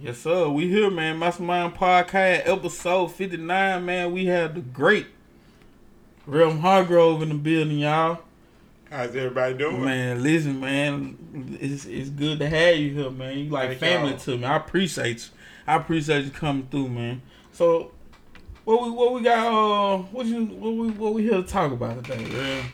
Yes, sir. We here, man. Mastermind Podcast, episode 59, man. We have the great Real Hargrove in the building, y'all. How's everybody doing? Man, listen, man. It's it's good to have you here, man. You like Thank family y'all. to me. I appreciate you. I appreciate you coming through, man. So what we what we got uh what you what we what we here to talk about today, man?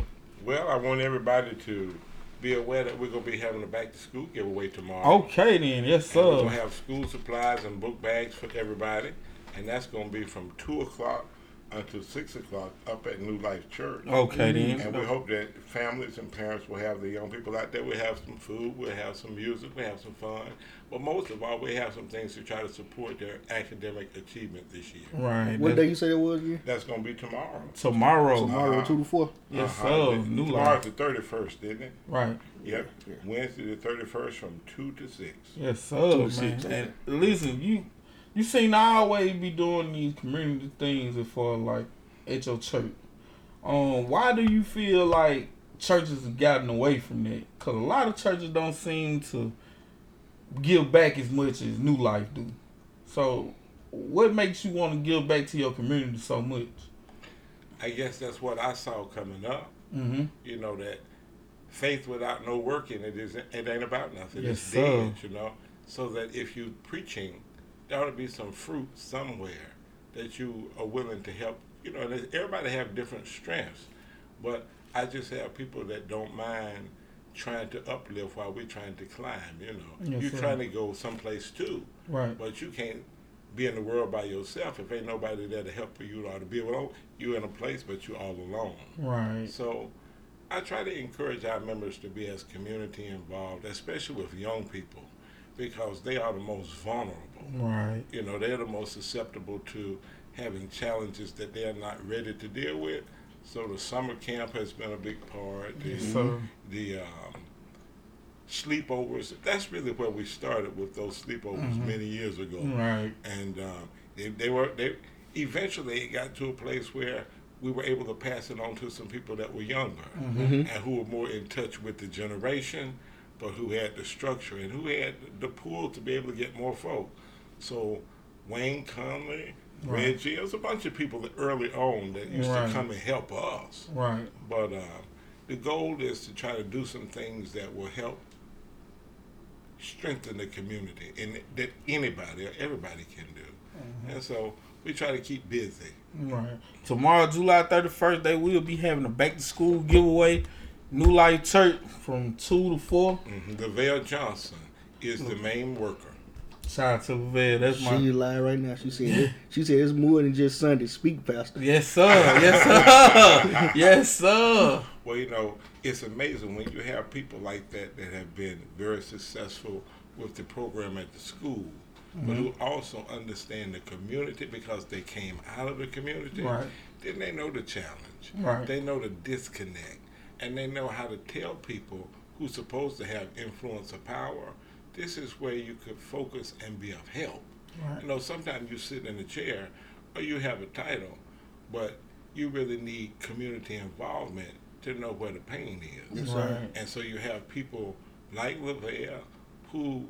Well, I want everybody to be aware that we're gonna be having a back to school giveaway tomorrow. Okay then, yes And we're sir. gonna have school supplies and book bags for everybody, and that's gonna be from two o'clock until six o'clock up at New Life Church. Okay then. And we hope that families and parents will have the young people out there. We'll have some food, we'll have some music, we'll have some fun. But most of all, we have some things to try to support their academic achievement this year. Right. What that's- day you say it was again? That's going to be tomorrow. Tomorrow. Tomorrow, Uh-huh. two to four. Yes, Uh-huh. sir. The- New Tomorrow's life. the 31st, isn't it? Right. Yep. Wednesday the 31st from 2 to 6. Yes, sir, Two to man. six, And listen, you you seem to always be doing these community things far like at your church. Um, why do you feel like churches have gotten away from that? Cause a lot of churches don't seem to give back as much as New Life do. So, what makes you want to give back to your community so much? I guess that's what I saw coming up. Mm-hmm. You know, that faith without no work in it, is, it ain't about nothing. Yes, it's sir. dead, you know. So that if you preaching, there ought to be some fruit somewhere that you are willing to help. You know, everybody have different strengths. But I just have people that don't mind trying to uplift while we're trying to climb, you know. Yes, you're sir. trying to go someplace too. Right. But you can't be in the world by yourself if ain't nobody there to help you or to be alone. You're in a place, but you're all alone. Right. So I try to encourage our members to be as community involved, especially with young people, because they are the most vulnerable. Right. You know, they're the most susceptible to having challenges that they're not ready to deal with. So the summer camp has been a big part. The, sir. the um, sleepovers, that's really where we started with those sleepovers Mhm. many years ago Right. and um, they, they were they eventually it got to a place where we were able to pass it on to some people that were younger Mm-hmm. and who were more in touch with the generation but who had the structure and who had the pool to be able to get more folk so wayne conley Right. reggie there was a bunch of people that early on that used Right. to come and help us Right. but uh, the goal is to try to do some things that will help strengthen the community and that anybody or everybody can do. And so we try to keep busy. Right. Tomorrow, July 31st, they will be having a back to school giveaway. New Life Church from 2 to 4. Mm-hmm. Lavelle Johnson is the main worker. Shout out to Lavelle. That's She my. lying right now. She said it, she said it's more than just Sunday. Speak, Pastor. Yes, sir. Yes, sir. yes, sir. Well, you know, it's amazing when you have people like that that have been very successful with the program at the school, but who also understand the community because they came out of the community. Right. Then they know the challenge. Right. They know the disconnect, and they know how to tell people who's supposed to have influence or power. This is where you could focus and be of help. Right. You know, sometimes you sit in a chair or you have a title, but you really need community involvement to know where the pain is. Right. And so you have people like Lavelle who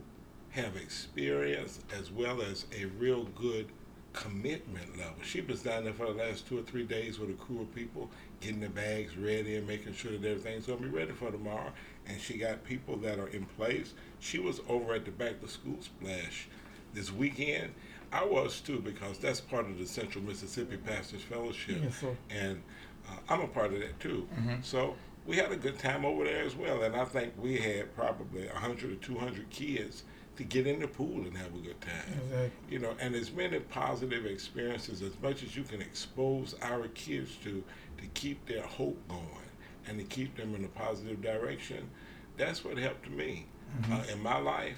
have experience as well as a real good commitment level. She was down there for the last two or three days with a crew of people, getting the bags ready and making sure that everything's gonna be ready for tomorrow. And she got people that are in place. She was over at the back to school splash this weekend. I was too because that's part of the Central Mississippi Pastors Fellowship Yes, and uh, I'm a part of that too. Mhm. So we had a good time over there as well, and I think we had probably 100 or 200 kids to get in the pool and have a good time. Exactly. You know, and as many positive experiences as much as you can expose our kids to to keep their hope going and to keep them in a positive direction. That's what helped me Mm-hmm. uh, in my life,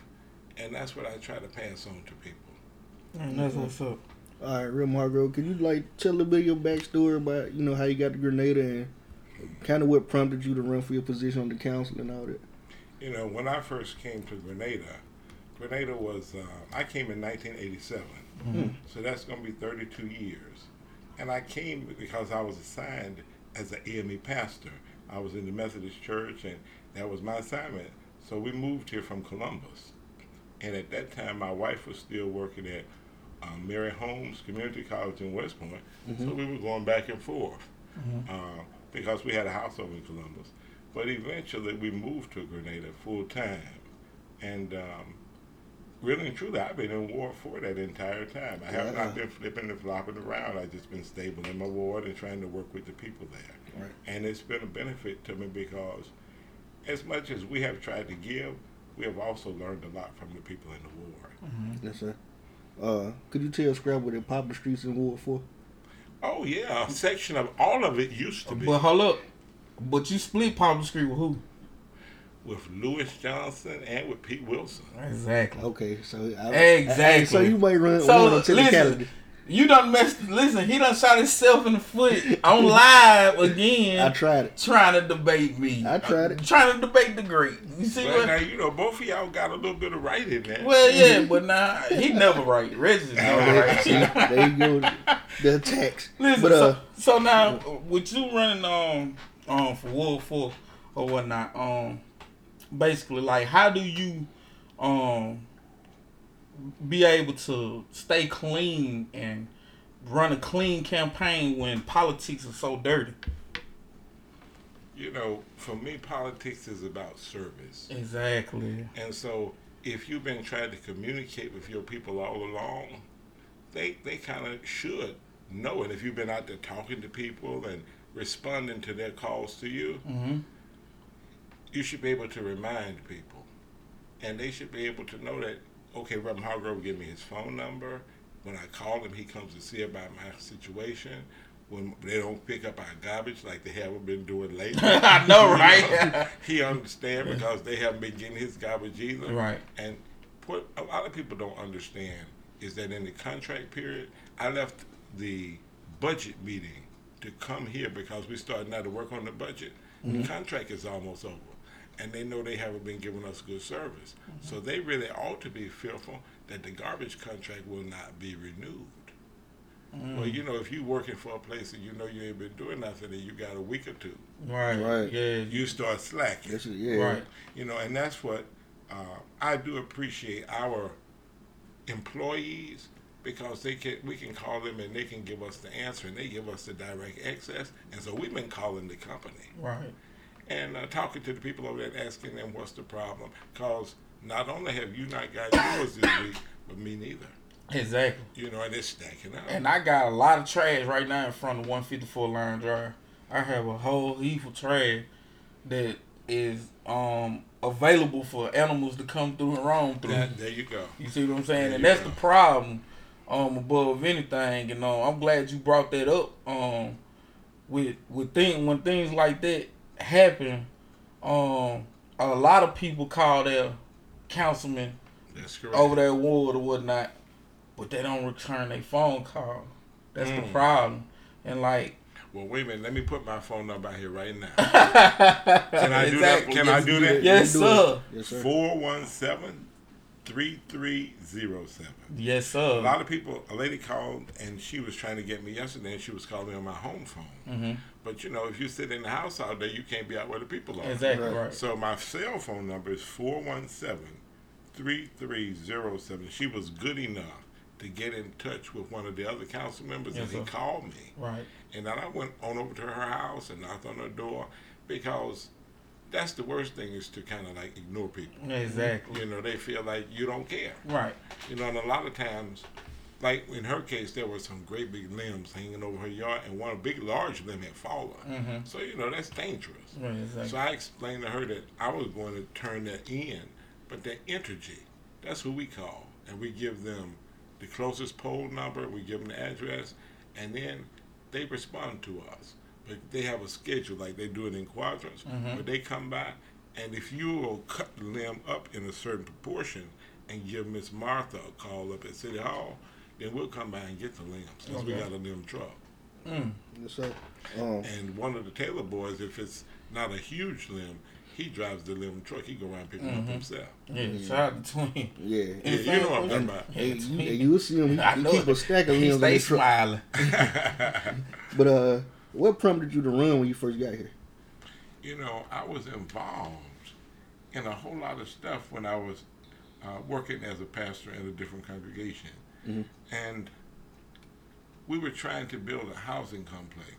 and that's what I try to pass on to people. And that's what's up. All right, Real Hargrove, could you like tell a little bit of your backstory about you know how you got to Grenada and kind of what prompted you to run for your position on the council and all that? You know, when I first came to Grenada, Grenada was, uh, I came in 1987. Mhm. So that's going to be 32 years. And I came because I was assigned as an AME pastor. I was in the Methodist Church, and that was my assignment. So we moved here from Columbus. And at that time, my wife was still working at um, Mary Holmes Community College in West Point. So we were going back and forth uh, because we had a house over in Columbus. But eventually, we moved to Grenada full time. And um, really and truly, I've been in ward for that entire time. I have Wow. not been flipping and flopping around. I've just been stable in my ward and trying to work with the people there. Right. And it's been a benefit to me because as much as we have tried to give, we have also learned a lot from the people in the ward. Yes, sir. Uh, could you tell Scrap what they pop the streets in Ward for? Oh yeah, a section of all of it used to be But hold up. But you split Poplar Street with who? With Lewis Johnson and with Pete Wilson. Exactly. Okay, so I, Exactly. so you might run, So, run on technicality. listen, You done messed. Listen, he done shot himself in the foot on live again. I tried it. trying to debate me. I tried it. Trying to debate the great. You see But now what? you know both of y'all got a little bit of right in there. Well, yeah, but nah, he never right. Reggie's never See, right. there you go. The attacks. Listen, but uh, so, so now with you running um um for World Four or whatnot, um basically like how do you um be able to stay clean and run a clean campaign when politics is so dirty? You know, for me, politics is about service. Exactly. And so, if you've been trying to communicate with your people all along, they they kind of should know it. If you've been out there talking to people and responding to their calls to you, hmm you should be able to remind people, and they should be able to know that. Okay, Reverend Hargrove gave me his phone number. When I call him, he comes to see about my situation. When they don't pick up our garbage like they haven't been doing lately, I know, you right? he understands because they haven't been getting his garbage either. Right. And what a lot of people don't understand is that in the contract period, I left the budget meeting to come here because we started now to work on the budget. The mm-hmm. contract is almost over. And they know they haven't been giving us good service. So they really ought to be fearful that the garbage contract will not be renewed. Well, you know, if you're working for a place and you know you ain't been doing nothing and you got a week or two, Right. Right. Yeah. you start slacking. that's it, yeah. Right. You know, and that's what uh, I do appreciate our employees because they can we can call them and they can give us the answer and they give us the direct access. And so we've been calling the company Right. And uh, talking to the people over there and asking them what's the problem. Because not only have you not got yours this week, but me neither. Exactly. You know, and it's stacking up. And I got a lot of trash right now in front of 154 Line Drive. I have a whole heap of trash that is um available for animals to come through and roam through. That- there you go. You see what I'm saying? There and that's go. the problem, um, above anything. And uh, I'm glad you brought that up. Um, with with thing when things like that happen, um, a lot of people call their councilman That's over that ward or whatnot, but they don't return their phone call. That's the Mm. problem. And like, Well, wait a minute. Let me put my phone number out here right now. can I do that? Can I do that? Yes, You do it. Yes, sir. 417 3307. Yes, sir. A lot of people, a lady called and she was trying to get me yesterday and she was calling me on my home phone. hmm But you know, if you sit in the house all day, you can't be out where the people are. Exactly Right. So my cell phone number is 417 3307. She was good enough to get in touch with one of the other council members Yes, and he called me. Right. And then I went on over to her house and knocked on her door because that's the worst thing is to kind of like ignore people. Exactly. You know, they feel like you don't care. Right. You know, and a lot of times, like in her case, there were some great big limbs hanging over her yard, and one big large limb had fallen. Mm-hmm. So you know that's dangerous. Right, exactly. So I explained to her that I was going to turn that in, but that Entergy, that's who we call, and we give them the closest pole number, we give them the address, and then they respond to us. But they have a schedule, like they do it in quadrants, Mhm. where they come by, and if you will cut the limb up in a certain proportion and give Miss Martha a call up at City Hall, then we'll come by and get the limbs, because we got a limb truck. Mm. Yes, sir. Um, And one of the Taylor boys, if it's not a huge limb, he drives the limb truck. He go around picking them Mhm. up himself. Yeah, shout out to Twin. yeah. Yeah, you know what I'm talking about. Hey, It's you, me. you see him. He, I he know keep it. a stack of He limbs in stay his smiling. But uh, what prompted you to run when you first got here? you know, I was involved in a whole lot of stuff when I was uh, working as a pastor in a different congregation, Mhm. and we were trying to build a housing complex.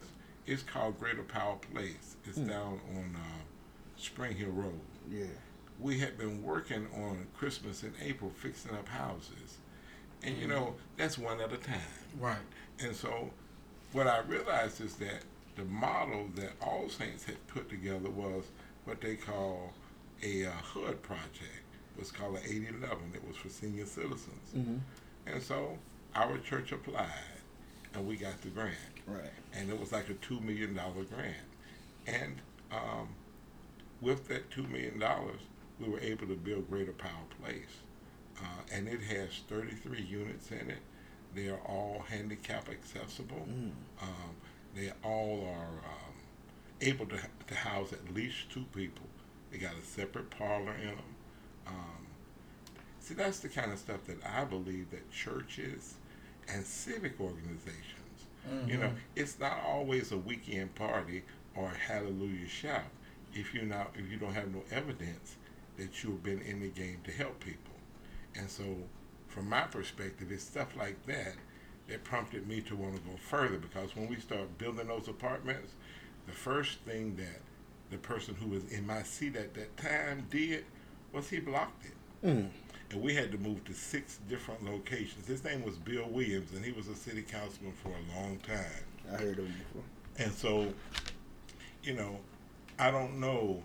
It's called Greater Power Place. It's Mm. down on uh, Spring Hill Road. Yeah. We had been working on Christmas in April, fixing up houses, and you know that's one at a time. Right. And so, what I realized is that the model that All Saints had put together was what they call a uh, HUD project. It was called an 8011. It was for senior citizens. Mhm. And so, our church applied, and we got the grant. Right. And it was like a $2 million grant. And um, with that $2 million, we were able to build Greater Power Place. Uh, and it has 33 units in it. They are all handicap accessible. Mm. Um, they all are um, able to, to house at least two people. They got a separate parlor in them. Um, see, that's the kind of stuff that I believe that churches and civic organizations, you know, it's not always a weekend party or a hallelujah shout if you're not if you don't have no evidence that you've been in the game to help people. And so, from my perspective, it's stuff like that that prompted me to want to go further because when we start building those apartments, the first thing that the person who was in my seat at that time did was he blocked it. Mm. And we had to move to six different locations. His name was Bill Williams, and he was a city councilman for a long time. I heard of him before. And so, you know, I don't know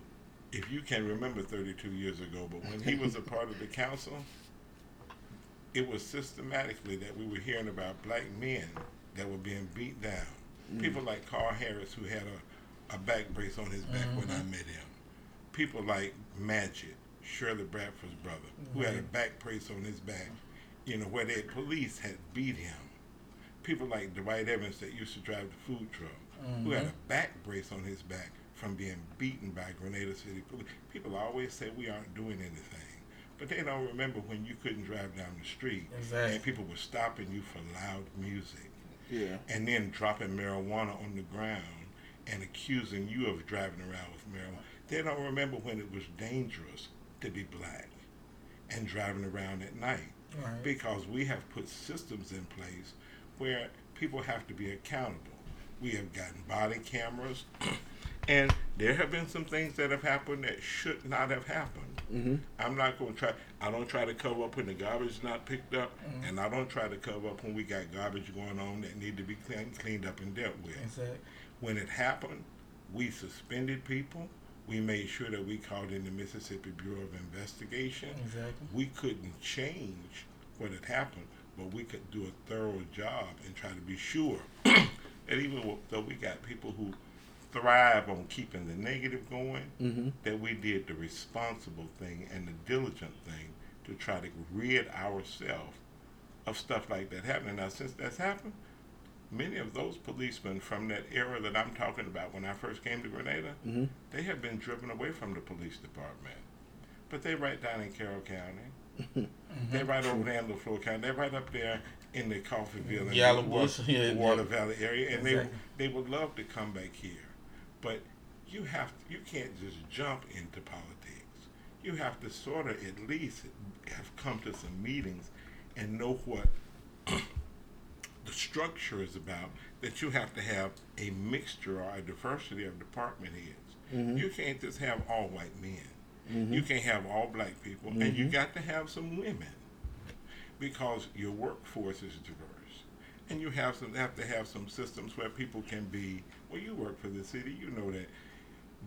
if you can remember 32 years ago, but when he was a part of the council, it was systematically that we were hearing about black men that were being beat down. Mm. People like Carl Harris, who had a, a back brace on his back when I mm-hmm. met him. People like Magic, Shirley Bradford's brother, who had a back brace on his back, you know, where the police had beat him. People like Dwight Evans that used to drive the food truck, who had a mm-hmm. back brace on his back from being beaten by Grenada City police. People always say we aren't doing anything, but they don't remember when you couldn't drive down the street Exactly. and people were stopping you for loud music Yeah. and then dropping marijuana on the ground and accusing you of driving around with marijuana. They don't remember when it was dangerous to be black and driving around at night Right. because we have put systems in place where people have to be accountable. We have gotten body cameras, and there have been some things that have happened that should not have happened. Mm-hmm. I'm not going to try. I don't try to cover up when the garbage is not picked up, and I don't try to cover up when we got garbage going on that need to be clean, cleaned up and dealt with. Exactly. When it happened, we suspended people. We made sure that we called in the Mississippi Bureau of Investigation. Exactly. We couldn't change what had happened, but we could do a thorough job and try to be sure that even though we got people who thrive on keeping the negative going, Mm-hmm. that we did the responsible thing and the diligent thing to try to rid ourselves of stuff like that happening. Now, since that's happened, many of those policemen from that era that I'm talking about when I first came to Grenada, Mhm. they have been driven away from the police department. But they right down in Carroll County. They're right over there in Leflore County. They're right up there in the Coffeeville and Yellow the Wa- yeah, the Water Valley area, and Exactly. they they would love to come back here, but you have you can't just jump into politics. You have to sort of at least have come to some meetings and know what the structure is about. That you have to have a mixture or a diversity of department heads. Mhm. You can't just have all white men. Mhm. You can't have all black people, and you Mhm. got to have some women because your workforce is diverse, and you have some have to have some systems where people can be. Well, you work for the city, you know that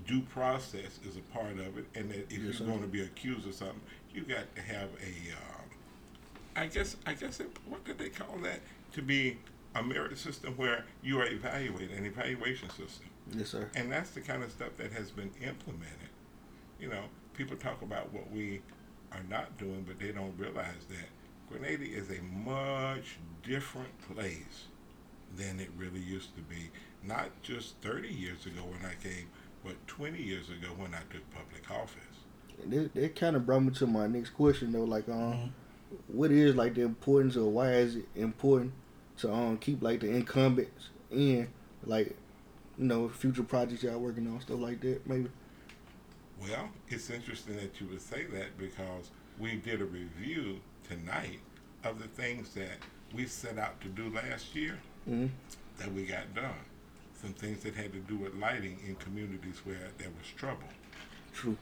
due process is a part of it, and that if Yes, you're going to be accused of something, you got to have a. Um, I guess I guess it, what did they call that? To be a merit system where you are evaluated, an evaluation system. Yes, sir. And that's the kind of stuff that has been implemented. You know, people talk about what we are not doing, but they don't realize that Grenada is a much different place than it really used to be. Not just 30 years ago when I came, but 20 years ago when I took public office. And that, that kind of brought me to my next question though. Like, um, Mhm. what is like the importance or why is it important to um keep like the incumbents in like you know future projects y'all working on stuff like that maybe. Well, it's interesting that you would say that because we did a review tonight of the things that we set out to do last year Mhm. that we got done. Some things that had to do with lighting in communities where there was trouble. True.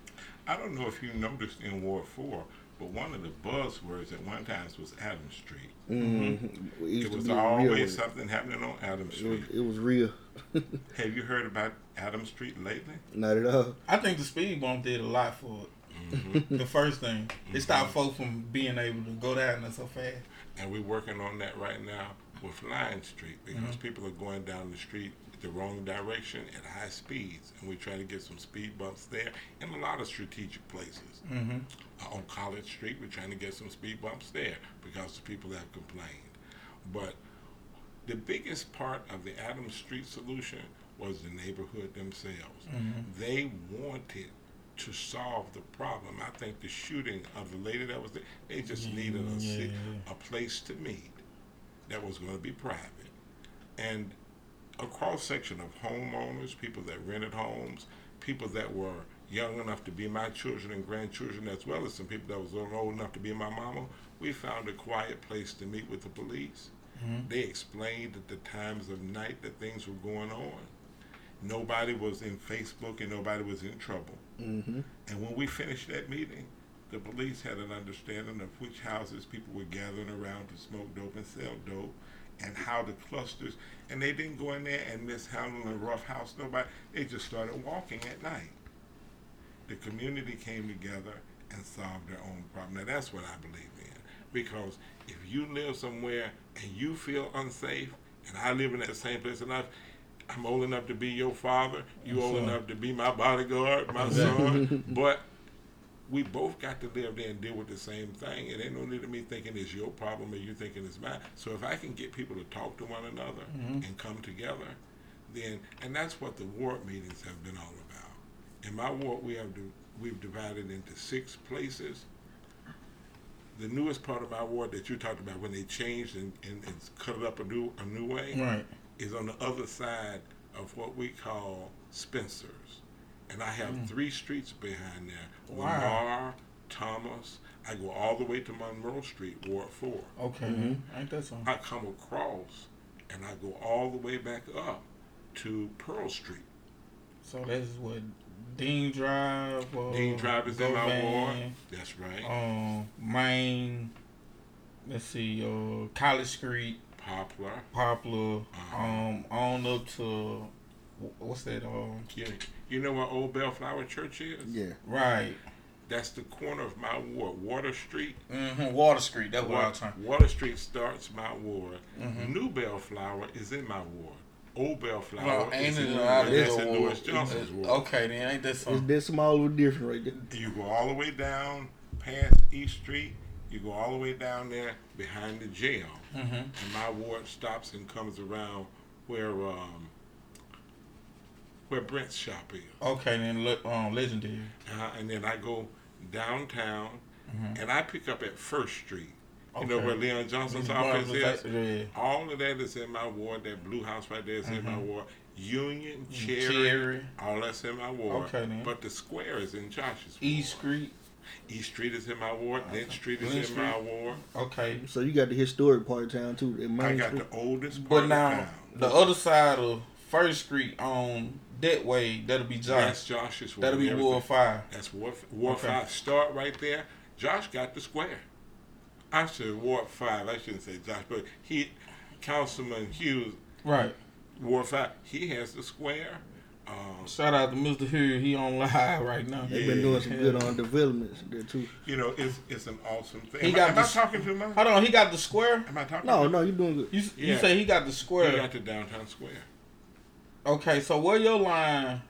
I don't know if you noticed in Ward 4, but one of the buzzwords at one time was Adams Street. Mm-hmm. It, used It to was be real always something happening on Adams It was, Street. it was real. Have you heard about Adams Street lately? Not at all. I think the speed bump did a lot for it. the first thing, it stopped folks from being able to go down there so fast. And we're working on that right now with Lion Street because people are going down the street the wrong direction at high speeds. And we're trying to get some speed bumps there in a lot of strategic places. Mm-hmm. Uh, on College Street, we're trying to get some speed bumps there because the people have complained. But the biggest part of the Adams Street solution was the neighborhood themselves. They wanted to solve the problem. I think the shooting of the lady that was there, they just needed a, yeah, yeah. a place to meet that was going to be private. And a cross section of homeowners, people that rented homes, people that were young enough to be my children and grandchildren, as well as some people that was old enough to be my mama, we found a quiet place to meet with the police. They explained at the times of night that things were going on. Nobody was in Facebook and nobody was in trouble. Mm-hmm. And when we finished that meeting, the police had an understanding of which houses people were gathering around to smoke dope and sell dope, and how the clusters. And they didn't go in there and mishandle and roughhouse nobody. They just started walking at night. The community came together and solved their own problem. Now that's what I believe in, because if you live somewhere and you feel unsafe, and I live in that same place in life. I'm old enough to be your father. You old enough to be my bodyguard, my son. But we both got to live there and deal with the same thing. It ain't no need of me thinking it's your problem or you thinking it's mine. So if I can get people to talk to one another mm-hmm. and come together, then and that's what the ward meetings have been all about. In my ward, we have do, we've divided into six places. The newest part of my ward that you talked about when they changed and, and, and cut it up a new a new way Right. is on the other side of what we call Spencer's. And I have three streets behind there. Wow. Lamar, Thomas. I go all the way to Monroe Street, Ward 4. Okay. Ain't that something? I come across and I go all the way back up to Pearl Street. So that's what Dean Drive. Uh, Dean Drive is in my ward. That's right. Um, Main. Let's see. Uh, College Street, Poplar. Poplar. Uh-huh. Um, on up to what's that? Um, You, you know where Old Bellflower Church is? Yeah. right. That's the corner of my ward, Water Street. Mm-hmm. Water Street. That's what I Water, was trying. Water Street starts my ward. Mhm. New Bellflower is in my ward. Old Bellflower Well, is ain't in it the out ward. That's in ward? Lewis Johnson's Uh, ward. Okay, then ain't that It's something? that small of a difference right there. You go all the way down past East Street. You go all the way down there behind the jail, Mm-hmm. and my ward stops and comes around where um, where Brent's shop is. Okay, then le- um, legendary. Uh, and then I go downtown, Mhm. and I pick up at First Street. You know where Leon Johnson's One office is. that- Yeah. All of that is in my ward. That blue house right there is in my Mhm. ward. Union, Mm, Cherry, Cherry. all that's in my ward. Okay, then. But the square is in Josh's ward. East Street. East Street is in my ward. Lynch Street is Lynch in my ward. Okay. So you got the historic part of town too. The I main got street. the oldest part But of now town. the other side of First Street on that way, that'll be That's Josh. Josh's. That'll be Everything. Ward Five. That's War Ward Okay. 5. Start right there. Josh got the square. I said War 5. I shouldn't say Josh, but he, Councilman Hughes, Right. War 5, he has the square. Um, Shout out to Mr. Hughes. He on live right now. They've been doing some good on developments there too. you know, it's it's an awesome thing. He am got I, am I the- talking too much? Hold on, he got the square. Am I talking No, too no, you're doing good. You, you say he got the square. He got the downtown square. Okay, so where your line?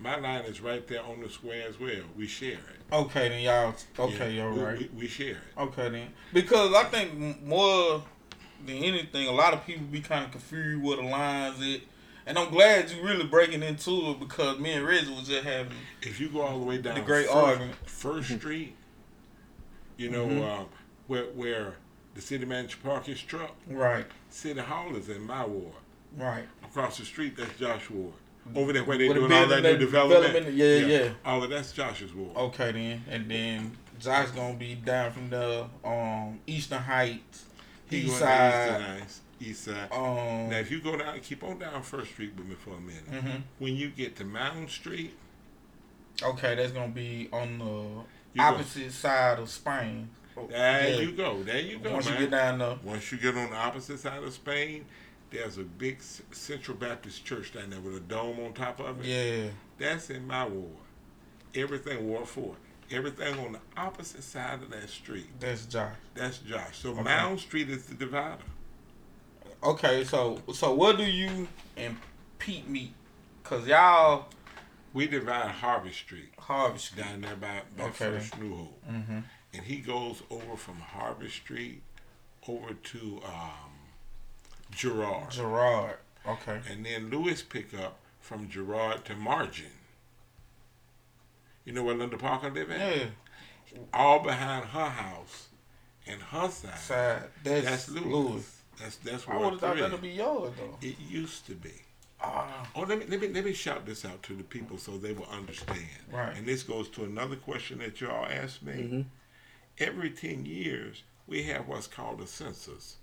My line is right there on the square as well. We share it. Okay, then y'all. Okay, Yeah, y'all we, right. We, we share it. Okay then, because I think more than anything, a lot of people be kind of confused where the lines is, and I'm glad you really breaking into it because me and Reggie was just having. If you go all the way down The great First, argument. First Street, you know Mhm. uh, where where the city manager park his truck. Right, City Hall is in my ward. right. Across the street, that's Josh Ward. Over there where they doing all that new development. development, yeah, yeah. All of that's Josh's ward. Okay then, and then Josh gonna be down from the um Eastern Heights, He East Side. East Side. Um, Now, if you go down, keep on down First Street with me for a minute. mhm. When you get to Mountain Street, okay, that's gonna be on the you go, opposite side of Spain. there Yeah. you go. There you go, Once man. you get down the Once you get on the opposite side of Spain, there's a big Central Baptist church down there with a dome on top of it. yeah, That's in my ward. Everything Ward Four. Everything on the opposite side of that street. that's Josh. That's Josh. So Okay. Mound Street is the divider. Okay, so so what do you and Pete meet? Cause y'all We divide Harvest Street Harvey Street. down there by, by Okay. First New Hope. Mm-hmm. and he goes over from Harvest Street over to um, Gerard, Gerard. Okay. and then Lewis pick up from Gerard to Margin. You know where Linda Parker live at? Yeah. All behind her house and her side. Side. That's, That's Lewis. Lewis. That's that's I would have thought three. that'd be yours though. It used to be. Ah. Oh, let me let me let me shout this out to the people so they will understand. Right. And this goes to another question that y'all asked me. Mhm. Every ten years, we have what's called a census,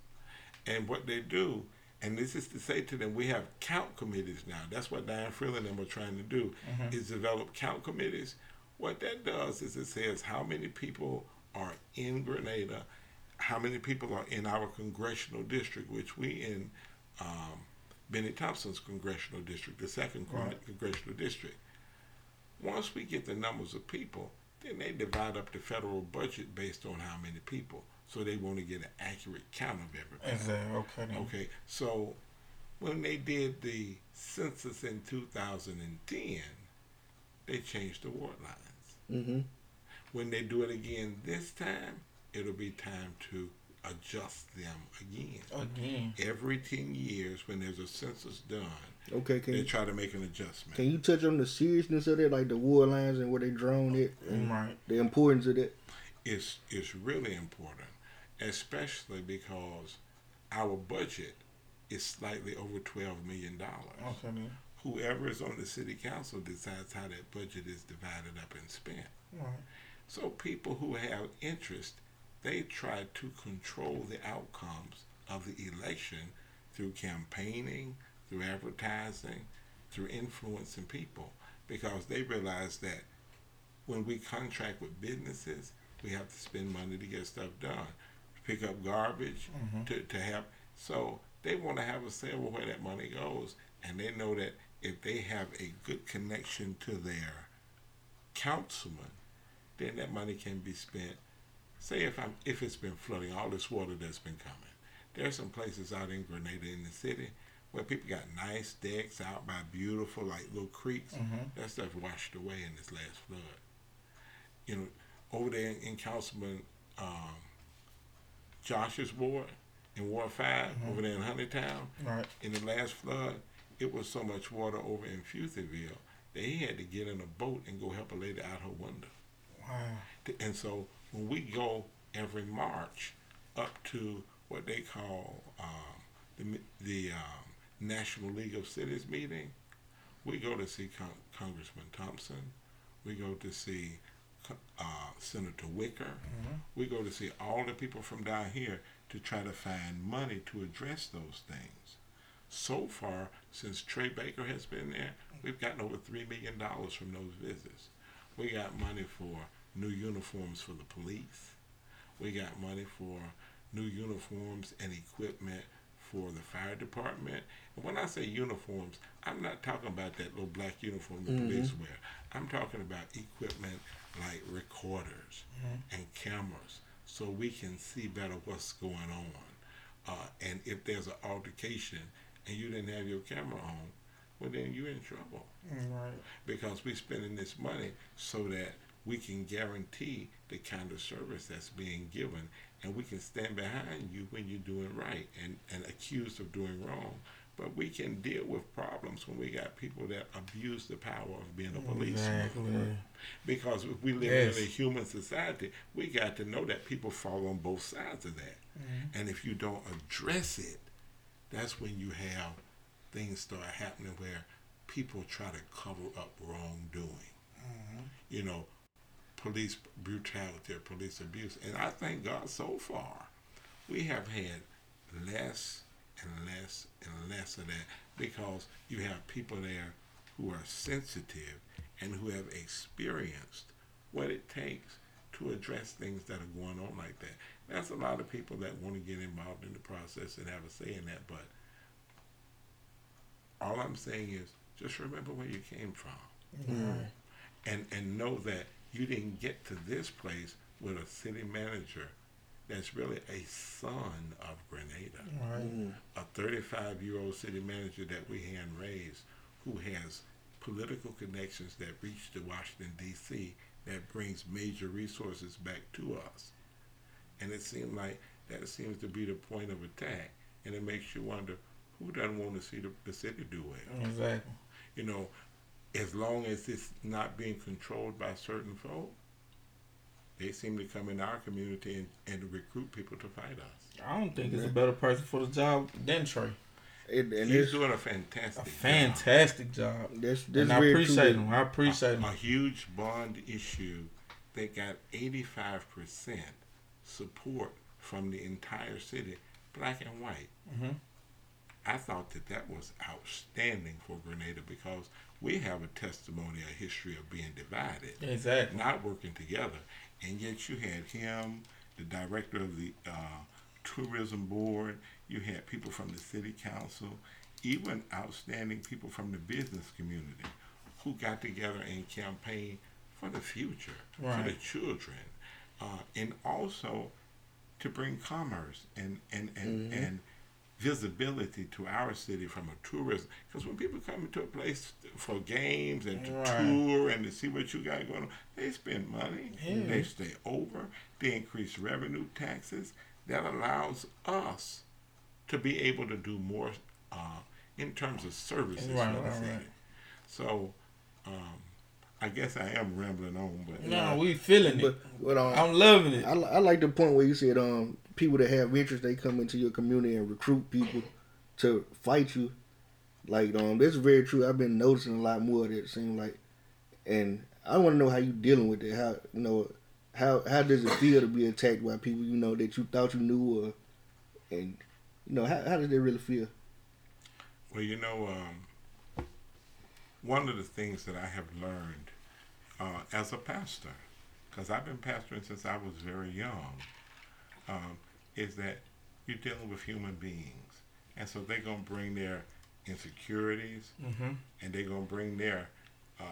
and what they do, and this is to say to them, we have count committees now. That's what Diane Frill and them are trying to do, is develop count committees. What that does is it says how many people are in Grenada, how many people are in our congressional district, which we in um, Bennie Thompson's congressional district, the second Right. congressional district. Once we get the numbers of people, then they divide up the federal budget based on how many people. So they want to get an accurate count of everybody. Is that okay then? Okay, so when they did the census in 2010, they changed the ward lines. Mm-hmm. When they do it again this time, it'll be time to adjust them again. Again. Every 10 years, when there's a census done, Okay, can they you, try to make an adjustment. can you touch on the seriousness of it, like the war lines and where they drawn it, and Right. the importance of that? It's, it's really important, especially because our budget is slightly over $12 million. Okay then. Oh, Whoever is on the city council decides how that budget is divided up and spent. Right. So people who have interest, they try to control the outcomes of the election through campaigning, through advertising, through influencing people, because they realize that when we contract with businesses, we have to spend money to get stuff done, pick up garbage, Mhm. to, to have. So they want to have a say over where that money goes, and they know that if they have a good connection to their councilman, then that money can be spent. Say if I'm if it's been flooding, all this water that's been coming. There are some places out in Grenada in the city where people got nice decks out by beautiful like little creeks. Mhm. That stuff washed away in this last flood. You know, over there in, in Councilman um, Josh's ward in Ward 5 Mhm. over there in Honeytown, Right. in the last flood, it was so much water over in Futherville that he had to get in a boat and go help a lady out her window. Wow. And so when we go every March up to what they call um, the the um, National League of Cities meeting, we go to see Con- Congressman Thompson, we go to see uh, Senator Wicker, Mhm. we go to see all the people from down here to try to find money to address those things. So far, since Trey Baker has been there, we've gotten over $3 million from those visits. We got money for new uniforms for the police. We got money for new uniforms and equipment for the fire department. And when I say uniforms, I'm not talking about that little black uniform the Mhm. police wear. I'm talking about equipment like recorders Mhm. and cameras so we can see better what's going on. Uh, and if there's an altercation and you didn't have your camera on, well, then you're in trouble Right. because we're spending this money so that we can guarantee the kind of service that's being given and we can stand behind you when you're doing right and, and accused of doing wrong. But we can deal with problems when we got people that abuse the power of being a policeman. Exactly. Because if we live Yes. in a human society, we got to know that people fall on both sides of that. Mhm. And if you don't address it, that's when you have things start happening where people try to cover up wrongdoing. Mhm. You know, police brutality or police abuse. And I thank God so far we have had less and less and less of that because you have people there who are sensitive and who have experienced what it takes to address things that are going on like that. That's a lot of people that want to get involved in the process and have a say in that, but all I'm saying is just remember where you came from. Right. And and know that you didn't get to this place with a city manager that's really a son of Grenada. Right. Mm. A 35 year old city manager that we hand raised who has political connections that reach to Washington, D.C., that brings major resources back to us. And it seems like that seems to be the point of attack. And it makes you wonder who doesn't want to see the, the city do well? Exactly. You know, as long as it's not being controlled by certain folk, they seem to come in our community and, and recruit people to fight us. I don't think it's a better person for the job than Trey. And, and He's doing a fantastic A job. fantastic job. this, this And I very true appreciate him. I appreciate a, him. a huge bond issue that got 85% support from the entire city, black and white. hmm I thought that that was outstanding for Grenada because we have a testimony, a history of being divided, Exactly. not working together. And yet you had him, the director of the uh, tourism board, you had people from the city council, even outstanding people from the business community who got together and campaigned for the future, for the children, uh, and also to bring commerce and and and, Mhm. and visibility to our city from a tourism. Because when people come into a place for games and to Right. tour and to see what you got going on, they spend money. Yeah. They stay over. They increase revenue taxes. That allows us to be able to do more uh, in terms of services Right, for the right, city. right. So, um, I guess I am rambling on, but No, we feeling But, it. but um, I'm loving it. I, I like the point where you said um people that have interest they come into your community and recruit people to fight you. Like um that's very true. I've been noticing a lot more of that. It seems like, and I want to know how you dealing with it. How you know how how does it feel to be attacked by people you know that you thought you knew or and you know how how does it really feel? Well, you know, um, one of the things that I have learned uh, as a pastor, because I've been pastoring since I was very young, um, is that you're dealing with human beings. And so they're going to bring their insecurities hmm and they're going to bring their uh,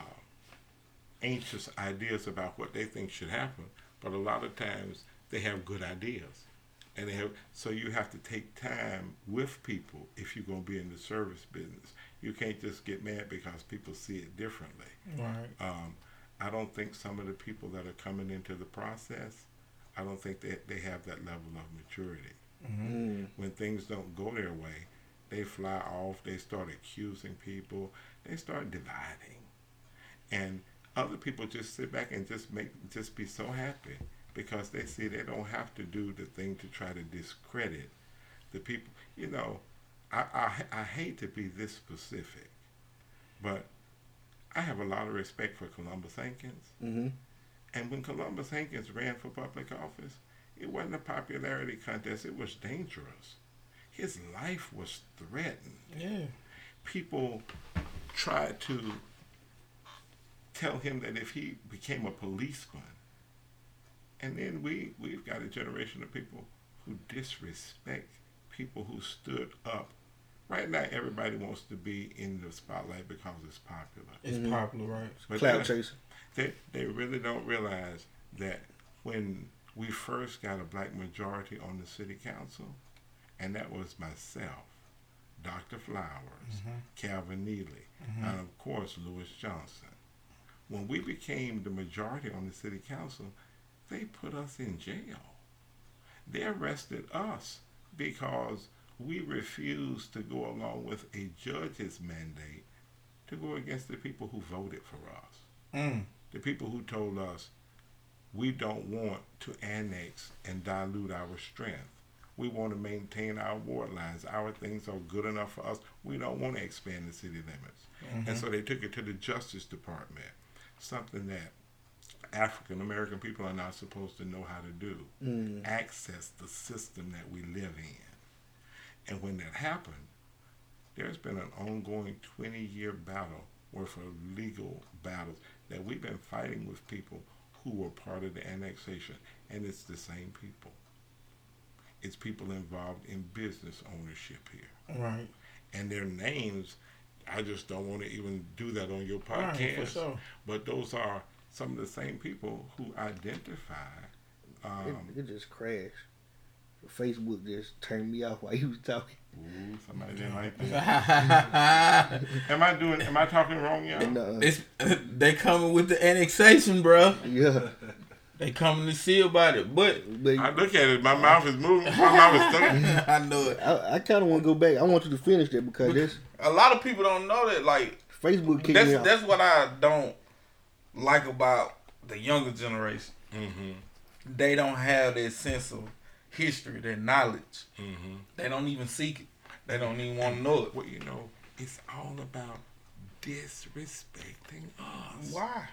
anxious ideas about what they think should happen. But a lot of times they have good ideas. And they have, so you have to take time with people if you're going to be in the service business. You can't just get mad because people see it differently. Right. Um, I don't think some of the people that are coming into the process, I don't think that they have that level of maturity. hmm Mm. When things don't go their way, they fly off, they start accusing people, they start dividing. And other people just sit back and just make just be so happy because they see they don't have to do the thing to try to discredit the people. You know, I, I, I hate to be this specific, but I have a lot of respect for Columbus Hankins. hmm And when Columbus Hankins ran for public office, it wasn't a popularity contest, it was dangerous. His life was threatened. Yeah. People tried to tell him that if he became a policeman, and then we, we've got a generation of people who disrespect people who stood up. Right now, everybody wants to be in the spotlight because it's popular. It's Mhm. popular, right? But Cloud then- chasing. they, they really don't realize that when we first got a black majority on the city council, and that was myself, Dr. Flowers, Mhm. Calvin Neely, Mhm. and of course Lewis Johnson. When we became the majority on the city council, they put us in jail. They arrested us because we refuse to go along with a judge's mandate to go against the people who voted for us Mm. the people who told us we don't want to annex and dilute our strength. We want to maintain our ward lines. Our things are good enough for us. We don't want to expand the city limits. Mhm. And so they took it to the Justice Department, something that African American people are not supposed to know how to do. Mm. Access the system that we live in. And when that happened, there's been an ongoing 20 year battle worth of legal battles that we've been fighting with people who were part of the annexation. And it's the same people. It's people involved in business ownership here. Right. And their names, I just don't want to even do that on your podcast. Right, podcast. for sure. But those are some of the same people who identify. Um, It, it just crashed. Facebook just turned me off while you was talking. ooh, somebody didn't like that. Am I doing? Am I talking wrong, y'all? And, uh, it's they coming with the annexation, bro. yeah, They coming to see about it, but but I look at it. My mouth is moving. My mouth is stuck. I know it. I, I kind of want to go back. I want you to finish that because this A lot of people don't know that. Like Facebook kicked that's me off. that's what I don't like about the younger generation. Mm-hmm. They don't have that sense of history, that knowledge. Mm-hmm. They don't even seek it. They don't even want to know it. Well, you know, it's all about disrespecting us. Why?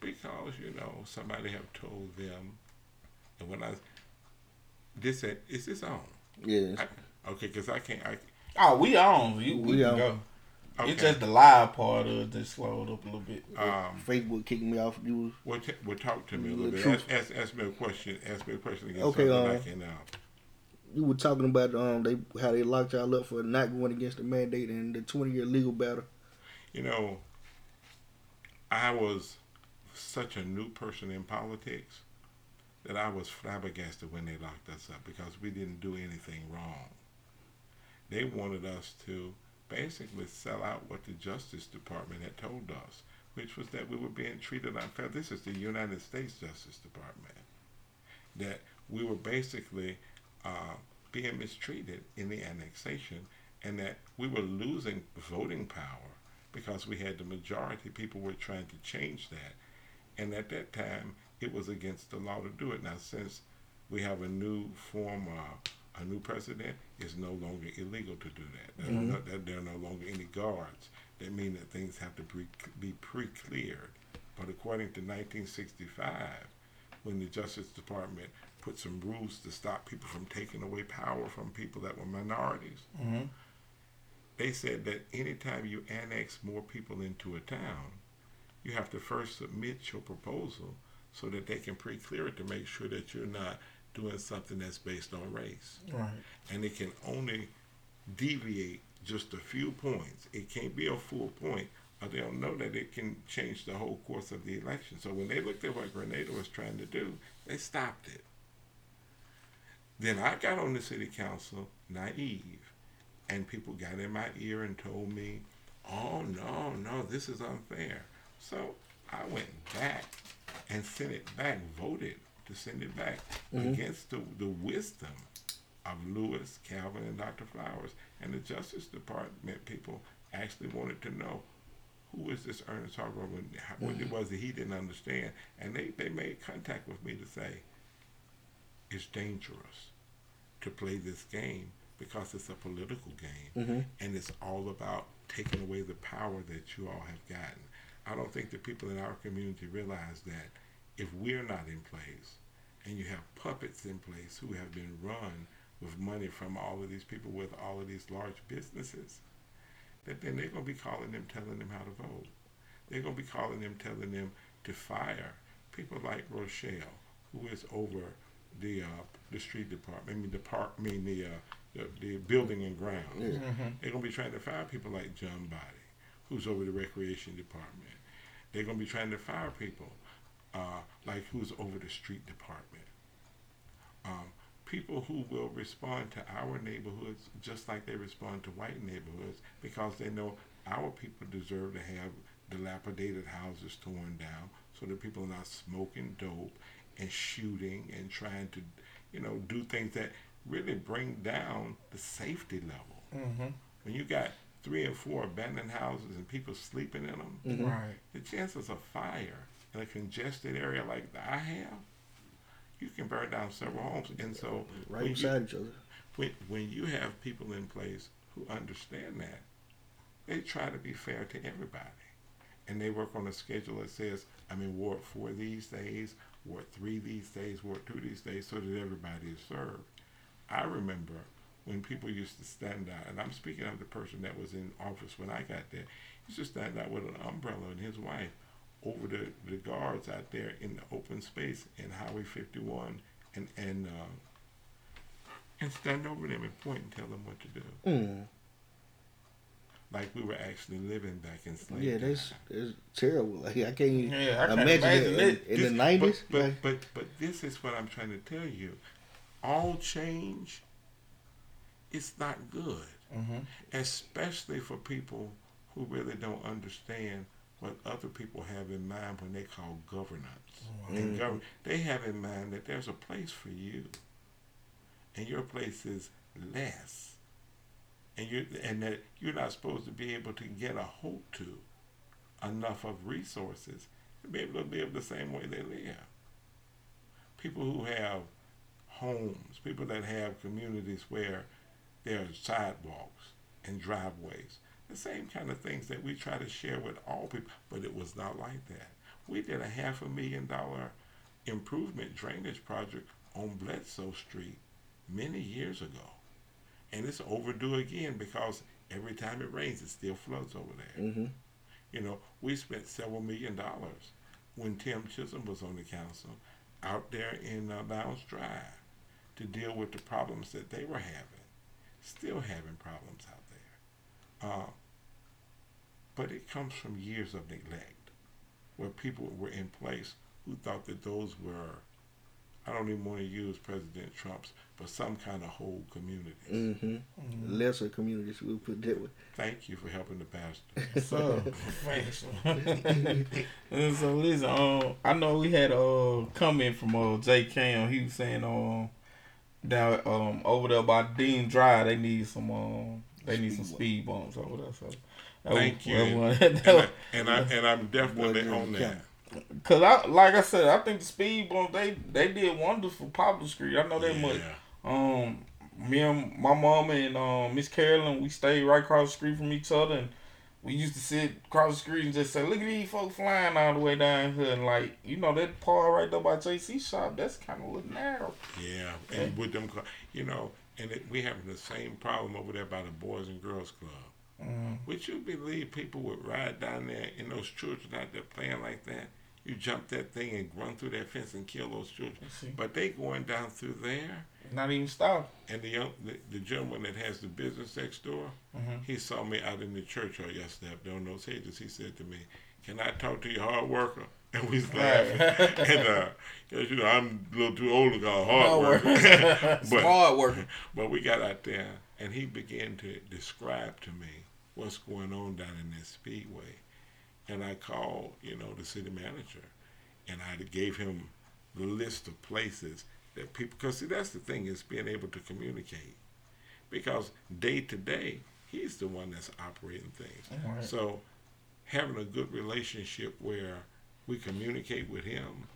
Because you know somebody have told them, and when I this at- is this on? yes. I, okay, because I can't. I Oh, we on. You, we, We can on. go. Okay. It's just the live part of it that slowed up a little bit. um. Facebook kicked me off. You was Well, t- well, talk to me a little bit. Ask, ask, ask me a question. Ask me a question again. Okay, so that I can. Uh, you were talking about um they how they locked y'all up for not going against the mandate and the twenty year legal battle. you know, I was such a new person in politics that I was flabbergasted when they locked us up because we didn't do anything wrong. They wanted us to basically sell out what the Justice Department had told us, which was that we were being treated unfair. This is the United States Justice Department. That we were basically uh, being mistreated in the annexation and that we were losing voting power because we had the majority. People were trying to change that. And at that time, it was against the law to do it. Now, since we have a new form, uh, a new president, it's no longer illegal to do that. There, are no, there- are no longer any guards. That mean that things have to be, be pre-cleared. But according to 1965, when the Justice Department put some rules to stop people from taking away power from people that were minorities, hmm they said that anytime you annex more people into a town, you have to first submit your proposal so that they can pre-clear it to make sure that you're not doing something that's based on race. Right. And it can only deviate just a few points. It can't be a full point, or they don't know that it can change the whole course of the election. So when they looked at what Grenada was trying to do, they stopped it. Then I got on the city council naive, and people got in my ear and told me, oh, no, no, this is unfair. So I went back and sent it back, voted to send it back against the, the wisdom of Lewis, Calvin, and Dr. Flowers. And the Justice Department people actually wanted to know who is this Ernest Hargrove and what it was that he didn't understand. And they, they made contact with me to say, it's dangerous to play this game because it's a political game Mhm. and it's all about taking away the power that you all have gotten. I don't think the people in our community realize that if we're not in place and you have puppets in place who have been run with money from all of these people with all of these large businesses, that then they're going to be calling them, telling them how to vote. They're going to be calling them, telling them to fire people like Rochelle, who is over the uh, the street department. I mean the park. I mean the uh, the, the building and grounds. Mm-hmm. They're going to be trying to fire people like John Body, who's over the recreation department. They're going to be trying to fire people uh, like who's over the street department. Um, people who will respond to our neighborhoods just like they respond to white neighborhoods because they know our people deserve to have dilapidated houses torn down so that people are not smoking dope and shooting and trying to, you know, do things that really bring down the safety level. Mm-hmm. When you got three and four abandoned houses and people sleeping in them, Mhm. Right. the chances of fire in a congested area like I have, you can burn down several homes. And so right when you, beside each other. when, when you have people in place who understand that, they try to be fair to everybody. and they work on a schedule that says, I mean, Ward four these days, Ward three these days, Ward two these days, so that everybody is served. I remember when people used to stand out, and I'm speaking of the person that was in office when I got there, he used to stand out with an umbrella and his wife over the, the guards out there in the open space in Highway 51 and, and, uh, and stand over them and point and tell them what to do. Mm. Like we were actually living back in slavery. Yeah, that's that's terrible. Like I can't even Yeah, I can't imagine, imagine that it. in, in the This- nineties. But, but, but, but this is what I'm trying to tell you. All change is not good, Mm-hmm. especially for people who really don't understand what other people have in mind when they call governance. Mm-hmm. And gov- they have in mind that there's a place for you, and your place is less, and you and that you're not supposed to be able to get a hold to enough of resources to be able to live the same way they live. People who have homes, people that have communities where there are sidewalks and driveways, the same kind of things that we try to share with all people, but it was not like that. We did a half a million dollar improvement drainage project on Bledsoe Street many years ago. And it's overdue again because every time it rains, it still floods over there. hmm You know, we spent several million dollars when Tim Chisholm was on the council out there in uh, Lounge Drive to deal with the problems that they were having, still having problems out there. Uh, but it comes from years of neglect where people were in place who thought that those were, I don't even want to use President Trump's, but some kind of whole communities. hmm Lesser communities, we'll put that way. Thank you for helping the pastor. So, and so listen, um, I know we had a comment from uh J Cam. He was saying um down um over there by Dean Drive, they need some um they need some speed bumps over there. So that Thank you. And, I, and I and I'm definitely on that. Cause I like I said, I think the speed bump they they did wonders for Poplar Street. I know that much. Um, me and my mama and um Miss Carolyn, we stayed right across the street from each other, and we used to sit across the street and just say, "Look at these folks flying all the way down here." And like, you know, that part right there by JC shop, that's kind of a little narrow. Yeah, and with them, you know, and it, we having the same problem over there by the Boys and Girls Club. Mm. Would you believe people would ride down there and those children out there playing like that? You jump that thing and run through that fence and kill those children. But they going down through there, Not even stop. and the young, the, the gentleman that has the business next door, Mhm. he saw me out in the church or yesterday up there on those hedges. He said to me, "Can I talk to your hard worker?" And we was laughing. Right. and uh, 'cause, you know, I'm a little too old to call hard Hard worker. work. but Smart working. but we got out there, and he began to describe to me what's going on down in that speedway. And I called, you know, the city manager, and I gave him the list of places that people. Because see, that's the thing is being able to communicate. Because day to day, he's the one that's operating things. Right. So having a good relationship where we communicate with him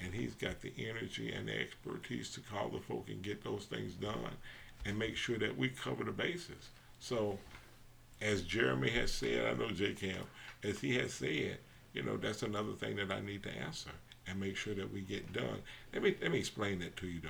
and he's got the energy and the expertise to call the folk and get those things done and make sure that we cover the bases. So as Jeremy has said, I know J Cam, as he has said, you know, that's another thing that I need to answer and make sure that we get done. Let me let me explain that to you though.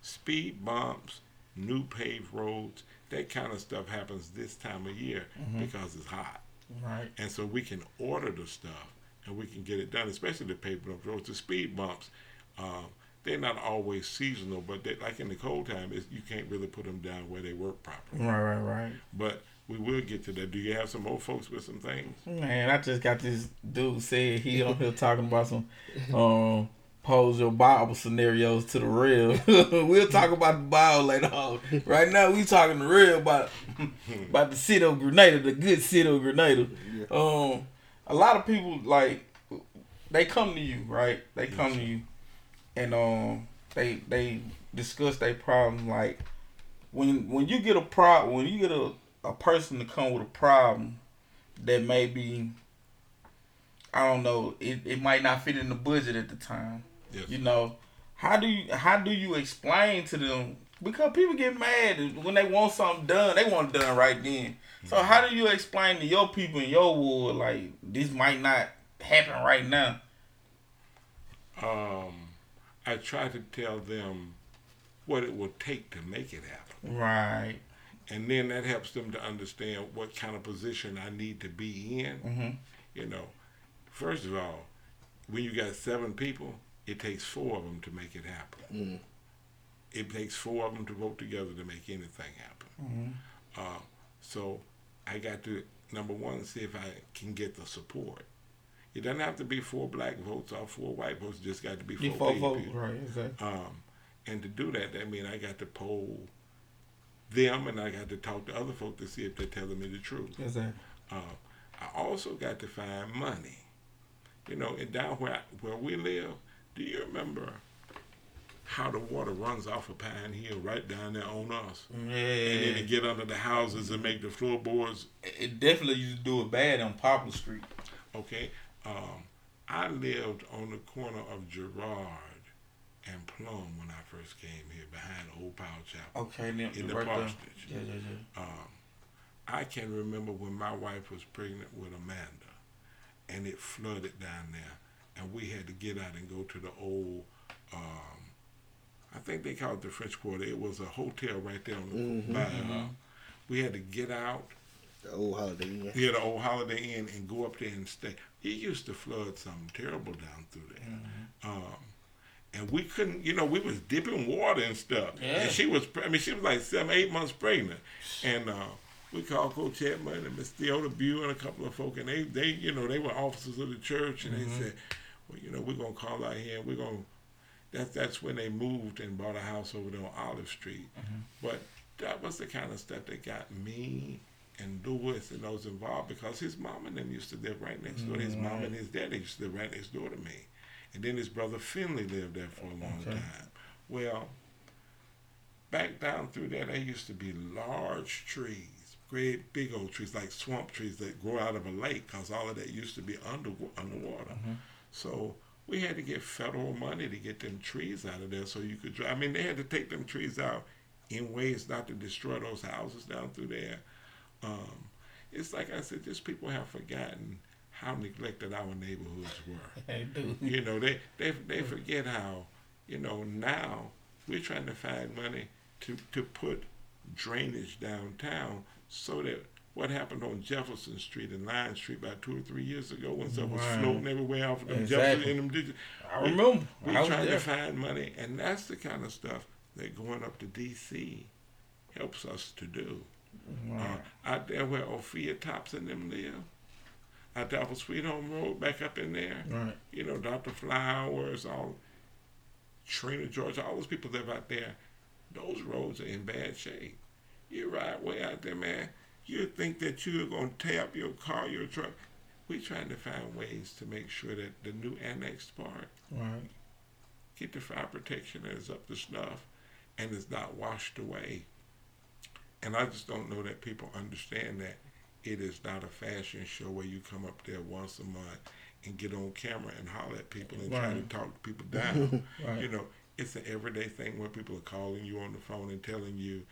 Speed bumps, new paved roads, that kind of stuff happens this time of year because it's hot. Right. And so we can order the stuff and we can get it done, especially the paved roads. The speed bumps, um, they're not always seasonal, but they, like in the cold time, you can't really put them down where they work properly. Right. Right. Right. But we will get to that. Do you have some old folks with some things? Man, I just got this dude said he on here talking about some um pose your Bible scenarios to the real. we'll talk about the Bible later on. Right now we talking the real about about the city of Grenada, the good city of Grenada. Um a lot of people like they come to you, right? They come to you and um they they discuss their problem like when when you get a problem when you get a, a person to come with a problem that may be I don't know, it, it might not fit in the budget at the time. Yes. You know, how do you how do you explain to them because people get mad when they want something done, they want it done right then. So how do you explain to your people in your ward like this might not happen right now? Um, I try to tell them what it will take to make it happen. Right. And then that helps them to understand what kind of position I need to be in. Mm-hmm. You know, first of all, when you got seven people, it takes four of them to make it happen. Mm. It takes four of them to vote together to make anything happen. Mm-hmm. Uh, so I got to number one see if I can get the support. It doesn't have to be four black votes or four white votes. It just got to be four, Before paid vote, people. right? Exactly. Um, and to do that, that means I got to poll them, and I got to talk to other folks to see if they're telling me the truth. Exactly. Uh, I also got to find money. You know, and down where where we live, do you remember how the water runs off of Pine Hill right down there on us? Yeah. And then it get under the houses and make the floorboards. it definitely used to do it bad on Poplar Street. Okay, um, I lived on the corner of Girard and Plum when I first came here, behind Old Powell Chapel. Okay, In the right parsonage. Yeah, yeah, yeah. Um, I can remember when my wife was pregnant with Amanda, and it flooded down there, and we had to get out and go to the old. Um, I think they called it the French Quarter. It was a hotel right there on the Mhm. by, uh, We had to get out, The old Holiday Inn. yeah, the old Holiday Inn, and go up there and stay. It used to flood something terrible down through there. Um, and we couldn't, you know, we was dipping water and stuff. Yeah. And she was, I mean, she was like seven, eight months pregnant. And uh, we called Coach Chapman and Miss Theodore Bew and a couple of folk, and they, they, you know, they were officers of the church, and they said, well, you know, we're gonna call out here, and we're gonna. That's that's when they moved and bought a house over there on Olive Street. But that was the kind of stuff that got me and Lewis and those involved because his mom and them used to live right next door. His mom and his daddy used to live right next door to me. And then his brother Finley lived there for a long Okay. time. Well, back down through there, there used to be large trees, great big old trees, like swamp trees that grow out of a lake because all of that used to be under, underwater. So we had to get federal money to get them trees out of there so you could drive. I mean, they had to take them trees out in ways not to destroy those houses down through there. Um, it's like I said, just people have forgotten how neglected our neighborhoods were. They do. You know, they, they they forget how, you know, now we're trying to find money to, to put drainage downtown so that what happened on Jefferson Street and Line Street about two or three years ago when stuff was Right. floating everywhere off of them Exactly. Jefferson in them ditches. I remember. We I was trying to find money, and that's the kind of stuff that going up to D.C. helps us to do. Right. Uh, out there where Ophia Tops and them live, there Sweet Home Road, back up in there, Right. you know, Dr. Flowers, all Trina George, all those people live out there. Those roads are in bad shape. You ride way out there, man. You think that you're gonna tear up your car, your truck. We're trying to find ways to make sure that the new annexed part, Right. get the fire protection is up to snuff and is not washed away. And I just don't know that people understand that it is not a fashion show where you come up there once a month and get on camera and holler at people and try to Right. talk people down. Right. You know, it's an everyday thing where people are calling you on the phone and telling you,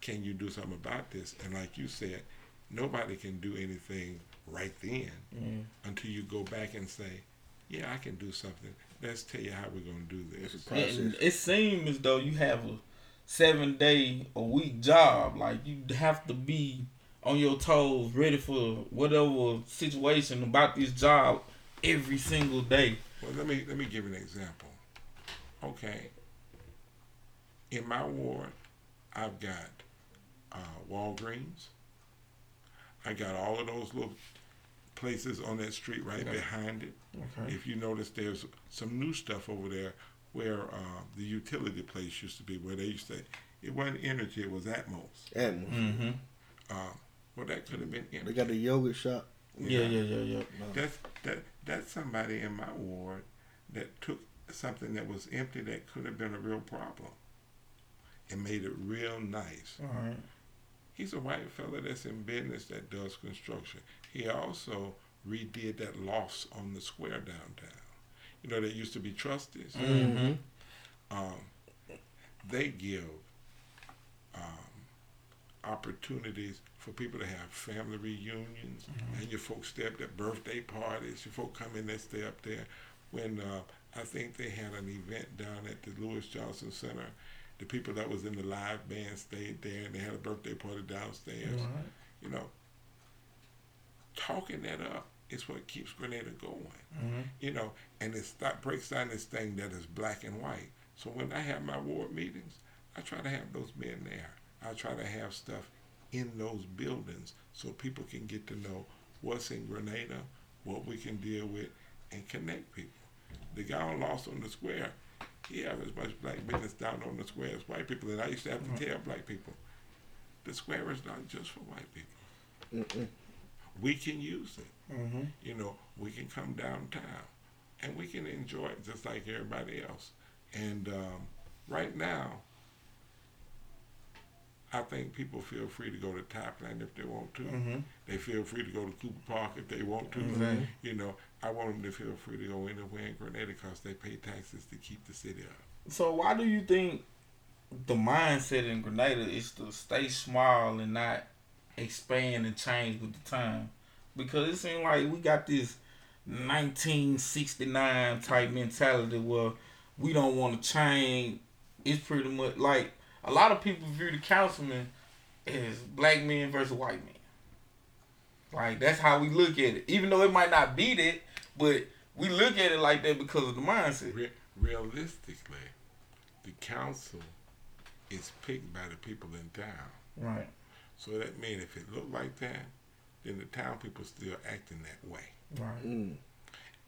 can you do something about this? And like you said, nobody can do anything right then Yeah. until you go back and say, yeah, I can do something. Let's tell you how we're going to do this. Process. It seems as though you have a seven day a week job. Like you have to be on your toes, ready for whatever situation about this job every single day. Well, let me let me give you an example. Okay. In my ward, I've got uh, Walgreens. I got all of those little places on that street right Okay. behind it. Okay. If you notice, there's some new stuff over there where uh, the utility place used to be, where they used to. It wasn't Entergy; it was Atmos. Atmos. Mm-hmm. Uh, well, that could have been They got a yoga shop. Yeah, yeah, yeah, yeah. That's that that's somebody in my ward that took something that was empty that could have been a real problem and made it real nice. All right. He's a white fella that's in business that does construction. He also redid that loft on the square downtown. You know, there used to be trustees. Mm-hmm. Um, they give um, opportunities for people to have family reunions and your folks stay up at birthday parties. Your folks come in, they stay up there. When uh, I think they had an event down at the Lewis Johnson Center, the people that was in the live band stayed there and they had a birthday party downstairs. Right. You know, talking that up is what keeps Grenada going Mhm. you know, and it start, breaks down this thing that is black and white. So when I have my ward meetings, I try to have those men there. I try to have stuff in those buildings so people can get to know what's in Grenada, what we can deal with, and connect people. The guy on Loft on the Square, he have as much black business down on the square as white people. And I used to have to tell black people, the square is not just for white people. Mm-mm. We can use it Mm-hmm. you know, we can come downtown and we can enjoy it just like everybody else. And um, right now, I think people feel free to go to Thailand if they want to. Mm-hmm. They feel free to go to Cooper Park if they want to. Exactly. You know, I want them to feel free to go anywhere in Grenada because they pay taxes to keep the city up. So why do you think the mindset in Grenada is to stay small and not expand and change with the time? Because it seems like we got this 1969 type mentality where we don't want to change. It's pretty much like a lot of people view the councilman as black men versus white men. Like that's how we look at it, even though it might not be that, but we look at it like that because of the mindset. Re- realistically, the council is picked by the people in town. Right. So that means if it looked like that, then the town people still acting that way. Right. Mm.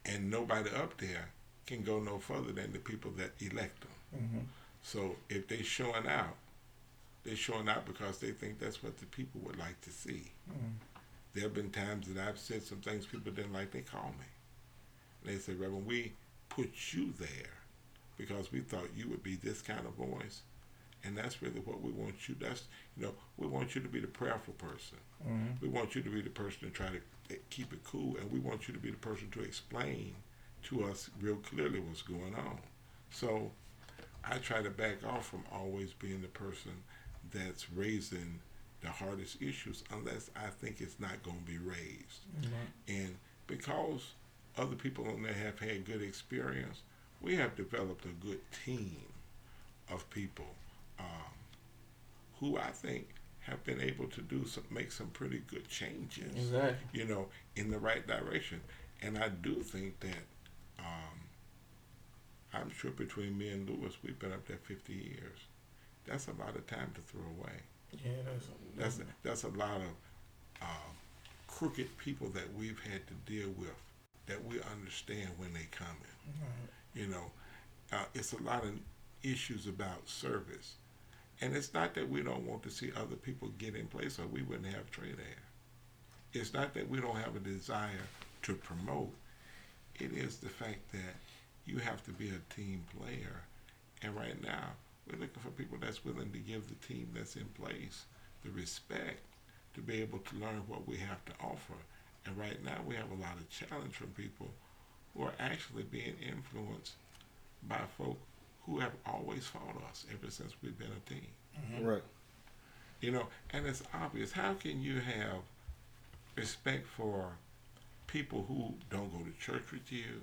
And nobody up there can go no further than the people that elect them. Mm-hmm. So if they showing out, they showing out because they think that's what the people would like to see. Mm. There have been times that I've said some things people didn't like. They call me. They say, Reverend, we put you there because we thought you would be this kind of voice. And that's really what we want you. That's you know, we want you to be the prayerful person. Mm-hmm. We want you to be the person to try to eh, keep it cool, and we want you to be the person to explain to us real clearly what's going on. So I try to back off from always being the person that's raising the hardest issues unless I think it's not going to be raised. And because other people on there have had good experience, we have developed a good team of people um, who I think have been able to do some, make some pretty good changes Exactly. you know, in the right direction. And I do think that um, I'm sure between me and Lewis, we've been up there 50 years. That's a lot of time to throw away. Yeah, that's That's that's a lot of um, crooked people that we've had to deal with that we understand when they come in. Right. You know, uh, it's a lot of issues about service. And it's not that we don't want to see other people get in place or we wouldn't have trade air. It's not that we don't have a desire to promote. It is the fact that you have to be a team player. And right now, we're looking for people that's willing to give the team that's in place the respect to be able to learn what we have to offer. And right now, we have a lot of challenge from people who are actually being influenced by folk who have always fought us ever since we've been a team. Mm-hmm. Right. You know, and it's obvious. How can you have respect for people who don't go to church with you,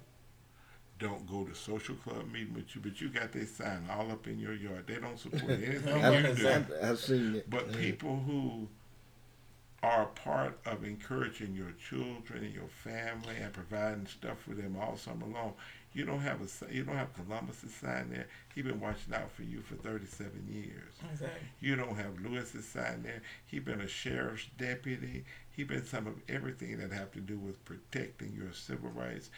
don't go to social club meeting with you, but you got their sign all up in your yard? They don't support anything you I've, do. I've, I've seen it. But Yeah. people who are a part of encouraging your children and your family and providing stuff for them all summer long, you don't have a si- you don't have Columbus's sign there. He been watching out for you for 37 years. Exactly. You don't have Lewis's sign there. He been a sheriff's deputy. He been some of everything that have to do with protecting your civil rights.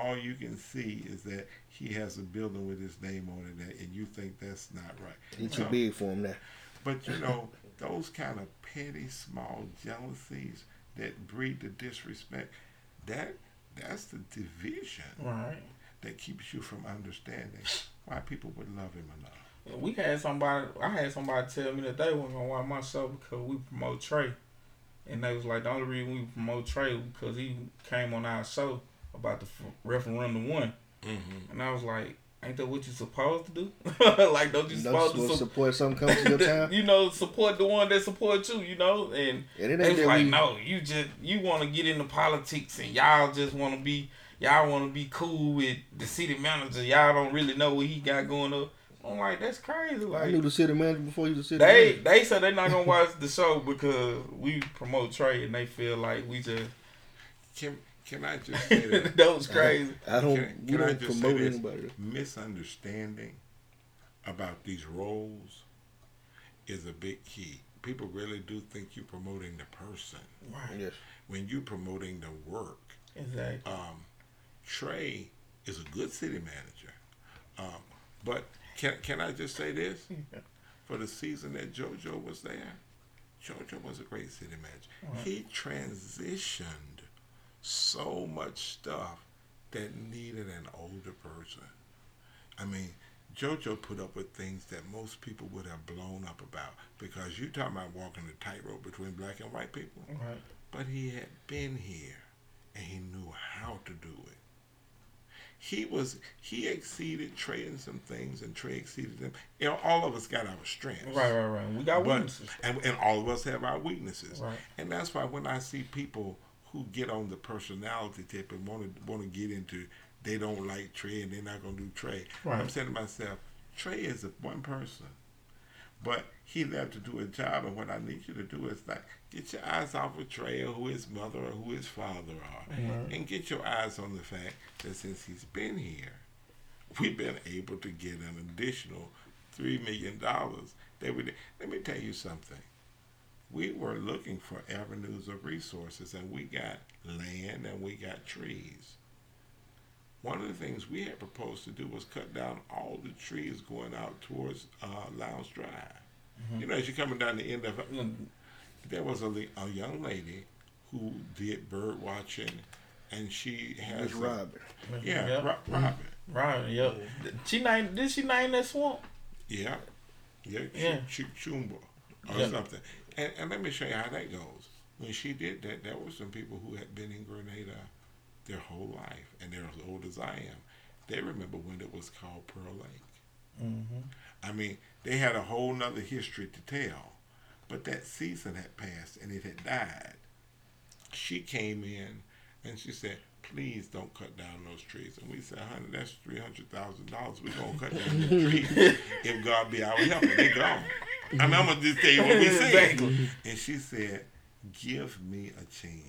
All you can see is that he has a building with his name on it, and you think that's not right. He's too So- big for him now. but you know, those kind of petty, small jealousies that breed the disrespect, that that's the division Right. that keeps you from understanding why people would love him enough. And we had somebody. I had somebody tell me that they weren't gonna watch my show because we promote Trey, and they was like the only reason we promote Trey was because he came on our show about the f- referendum one, Mm-hmm. and I was like, Ain't that what you supposed to do? like, don't you You know, supposed to supposed to su- support something comes to your town. you know, support the one that supports you, you know? And And it ain't like, we, no, you just, you want to get into politics and y'all just want to be, y'all want to be cool with the city manager. Y'all don't really know what he got going on. I'm like, that's crazy. I Like, knew the city manager before you was the city they manager. they said they're not gonna watch the show because we promote Trey and they feel like we just Can can I just say that that was crazy. I don't. Can- we can I don't just say promote this? anybody. misunderstanding about these roles is a big key. People really do think you're promoting the person Right. Yes. when you're promoting the work. Exactly. Um, Trey is a good city manager, um, but can can I just say this? For the season that JoJo was there, JoJo was a great city manager. He transitioned so much stuff that needed an older person. I mean, JoJo put up with things that most people would have blown up about because you talking about walking the tightrope between black and white people. Right. But he had been here and he knew how to do it. He was he exceeded Trey in some things and Trey exceeded him. You know, all of us got our strengths. Right, right, right. We got But, weaknesses. and, and all of us have our weaknesses. Right. And that's why when I see people who get on the personality tip and want to want to get into they don't like Trey and they're not gonna do Trey. Right. I'm saying to myself, Trey is a one person. But he left to do a job and what I need you to do is like get your eyes off of Trey or who his mother or who his father are. Right. And get your eyes on the fact that since he's been here, we've been able to get an additional three million dollars. They would let me tell you something. We were looking for avenues of resources and we got land and we got trees. One of the things we had proposed to do was cut down all the trees going out towards uh, Lounge Drive. You know, as you're coming down the end of it, Mm, there was a, a young lady who did bird watching, and she has a- Robin. yeah, Yep. Ro- Robin. Right. Yep. She named. Did she name that swamp? Yeah. Yeah. Yeah. Ch- Chumba or Yeah. something. And, and let me show you how that goes. When she did that, there were some people who had been in Grenada their whole life, and they're as old as I am. They remember when it was called Pearl Lake. Mm-hmm. I mean, they had a whole nother history to tell. But that season had passed and it had died. She came in and she said, please don't cut down those trees. And we said, honey, that's $300,000. We're going to cut down the trees if God be our helper. They gone. I mean, I'm going to just tell you what we said. Exactly. And she said, give me a chance.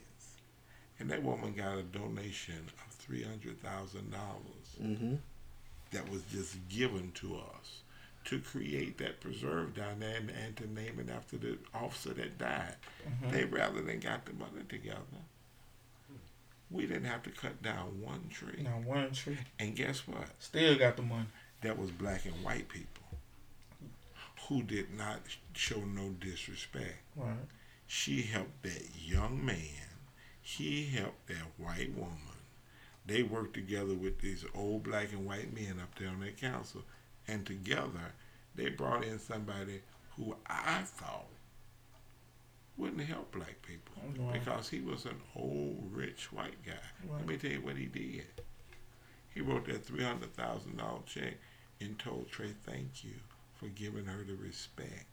And that woman got a donation of $300,000 Mm-hmm. that was just given to us to create that preserve down there and, and to name it after the officer that died. They rather than got the money together. We didn't have to cut down one tree. Now one tree. And guess what? Still got the money. That was black and white people who did not show no disrespect. Right. She helped that young man. He helped that white woman. They worked together with these old black and white men up there on that council. And together, they brought in somebody who I thought wouldn't help black people Right. because he was an old, rich white guy. Let me tell you what he did. He wrote that $300,000 check and told Trey, thank you for giving her the respect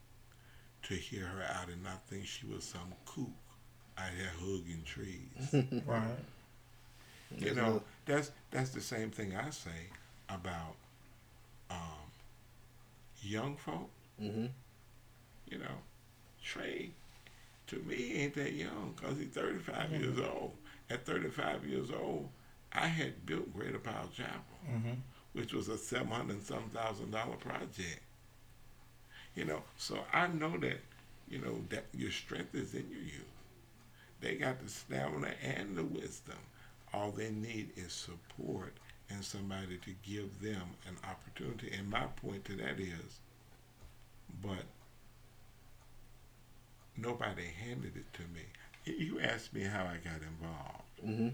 to hear her out and not think she was some kook out here hugging trees. Right. you That's know, love. that's that's the same thing I say about um, young folk. Mm-hmm. You know, Trey, to me, ain't that young because he's 35 years old. At 35 years old, I had built Greater Powell Chapel, Mm-hmm. which was a 700 and some thousand dollar project. You know, so I know that, you know, that your strength is in your youth. They got the stamina and the wisdom. All they need is support and somebody to give them an opportunity. And my point to that is, but nobody handed it to me. You asked me how I got involved. Mm-hmm.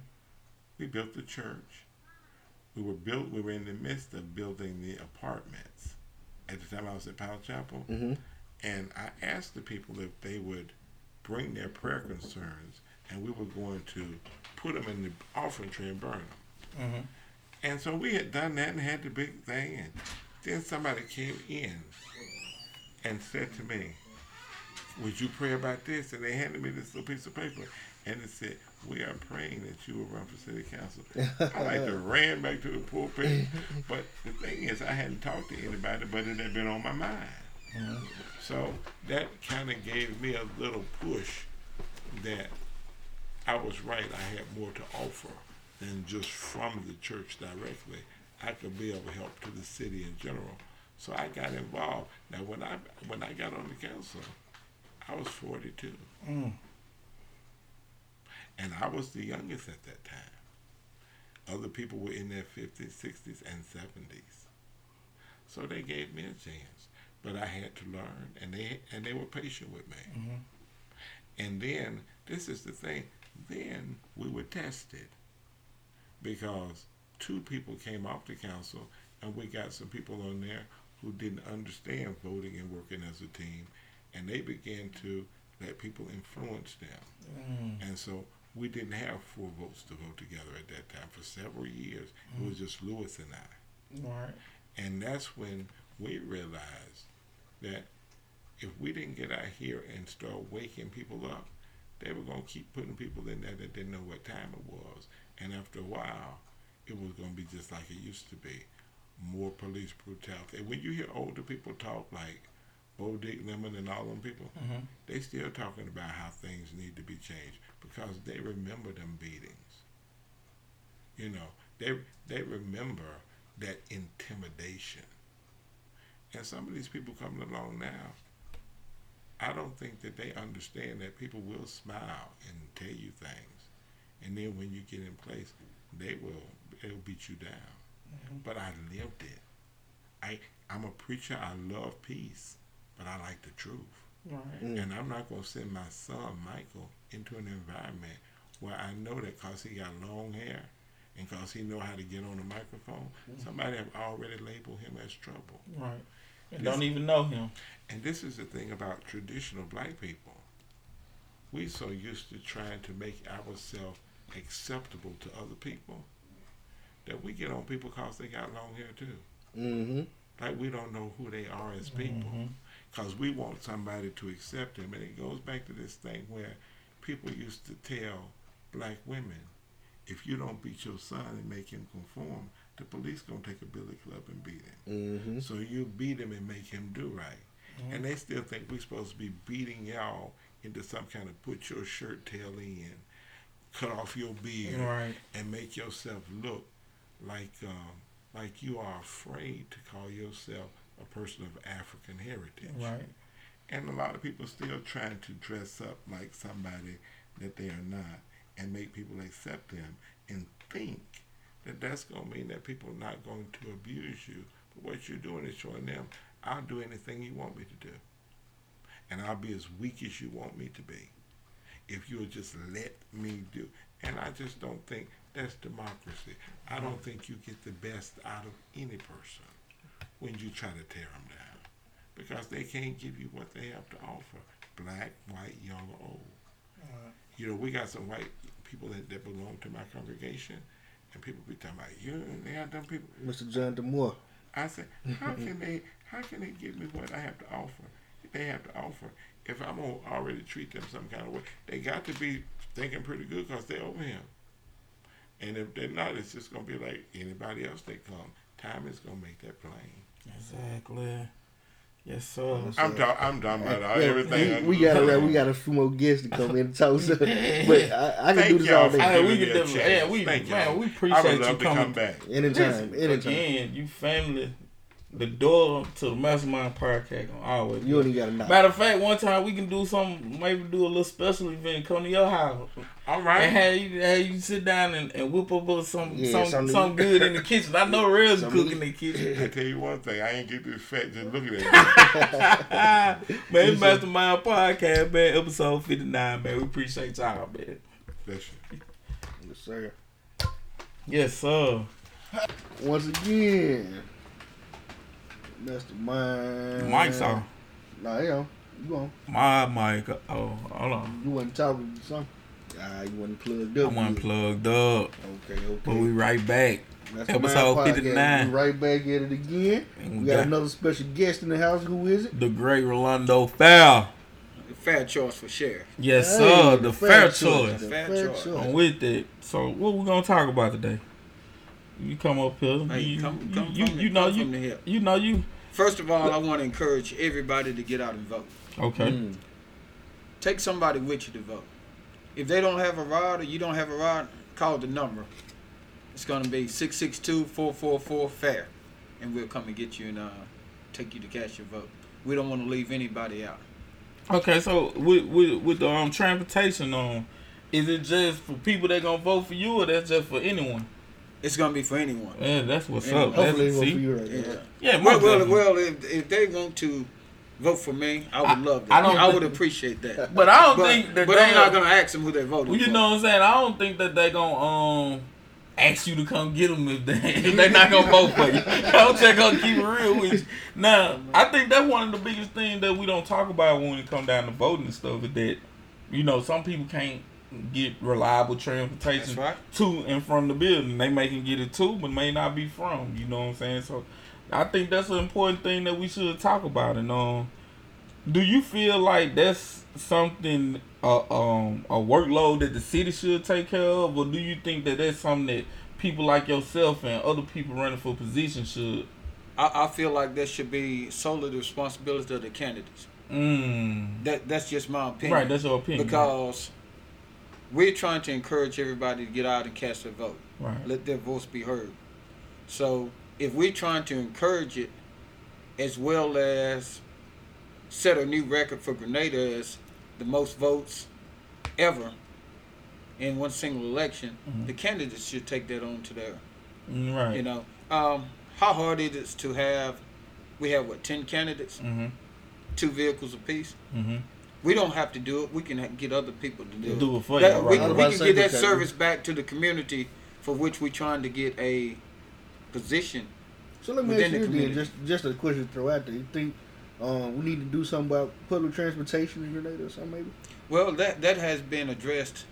We built the church. We were built. We were in the midst of building the apartments. At the time, I was at Powell Chapel, Mm-hmm. and I asked the people if they would bring their prayer concerns, and we were going to put them in the offering tray and burn them. Mm-hmm. And so we had done that and had the big thing, and then somebody came in and said to me, "Would you pray about this?" And they handed me this little piece of paper, and it said, "We are praying that you will run for city council." I like to ran back to the pulpit, but the thing is, I hadn't talked to anybody, but it had been on my mind. So that kind of gave me a little push that I was right. I had more to offer than just from the church directly. I could be of help to the city in general. So I got involved. Now when I when I got on the council, I was 42. Mm. And I was the youngest at that time. Other people were in their 50s, 60s, and 70s. So they gave me a chance. But I had to learn, and they and they were patient with me. Mhm. And then this is the thing. Then we were tested because two people came off the council, and we got some people on there who didn't understand voting and working as a team, and they began to let people influence them. Mm. And so we didn't have four votes to vote together at that time. For several years, it was just Lewis and I. Right. And that's when we realized that if we didn't get out here and start waking people up, they were going to keep putting people in there that didn't know what time it was. And after a while, it was going to be just like it used to be more police brutality. And when you hear older people talk like Bo Dick Lemon and all them people, Mhm. they still talking about how things need to be changed because they remember them beatings. You know, they they remember that intimidation. And some of these people coming along now, I don't think that they understand that people will smile and tell you things, and then when you get in place, they will they'll beat you down. But I lived it. I I'm a preacher. I love peace, but I like the truth. Right. Mm. And I'm not going to send my son, Michael, into an environment where I know that because he got long hair and because he know how to get on a microphone, somebody have already labeled him as trouble. Right. And don't even know him. And this is the thing about traditional black people. We so used to trying to make ourselves acceptable to other people that we get on people because they got long hair too. Mm-hmm. Like we don't know who they are as people. Mhm. Because we want somebody to accept him. And it goes back to this thing where people used to tell black women, if you don't beat your son and make him conform, the police gonna take a billy club and beat him. Mm-hmm. So you beat him and make him do right. And they still think we're supposed to be beating y'all into some kind of put your shirt tail in, cut off your beard, Right. and make yourself look like um, like you are afraid to call yourself a person of African heritage. Right. And a lot of people still trying to dress up like somebody that they are not and make people accept them and think that that's going to mean that people are not going to abuse you. But what you're doing is showing them, I'll do anything you want me to do. And I'll be as weak as you want me to be. If you'll just let me do. And I just don't think that's democracy. I don't think you get the best out of any person when you try to tear them down because they can't give you what they have to offer black, white, young, or old. Right. You know, we got some white people that, that belong to my congregation, and people be talking about you. They have them people. Mr. John DeMoore. I said, how can they? How can they give me what I have to offer? They have to offer. If I'm gonna already treat them some kind of way, they got to be thinking pretty good because they're over here. And if they're not, it's just gonna be like anybody else that come. Time is gonna make that plain. Exactly. Yes, sir. Yes, I'm sir. talking. I'm talking about Yeah, everything. we, we got a, we got a few more guests to come in and talk. So, but I, I can Thank do this y'all all day. Hey, we can definitely- yeah, we- Thank man, y'all. we I appreciate would you love to coming. come back. Anytime, anytime. Again, you family, the door to the Mastermind Podcast gonna always. You only got to knock. Matter of fact, one time we can do some, maybe do a little special event, come to your house, All right. and right. have you, have you sit down and, and whip up us some, Yeah, some, something- some good in the kitchen. I know Red's Something- cooking in the kitchen. I tell you one thing, I ain't get this fat just looking at you. man, it's Mastermind Podcast, man, episode 59, man. We appreciate y'all, man. Bless you. Yes, sir. Yes, sir. Once again, Mastermind. Mike's on. Nah, you know, you on. My mic. Oh, hold on. You wasn't talking to something. Ah, you wasn't plugged I up. wasn't yet. plugged up. Okay, okay. But we right back. That's the episode Mind Podcast. 59. We right back at it again. And We we got got another special guest in the house. Who is it? the great Rolando Fair. Fair choice for sheriff. Yes, Hey, sir. The fair, choice. The Fair fair choice. choice. I'm with it. So what we gonna talk about today? You come up here. Hey, you, come, you, come you, from, you know come you from the you know you First of all, I want to encourage everybody to get out and vote. okay. Mm. Take somebody with you to vote. If they don't have a rod or you don't have a rod, call the number. It's going to be 662-444-FAIR. And we'll come and get you and uh, take you to cast your vote. We don't want to leave anybody out. Okay, so with with with the um transportation um, is it just for people that gonna vote for you or that's just for anyone? It's going to be for anyone. Yeah, that's what's Yeah, up. That's, Hopefully, it won't see? for right Yeah. now. Yeah, Well, well, well if, if they want to vote for me, I would I- love that. I I, don't would think- appreciate that. but I don't But, think that but they I'm not going to ask them who they voted. voting Well, you for. know what I'm saying? I don't think that they gonna um ask you to come get them if they if they not gonna vote for you. I'm just gonna keep it real with you. Now, I think that's one of the biggest things that we don't talk about when it come down to voting and stuff is that you know some people can't get reliable transportation right. to and from the building. They may can get it to, but may not be from. You know what I'm saying? So, I think that's an important thing that we should talk about. And um, do you feel like that's something uh, um a workload that the city should take care of, or do you think that that's something that people like yourself and other people running for positions should? I, I feel like that should be solely the responsibility of the candidates. Mm. That that's just my opinion. Right, that's your opinion. because we're trying to encourage everybody to get out and cast their vote. right. Let their voice be heard. So if we're trying to encourage it, as well as set a new record for Grenada as the most votes ever in one single election, Mhm. the candidates should take that on to their Mm, Right. you know, um, how hard it is to have. We have what ten candidates, Mhm. two vehicles apiece. Mhm. We don't have to do it. We can ha- get other people to do it. Do it for That- you. we, Right. we about can to get that service back to the community for which we're trying to get a position. So let me ask you this, community. just just a question to throw out there. You think um, we need to do something about public transportation in Grenada or something maybe? Well, that that has been addressed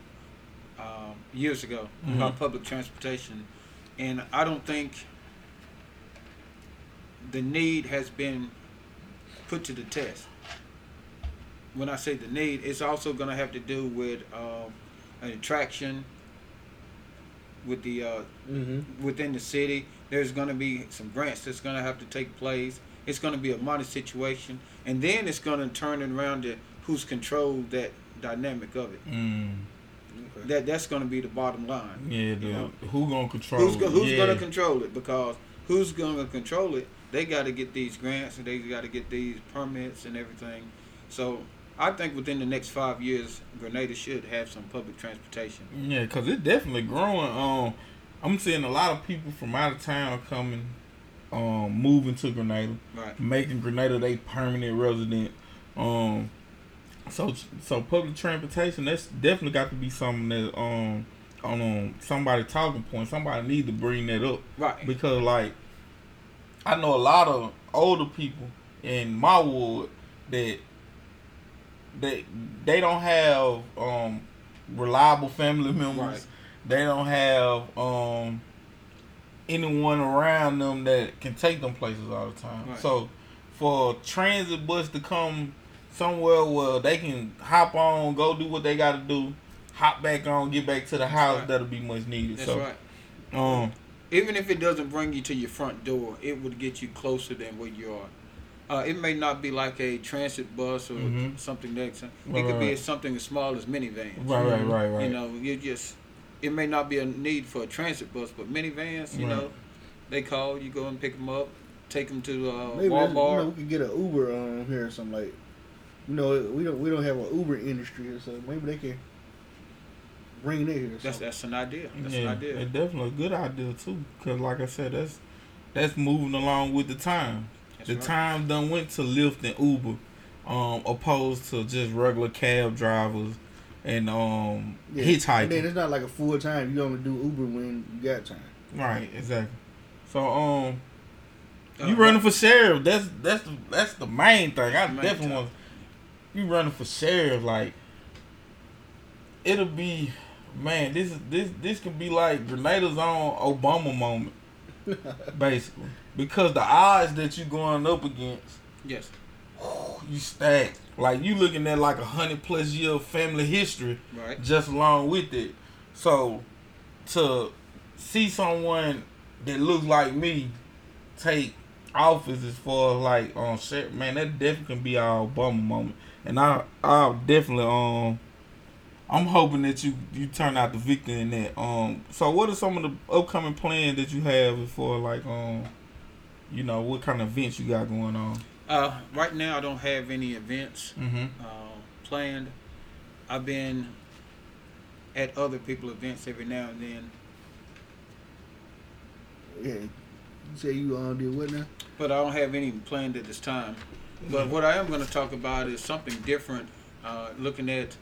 um, years ago Mhm. about public transportation, and I don't think the need has been put to the test. When I say the need, it's also going to have to do with um, an attraction with the uh, Mm-hmm. within the city. There's going to be some grants that's going to have to take place. It's going to be a money situation, and then it's going to turn it around to who's controlled that dynamic of it. Mm. That that's going to be the bottom line. Yeah. The, You know, who gonna control? who's go, who's yeah. going to control it? Because who's going to control it? They got to get these grants and they got to get these permits and everything. So I think within the next five years, Grenada should have some public transportation. Yeah, cause it's definitely growing. Um, I'm seeing a lot of people from out of town coming, um, moving to Grenada, Right. making Grenada their permanent resident. Um, so so public transportation that's definitely got to be something that um on um, somebody talking point. Somebody need to bring that up Right. because like I know a lot of older people in my ward that they they don't have um reliable family members. Right. They don't have um anyone around them that can take them places all the time. Right. So for transit bus to come somewhere where they can hop on, go do what they got to do, hop back on, get back to the house, right. that'll be much needed. That's so right. um even if it doesn't bring you to your front door, it would get you closer than where you are. Uh, it may not be like a transit bus or Mhm. something that it Right, could be right. something as small as minivans. right, right, right, right. You know, you just it may not be a need for a transit bus, but minivans, you Right. know, they call you go and pick them up, take them to uh, Maybe that's- you know, we could get an Uber um, here or something like. You know, we don't we don't have an Uber industry or something. Maybe they can bring it here. Or That's that's an idea. That's yeah, an idea. it's definitely a good idea too. Cause like I said, that's that's moving along with the time. That's the right. time done went to Lyft and Uber, um, opposed to just regular cab drivers and um Yeah. And then it's not like a full time. You only do Uber when you got time. Right, exactly. So um, Uh, you running for sheriff? That's that's the, that's the main thing. I Main definitely thing. want you running for sheriff. Like, it'll be, man. This is this this could be like Grenada's own Obama moment, basically, because the odds that you're going up against, Yes. you stacked. Like you looking at like a hundred plus year family history Right. just along with it. So to see someone that looks like me take office as far as like um shit, man, that definitely can be our Obama moment. And I I definitely um I'm hoping that you you turn out the victor in that. Um so what are some of the upcoming plans that you have far like um you know what kind of events you got going on? Uh, right now, I don't have any events Mm-hmm. uh, planned. I've been at other people events every now and then, Yeah. You say you uh, did what now? but I don't have any planned at this time. But what I am going to talk about is something different. Uh, looking at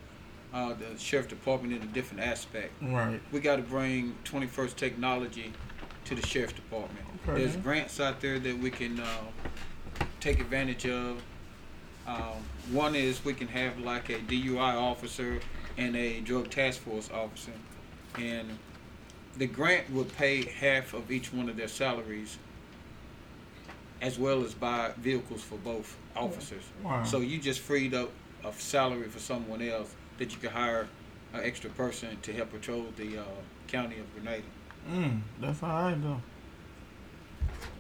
uh, the sheriff department in a different aspect. Right. We got to bring 21st technology to the sheriff department. Okay. There's grants out there that we can uh, take advantage of. Um, one is we can have like a DUI officer and a drug task force officer, and the grant would pay half of each one of their salaries, as well as buy vehicles for both officers. Wow. So you just freed up a salary for someone else that you could hire an extra person to help patrol the uh, county of Grenada. Mm, that's all right though.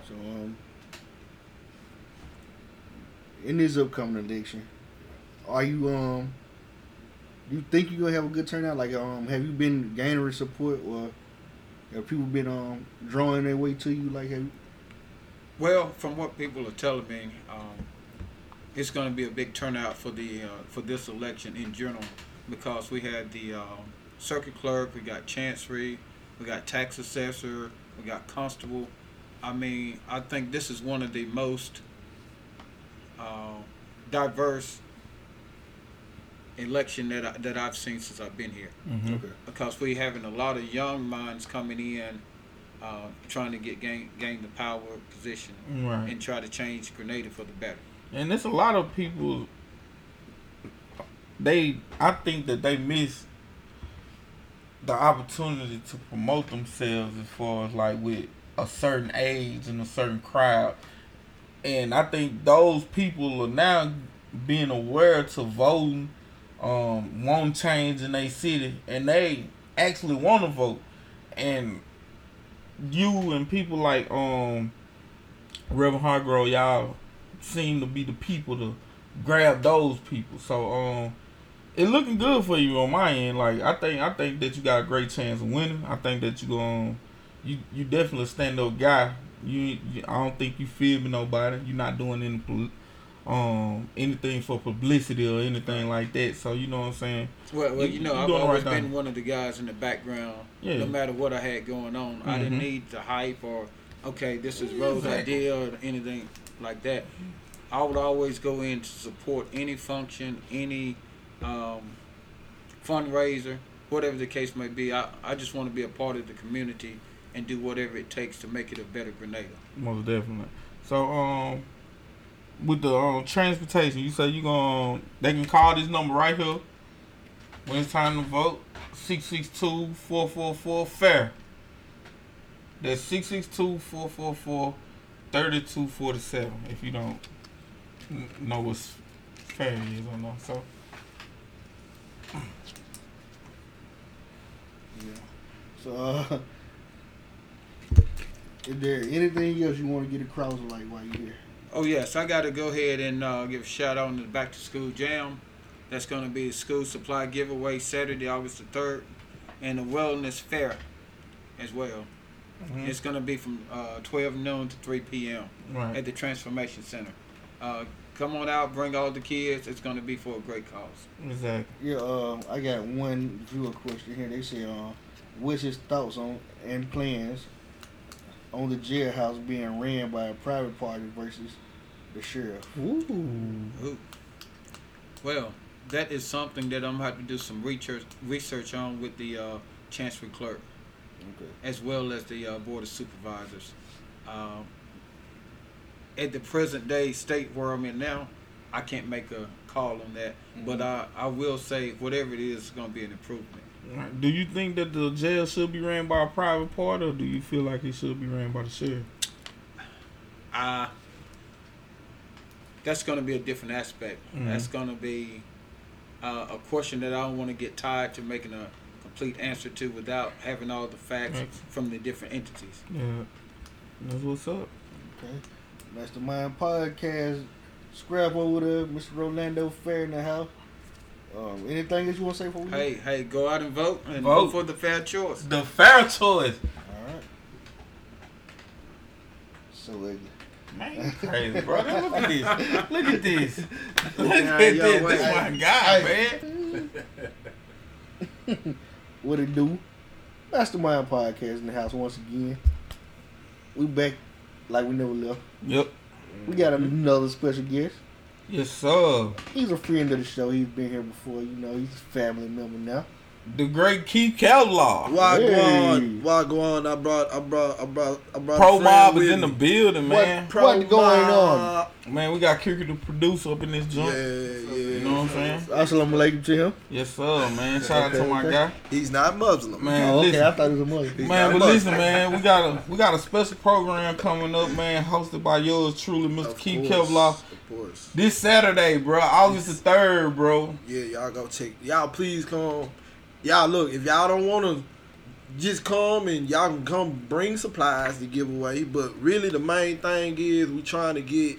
So um, in this upcoming election, are you um, you think you're gonna have a good turnout? Like um, have you been gaining support, or have people been um drawing their way to you? Like have you, Well, from what people are telling me, um, it's to be a big turnout for the uh, for this election in general because we had the um, circuit clerk, we got chancery, we got tax assessor, we got constable. I mean, I think this is one of the most uh, diverse election that I, that I've seen since I've been here Mm-hmm. okay? because we're having a lot of young minds coming in, uh, trying to get gain gain the power position Right. and try to change Grenada for the better. And there's a lot of people. They, I think that they miss the opportunity to promote themselves as far as like with a certain age and a certain crowd. And I think those people are now being aware to voting, um, want change in their city, and they actually want to vote. And you and people like um Reverend Hargrove, y'all seem to be the people to grab those people. So um it looking good for you on my end. Like I think I think that you got a great chance of winning. I think that you're going you you definitely a stand up guy. You, you I don't think you me nobody. You're not doing any um anything for publicity or anything like that. So you know what I'm saying? Well, well, You- know, I've always right been thing. one of the guys in the background. Yeah. No matter what I had going on, I didn't Mhm. need the hype or okay, this is Rose' Exactly. idea or anything like that. I would always go in to support any function, any um, fundraiser, whatever the case may be. I, I just want to be a part of the community and do whatever it takes to make it a better Grenada. Most definitely. So um with the um transportation, you say you gonna they can call this number right here when it's time to vote. 662-444 fair. That's 662-444-3247 if you don't know what fair is or not. So Yeah. So uh, is there anything else you want to get across like while you're here? Oh yes, I got to go ahead and uh, give a shout out to the Back to School Jam. That's going to be a school supply giveaway Saturday, August the third, and the Wellness Fair as well. mhm, It's going to be from uh, 12 noon to 3 p.m. right. at the Transformation Center. Uh, come on out, bring all the kids. It's going to be for a great cause. Exactly. Yeah, uh, I got one viewer question here. They say, uh, what's his thoughts on and plans on the jailhouse being ran by a private party versus the sheriff? Ooh. Ooh. Well, that is something that I'm going to have to do some research research on with the uh, Chancery Clerk. Okay. as well as the uh, board of supervisors. Um, at the present day state where I'm in now, I can't make a call on that. But I, I will say, whatever it is, it's gonna be an improvement. Right. Do you think that the jail should be ran by a private party, or do you feel like it should be ran by the sheriff? Uh, that's going to be a different aspect. Mhm. That's going to be uh, a question that I don't want to get tied to making a complete answer to without having all the facts Right. from the different entities. Yeah, that's what's up. Okay. Mastermind Podcast. Scrap over there, Mr. Rolando Fair in the house. Um, anything else you want to say for we Hey, hey, go out and vote and Vote. vote for the fair choice. The fair choice. All right. So, uh, Man, crazy, bro. Look at this. Look at this. Look Yeah, at yo, this. wait. This my guy, man. what it do? Mastermind Podcast in the house once again. We back like we never left. Yep. We got another special guest. Yes, sir. He's a friend of the show. He's been here before. You know, he's a family member now. The great Keith Kevlar. Wagwan, Hey. Wagwan. I brought, I brought, I brought, I brought. Pro Mob is in the building, man. What- what going on? Man, we got Kiki the producer up in this joint. yeah. Yeah. You know what I'm saying? Assalamu alaikum to him. Yes, sir, man. Shout out to my okay. guy. He's not Muslim. Man, oh, okay. listen. I thought it was a Muslim. Man, not but a listen, man, we got a we got a special program coming up, man, hosted by yours truly, Mr. Of Keith course, Kevlar. Of course. This Saturday, bro, August the third, bro. Yeah, y'all go check. Y'all please come. Y'all look. If y'all don't want to just come and y'all can come bring supplies to give away. But really, the main thing is we trying to get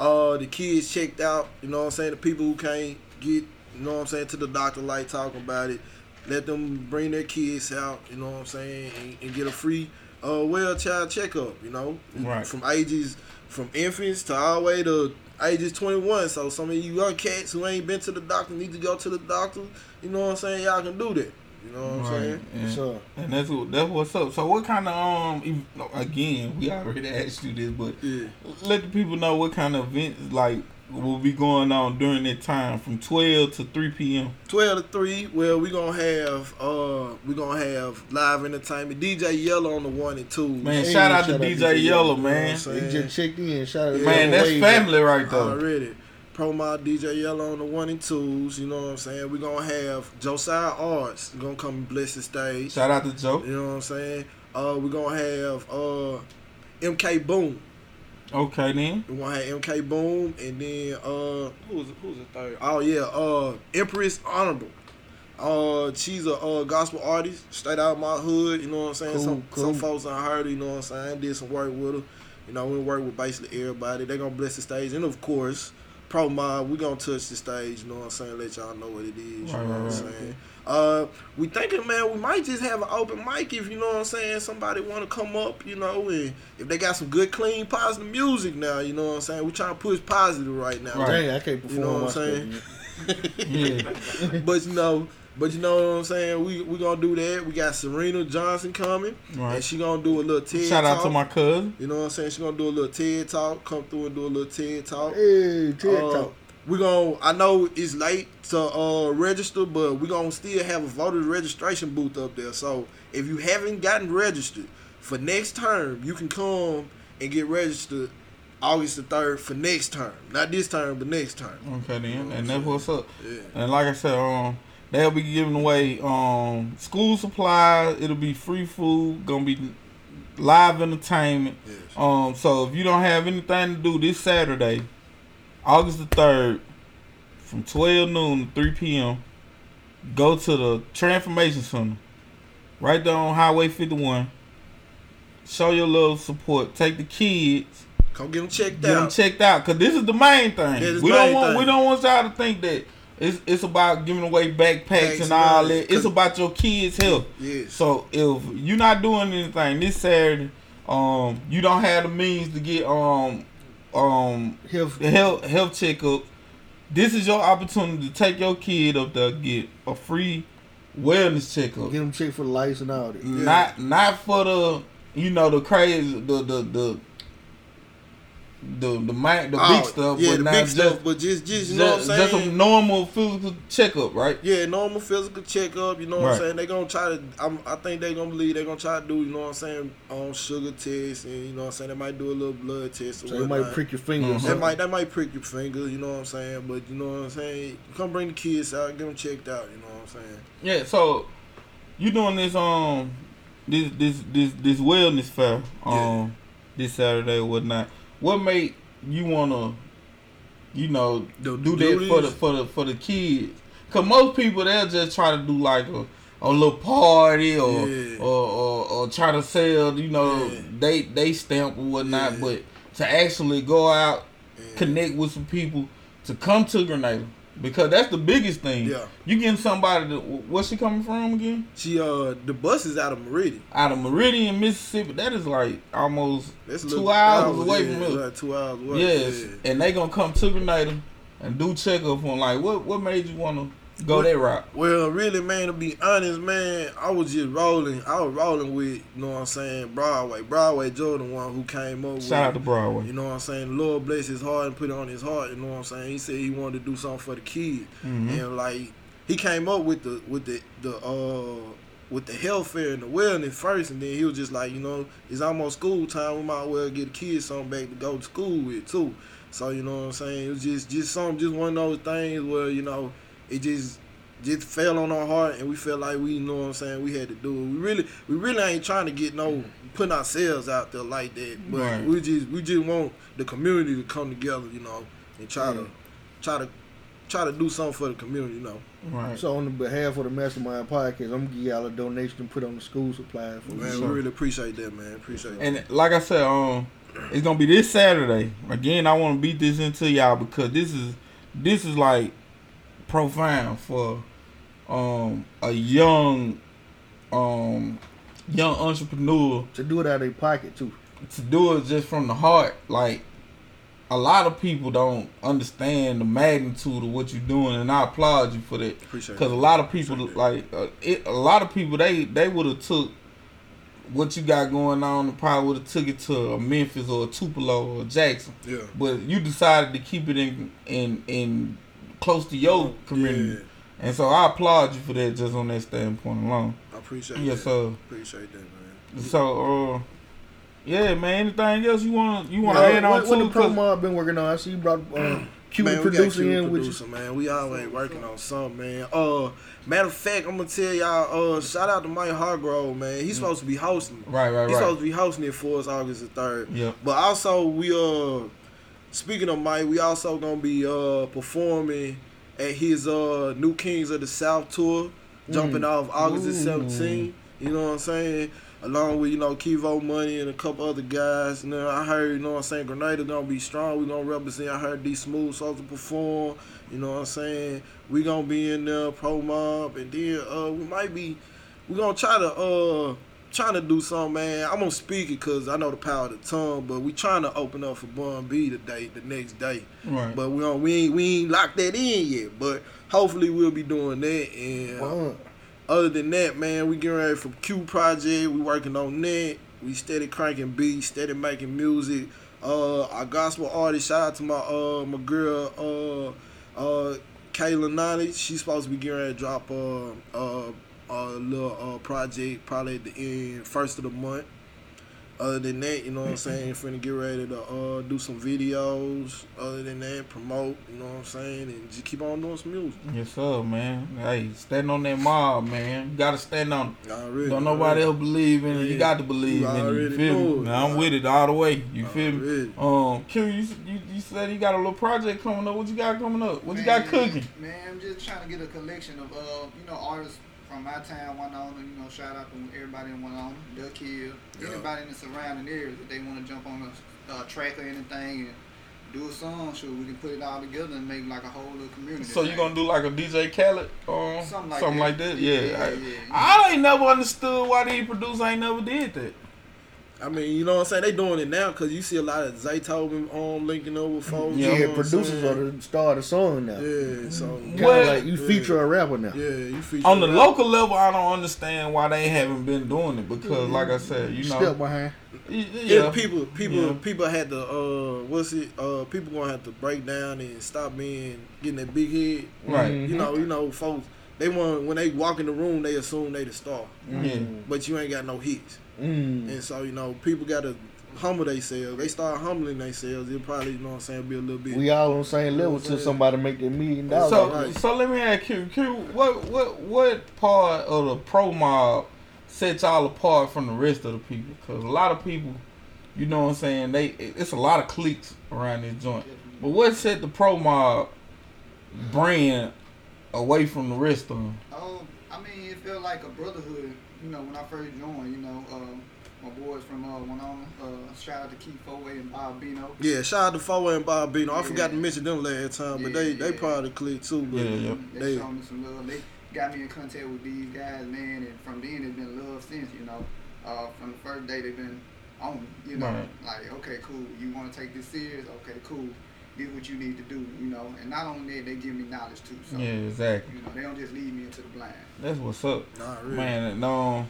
uh the kids checked out. You know what I'm saying? The people who can't get, you know what I'm saying, to the doctor like talking about it. Let them bring their kids out. You know what I'm saying, and, and get a free uh well child checkup. You know, Right. from ages from infants to all the way to ages 21. So some of you young cats who ain't been to the doctor need to go to the doctor. You know what I'm saying? Y'all can do that. You know what I'm saying? And, So, and that's what that's what's up. So what kind of um ev- again, we already asked you this, but Yeah. let the people know what kind of events like will be going on during that time from twelve to three PM. 12 to 3, well, we're going to have uh we're going to have live entertainment. DJ Yellow on the 1 and 2. Man, Hey, shout out to out DJ DJ Yellow, You man. what I'm he just checked in. Shout out to Man, that's Wave. family right there. Already. Pro Mob DJ Yellow on the 1 and 2s. You know what I'm saying? We're going to have Josiah Arts going to come and bless the stage. Shout out to Joe. You know what I'm saying? Uh, we're going to have uh, MK Boom. Okay then. We're going MK Boom. And then, uh, who's, who's the third? Oh, yeah. Uh, Empress Honorable. Uh, she's a uh, gospel artist, straight out of my hood. You know what I'm saying? Cool, some cool. some folks I heard. You know what I'm saying? I did some work with her. You know, we work with basically everybody. They're gonna bless the stage, and of course, Pro Mob. We gonna touch the stage. You know what I'm saying? Let y'all know what it is. You know right, what I'm right. saying? Uh, we thinking, man, we might just have an open mic if you know what I'm saying. Somebody want to come up, you know, and if they got some good, clean, positive music now, you know what I'm saying. We trying to push positive right now. Right. Dang, I can't perform You know what I'm saying? Yeah. but you know, but you know what I'm saying. We we gonna do that. We got Serena Johnson coming, and she gonna do a little TED Talk. Shout out to my cousin. You know what I'm saying? She gonna do a little TED talk. Come through and do a little TED talk. Hey, TED Uh, Talk. We gonna. I know it's late to uh, register, but we're gonna still have a voter registration booth up there. So if you haven't gotten registered for next term, you can come and get registered August the third for next term. Not this term, but next term. Okay then. And that's what's up. Yeah. And like I said, um, they'll be giving away um school supplies. It'll be free food. Gonna be live entertainment. Yes. Um, so if you don't have anything to do this Saturday, August the third, from twelve noon to three p.m., go to the Transformation Center, right there on Highway fifty one. Show your little support. Take the kids. Come get them checked out. Get them checked out, cause this is the main thing. We don't want thing. we don't want y'all to think that it's it's about giving away backpacks and all that. It's about your kids' health. Yes. So if you're not doing anything this Saturday, um, you don't have the means to get um um Health. health health checkup. This is your opportunity to take your kid up there get a free wellness checkup. Get them checked for the lights and all that. Yeah. Not not for the you know the crazy the the the the the mic, the Oh, big stuff, yeah, but the not big just, stuff, but just, just you know what I'm just, saying. just a normal physical checkup, right? Yeah, normal physical checkup. You know what Right. I'm saying? They gonna try to. I'm, I think they gonna believe they gonna try to do. You know what I'm saying? On sugar tests and you know what I'm saying. They might do a little blood test. Or So they might prick your finger. or Mhm. They might. They might prick your finger. You know what I'm saying? But you know what I'm saying. Come bring the kids out. Get them checked out. You know what I'm saying? Yeah. So you doing this um this this this this wellness fair um Yeah. this Saturday or whatnot? What made you wanna you know Do- do do that for the for the for the kids? Cause most people they'll just try to do like a a little party or Yeah. or, or or try to sell you know Yeah. they they stamp or whatnot, Yeah. but to actually go out connect with some people to come to Grenada because that's the biggest thing. Yeah. You getting somebody that where's she coming from again? She uh the bus is out of Meridian. Out of Meridian, Mississippi. That is like almost That's two little- hours yeah, away from it's us. Like two hours away. Yes, Yeah. and they gonna come to Grenada and do checkup on like what what made you wanna go that route? Well, really, man, to be honest, man, I was just rolling. I was rolling with, you know what I'm saying, Broadway. Broadway Jordan, one who came up with. Shout out to Broadway. You know what I'm saying? The Lord bless his heart and put it on his heart. You know what I'm saying? He said he wanted to do something for the kids, Mhm. and like he came up with the with the the uh with the health fair and the wellness first, and then he was just like, you know, it's almost school time. We might well get the kids something back to go to school with too. So you know what I'm saying? It was just just some just one of those things where you know it just just fell on our heart and we felt like we you know what I'm saying we had to do it. We really we really ain't trying to get no putting ourselves out there like that. But Right. we just we just want the community to come together, you know, and try Yeah. to try to try to do something for the community, you know. Right. So on the behalf of the Mastermind Podcast, I'm gonna give y'all a donation to put on the school supplies for Man, we really appreciate that, man. Appreciate that. And like I said, um, it's gonna be this Saturday. Again, I want to beat this into y'all because this is this is like profound for um a young um young entrepreneur To do it out of their pocket too. to do it just from the heart. Like a lot of people don't understand the magnitude of what you're doing, and I applaud you for that. Because a lot of people like uh, it, a lot of people they they would have took what you got going on and probably would have took it to a Memphis or a Tupelo or Jackson, Yeah. but you decided to keep it in in in close to your community, and so I applaud you for that just on that standpoint alone. I appreciate Yes, that. sir. Appreciate that, man. So uh, yeah, man. Anything else you want you want Yeah, to add on what, what to? the 'Cause- promo been working on? I see you brought Cuban man, we got producer Cuban in with you. producer, man. We always working on something, man. Uh, matter of fact, I'm gonna tell y'all. Uh, shout out to Mike Hargrove, man. He's supposed to be hosting. right, right, He's right. supposed to be hosting it for us August the third. Yeah. But also, we uh, speaking of Mike, we also gonna be uh performing at his uh New Kings of the South tour, jumping off August the 17th. You know what I'm saying? Along with you know Kivo Money and a couple other guys. And then I heard you know what I'm saying Grenada gonna be strong. We gonna represent. I heard D Smooth supposed to perform. You know what I'm saying? We gonna be in there pro mob, and then uh we might be we gonna try to uh trying to do something, man. I'm gonna speak it because I know the power of the tongue, but we trying to open up for Bun B today, the next day. Right. But we don't, we ain't we ain't locked that in yet. But hopefully we'll be doing that. And Wow. other than that, man, we getting ready for Q Project. We working on that. We steady cranking beats, steady making music. Uh, our gospel artist. Shout out to my uh my girl uh uh Kayla Nani. She's supposed to be getting ready to drop uh uh a little uh project probably at the end first of the month. Other than that, you know what I'm saying, finna get ready to uh do some videos. Other than that, promote, you know what I'm saying, and just keep on doing some music. Yes, sir, man. Hey, stand on that mob, man. You gotta stand on it. Already, Don't nobody else believe in it. You got to believe You in it. You feel me? it. Now, I'm with it all the way. You feel me? Um, Q, you, you you said you got a little project coming up. What you got coming up? What you got cooking? Man, I'm just trying to get a collection of uh, you know, artists from my town, Winona, you know, shout out to everybody in Winona, Duck Hill, Yeah. anybody in the surrounding areas if they want to jump on a uh, track or anything and do a song, sure we can put it all together and make like a whole little community. So you thing. gonna do like a DJ Khaled, um, Something like something that. like that? Yeah, Yeah. yeah, I. I ain't never understood why these producers ain't never did that. I mean, you know what I'm saying? They doing it now because you see a lot of Zaytoven um linking up with folks. Yeah, you know producers saying? are the star of the song now. Yeah, so Well, like you feature a rapper now. yeah, you feature On the that. local level, I don't understand why they haven't been doing it because, like I said, you know, Step behind. Yeah, yeah, people, people, Yeah. people had to. Uh, what's it? Uh, people gonna have to break down and stop being getting that big head. right, Mhm. You know, you know, folks. They want when they walk in the room, they assume they the star, yeah. but you ain't got no hits. Mm. And so you know, people gotta humble themselves. They start humbling themselves. It probably, you know what I'm saying, be a little bit. We all on the same level till somebody make that million dollars. So, right. so let me ask you, Q, what, what, what part of the pro mob sets y'all apart from the rest of the people? Because a lot of people, you know what I'm saying, they it's a lot of cliques around this joint. But what set the pro mob brand away from the rest of them? Oh, I mean, it felt like a brotherhood. You know, when I first joined, you know, um, my boys from uh, Winona, uh, shout out to Keith Foway and Bob Bino. yeah, shout out to Four and Bob Bino. I Yeah. forgot to mention them last time, but they Yeah, they yeah. part of the clique too. But Yeah, yeah. They, They- showed me some love. They got me in contact with these guys, man, and from then it's been love since. You know, uh, from the first day they've been on. You know, Right. like okay, cool. You want to take this serious? Okay, cool. This what you need to do. You know, and not only that, they give me knowledge too. So Yeah, exactly. you know, they don't just lead me into the blind. That's what's up, Not really. man. And, um,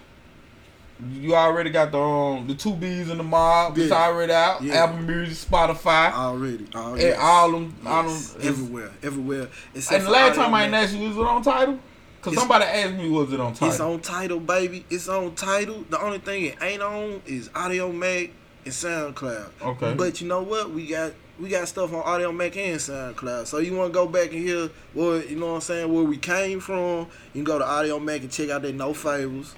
you already got the um the two B's in the mob. It's Yeah. already out. Yeah. Apple Music, Spotify, already, oh, and all them, all them. Everywhere, everywhere. Except And the last Audio time I Mac. asked you, was it on Tidal? Cause It's- somebody asked me, was it on Tidal? It's on Tidal, baby. It's on Tidal. The only thing it ain't on is Audiomack and SoundCloud. Okay. But you know what? We got we got stuff on Audiomack and SoundCloud. So you want to go back and hear what you know what I'm saying? Where we came from? You can go to Audiomack and check out their No Favors.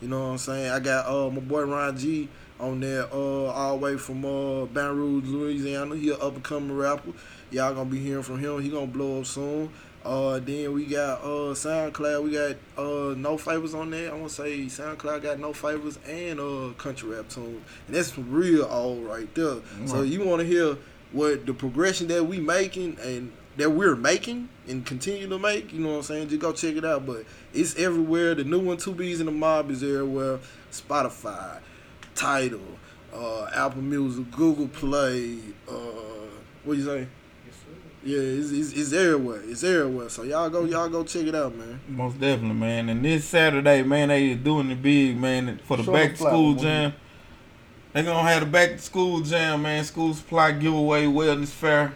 You know what I'm saying? I got uh my boy Ron G on there uh all the way from uh Baton Rouge, Louisiana. He a up and coming rapper. Y'all gonna be hearing from him. He gonna blow up soon. Uh, then we got uh SoundCloud. We got uh No Favors on there. I want to say SoundCloud got No Favors and uh Country Rap Tunes, and that's real old right there. So you want to hear what the progression that we making and that we're making and continue to make. You know what I'm saying? Just go check it out. But it's everywhere. The new one, Two B's in the Mob, is everywhere. Spotify, Tidal, uh, Apple Music, Google Play. Uh, what you say? Yeah, it's, it's, it's everywhere. It's everywhere. So y'all go, y'all go check it out, man. Most definitely, man. And this Saturday, man, they doing the big, man, for the Show back to school flowers, jam. They gonna have the back to school jam, man. School supply giveaway, wellness fair.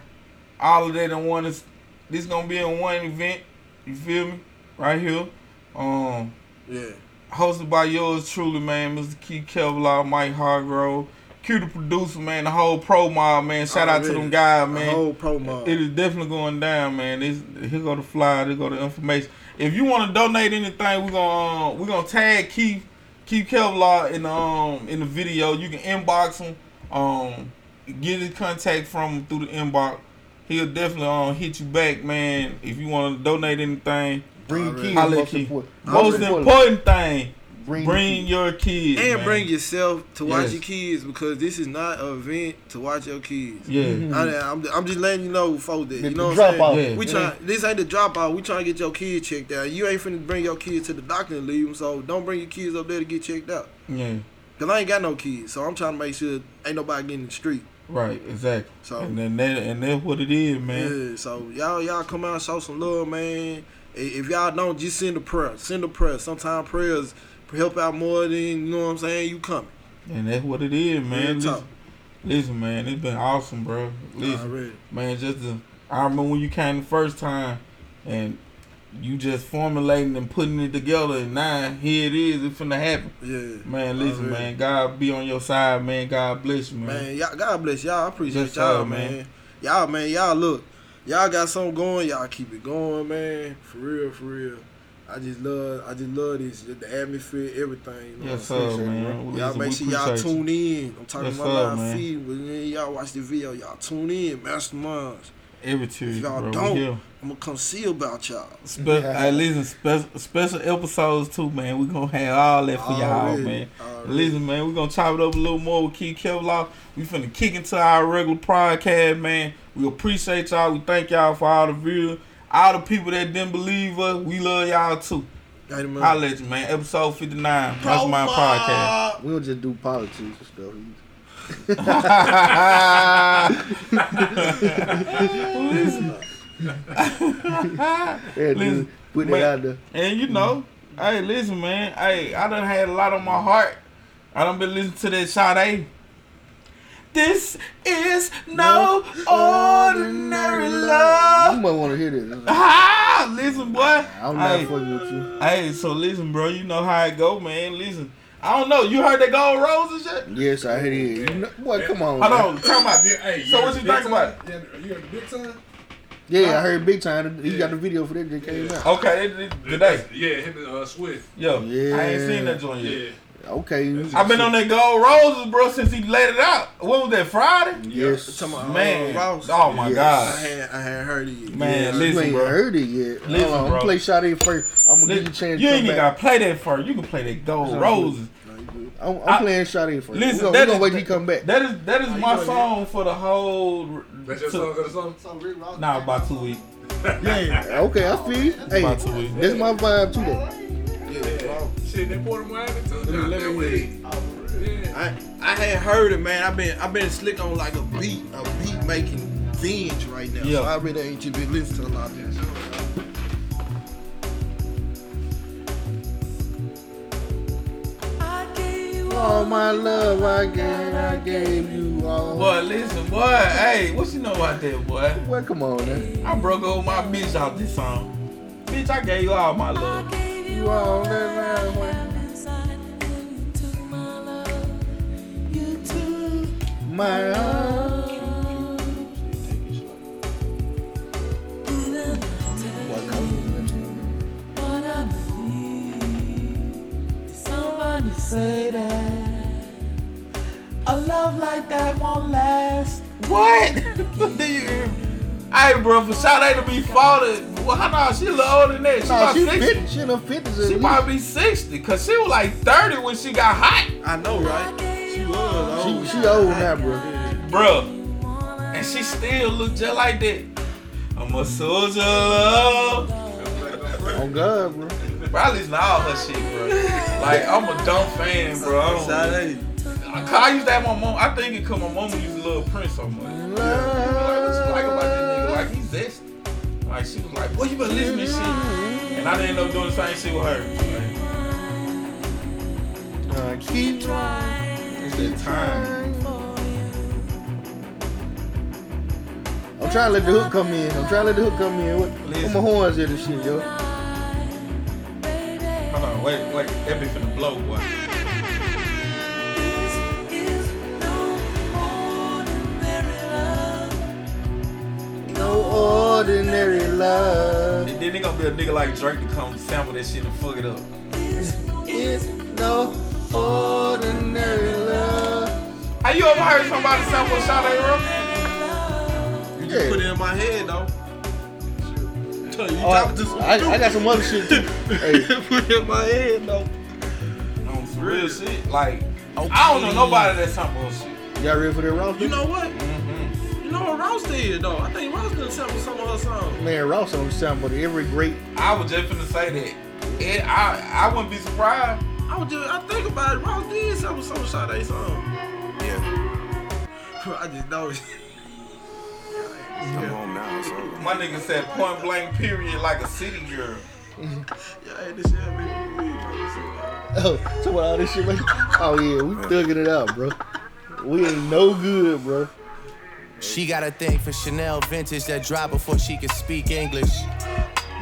All of that in one is this gonna be in one event. You feel me? Right here. Um, Yeah. hosted by yours truly, man, Mr. Keith Kevlar, Mike Hargrove, Q the producer, man, the whole pro mob, man. Shout out to them guys, A man. whole promo. It is definitely going down, man. This here go the flyer, here go the information. If you want to donate anything, we're gonna um, we're gonna tag Keith Keith Kevlar in the um in the video. You can inbox him, um, get his contact from him through the inbox. He'll definitely um hit you back, man. If you want to donate anything, Bring kids. Most important. most important thing, Bring, bring your your kids and man. bring yourself to watch Yes. your kids because this is not an event to watch your kids. Yeah, Mhm. I, am I'm just letting you know, folks, that you know the what I'm dropout. saying. Yeah. We try. This ain't the dropout. We trying to get your kids checked out. You ain't finna bring your kids to the doctor and leave them. So don't bring your kids up there to get checked out. yeah, Cause I ain't got no kids, so I'm trying to make sure ain't nobody getting in the street. right, exactly. So And then that and that's what it is, man. yeah, so y'all y'all come out and show some love, man. If y'all don't, just send a prayer. Send a prayer. Sometimes prayers help out more than you know what I'm saying. You coming, And that's what it is, man. Listen, listen, man, it's been awesome, bro. Listen, man, just the, I remember when you came the first time, and you just formulating and putting it together, and now here it is. It's finna happen, Yeah. man. Listen, man, God be on your side, man. God bless you, man. Man, y'all, God bless y'all. I appreciate y'all, man. man. Y'all, man, y'all look, y'all got something going. Y'all keep it going, man. For real, for real. I just love, I just love this, the atmosphere, everything. You know Yes, what I'm sir, appreciate it, man. Y'all make sure y'all appreciate you. tune in. I'm talking Yes, about sir, my man. feed. When y'all watch the video, y'all tune in, masterminds. every If Tuesday, y'all bro. don't, We here. I'm gonna come see about y'all. Spe- hey, listen, spe- special episodes too, man. We gonna have all that for y'all, Already, man. already. Listen, man, we gonna chop it up a little more with Keith Kevlar. We finna kick into our regular podcast, man. We appreciate y'all. We thank y'all for all the viewers. All the people that didn't believe us, we love y'all too. Got him, man. Holla at you, man. Episode 59. That's my podcast. We don't just do politics and stuff. Yeah, Listen, dude, put it man. out there. And you know, hey, listen, man. Hey, I done had a lot on my heart. I done been listening to that Sade. This is no ordinary love. You love. might want to hear this. Ah, listen, boy. I'm not Hey, fucking with you. hey, so listen, bro. You know how it go, man. Listen. I don't know. You heard that gold roses yet? Yes, I heard it. You know, boy, come on. Hold man. on. Talk about Hey, So heard what you Big think about it? Yeah, you heard the big time? Yeah, I heard big time. He got the video for that that came out. Okay, it- it- today. Yeah, him and uh, Swift. Yo, I ain't seen that joint yet. Yeah. Okay. I've been on that gold roses, bro, since he let it out. What was that, Friday? Yes. Talking about, uh, Man, Ross. oh my Yes. I God. had I had heard it. yet. Man, you listen, ain't bro. heard it yet. Listen, Hold on, I'm bro. gonna play Sade first. I'm gonna give you a chance. You ain't even gotta play that first. You can play that gold Sounds roses. I'm, I'm I- playing Sade first. Listen, we're gonna, we gonna wait till he come back. That is that is you my doing song for the whole. That's your to- song of the song? So Rick Ross. Nah, about two weeks. Yeah. Okay, I feel. Hey, About two weeks. that's my vibe too. Though. Shit, they poured wine into Let me- down let that me way. hear I I had heard it, man. I've been I've been slick on like a beat a beat making binge right now. Yeah. So I really ain't just been listening to a lot of this. All my love I gave, I gave you all. Boy, listen, boy. Hey, what you know about that, boy? Well, come on, man. I broke up with my bitch out this song. Bitch, I gave you all my love. You all that love. My love. Say that a love like that won't last. What? Do you? Hey, bro, for Sade to be faulted, well, how nah, she a little older than that. She Nah, about she 60. 50. She in her 50s. She at might be 60, cause she was like 30 when she got hot, I know, right? She was old. She, she old now, bro. bro. And she still look just like that. I'm a soldier, of love. On God, bro. Bro, I listen all her shit, bro. Like, I'm a dumb fan, bro. I don't- Sade. I used to have my mom. I think it cause my mama used to love Prince so much. Like, what you like about this nigga? Like, he's zesty. Like, she was like, boy, you been listening to shit. And I didn't know doing the same shit with her. Like, Uh, keep trying. it's that time. I'm trying to let the hook come in. I'm trying to let the hook come in. What, what my horns at and shit, yo? Hold on, wait, wait. That be finna blow, boy. No ordinary love. And then they gonna be a nigga like Drake to come sample that shit and fuck it up. It's no ordinary love. Have you ever heard somebody sample Sade Rock? You just Yeah. put it in my head though. You Oh, I, talking to some I, I got some other shit too. Hey, put it in my head though. On some real shit. Like, I don't know nobody that sample her shit. y'all ready for that Ross? You know what? Mm-hmm. You know what Ross did though? I think Ross done sample some of her songs. Man, Ross on the sample of every great. I was just finna say that. It, I, I wouldn't be surprised. I was just I think about it. Ross did sample some of Sade song. Yeah. I just know it. I'm home now, so. My nigga said point blank period like a city girl. Yeah, hey, this shit had me weak, bro. Oh, so what all this shit, man? Oh yeah, we thugging it out, bro. We ain't no good, bro. She got a thing for Chanel vintage that drop before she can speak English.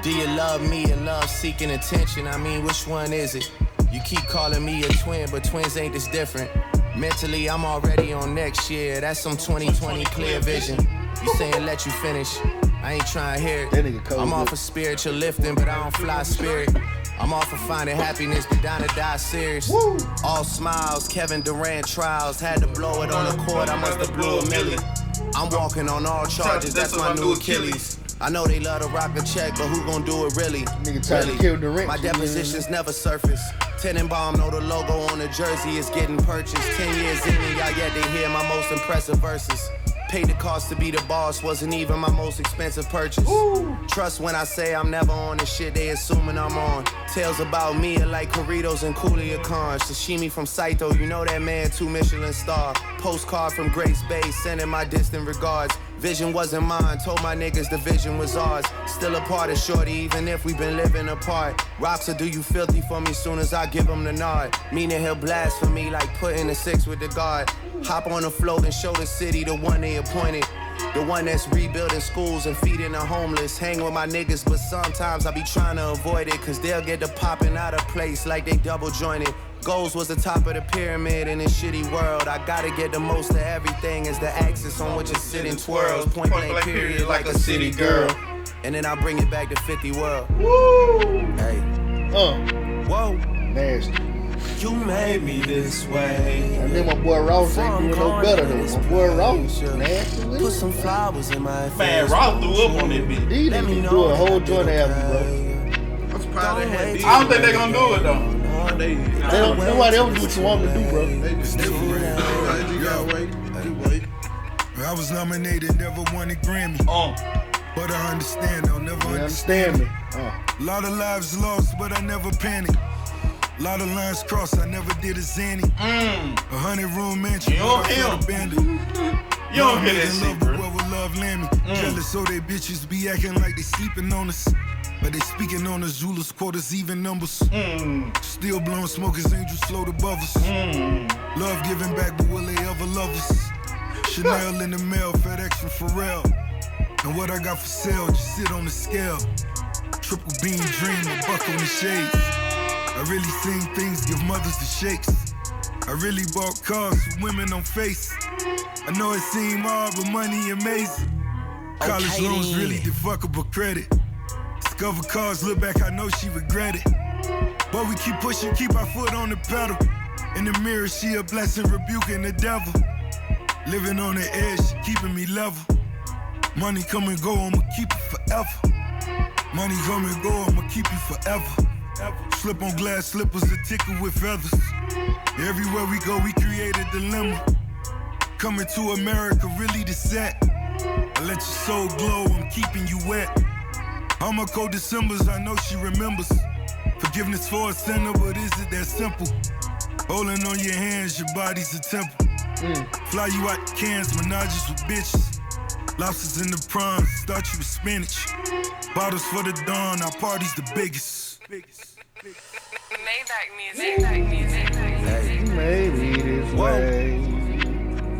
Do you love me and love seeking attention? I mean, which one is it? You keep calling me a twin, but twins ain't this different. Mentally, I'm already on next year. That's some 2020 clear vision. You saying let you finish? I ain't trying to hear That it. I'm off of spiritual lifting, but I don't fly spirit. I'm off of finding happiness, but down to die serious. All smiles, Kevin Durant trials. Had to blow it on the court, I must have blew a milli. I'm walking on all charges, that's my new Achilles. I know they love to rock a check, but who gon' do it really? Nigga tried to really? kill Durant, My depositions never surface. Tenenbaum know the logo on the jersey is getting purchased. Ten years in and y'all yet to hear my most impressive verses. Paid the cost to be the boss, wasn't even my most expensive purchase. Trust when I say I'm never on the shit they assuming I'm on. Tales about me are like Corritos and Coolia Khan. Sashimi from Saito, you know that man, two Michelin star. Postcard from Grace Bay, sending my distant regards. Vision wasn't mine, told my niggas the vision was ours. Still a part of Shorty, even if we been living apart. Rocks will do you filthy for me soon as I give him the nod. Meaning he'll blast for me like putting a six with the guard. Hop on the float and show the city the one they appointed. The one that's rebuilding schools and feeding the homeless. Hang with my niggas, but sometimes I be trying to avoid it. Cause they'll get the popping out of place like they double jointed. Goals was the top of the pyramid in this shitty world. I gotta get the most of everything as the axis on which it's sitting twirls. Point blank period like a city girl. And then I bring it back to 50 world. Woo! Hey. Uh, Whoa. nasty. You made me this way. And then my boy Ross ain't doing no better though. My boy Ross, nasty with Put it. some flowers in my face. Man, Ross threw up on that bitch. These Let niggas me do know a that whole I joint album, bro. I'm surprised they had. I don't think they're gonna do it though. They, They don't, nobody ever do what you want them to do, bro. they just they for real. Like, You gotta wait. Just wait. I was nominated, never won a Grammy. Uh, But I understand, I'll never You understand. understand me? Uh, Lot of lives lost, but I never panicked. Lot of lines crossed, I never did a zany. A hundred room mansion, You don't but I felt hear 'em. abandoned. you don't hear Made that in shit, love, but bro. where will love land me? Jealous, so they bitches be acting like they sleeping on us. But they speaking on the Zulus, quarters, even numbers. Hmm. Still blowing smoke as angels float above us. Hmm. Love giving back, but will they ever love us? Chanel in the mail, FedEx from Pharrell. And what I got for sale, just sit on the scale. Triple beam dream, a buck on the shades. I really seen things give mothers the shakes. I really bought cars with women on face. I know it seem hard, but money amazing. College Okay, loans really the fuckable credit. Discover cars, look back, I know she regret it. But we keep pushing, keep our foot on the pedal. In the mirror, she a blessing, rebuking the devil. Living on the edge, keeping me level. Money come and go, I'ma keep it forever. Money come and go, I'ma keep you forever. Slip on glass slippers that tickle with feathers. Everywhere we go, we create a dilemma. Coming to America, really the set. I let your soul glow, I'm keeping you wet. All my cold Decembers, I know she remembers. Forgiveness for a sinner, but is it that simple? Holding on your hands, your body's a temple. Mm. Fly you out the cans, menages with bitches. Lobsters in the prawns, start you with spinach. Bottles for the dawn, our party's the biggest. Maybach music. Maybach music. Hey. you made me this Whoa. way.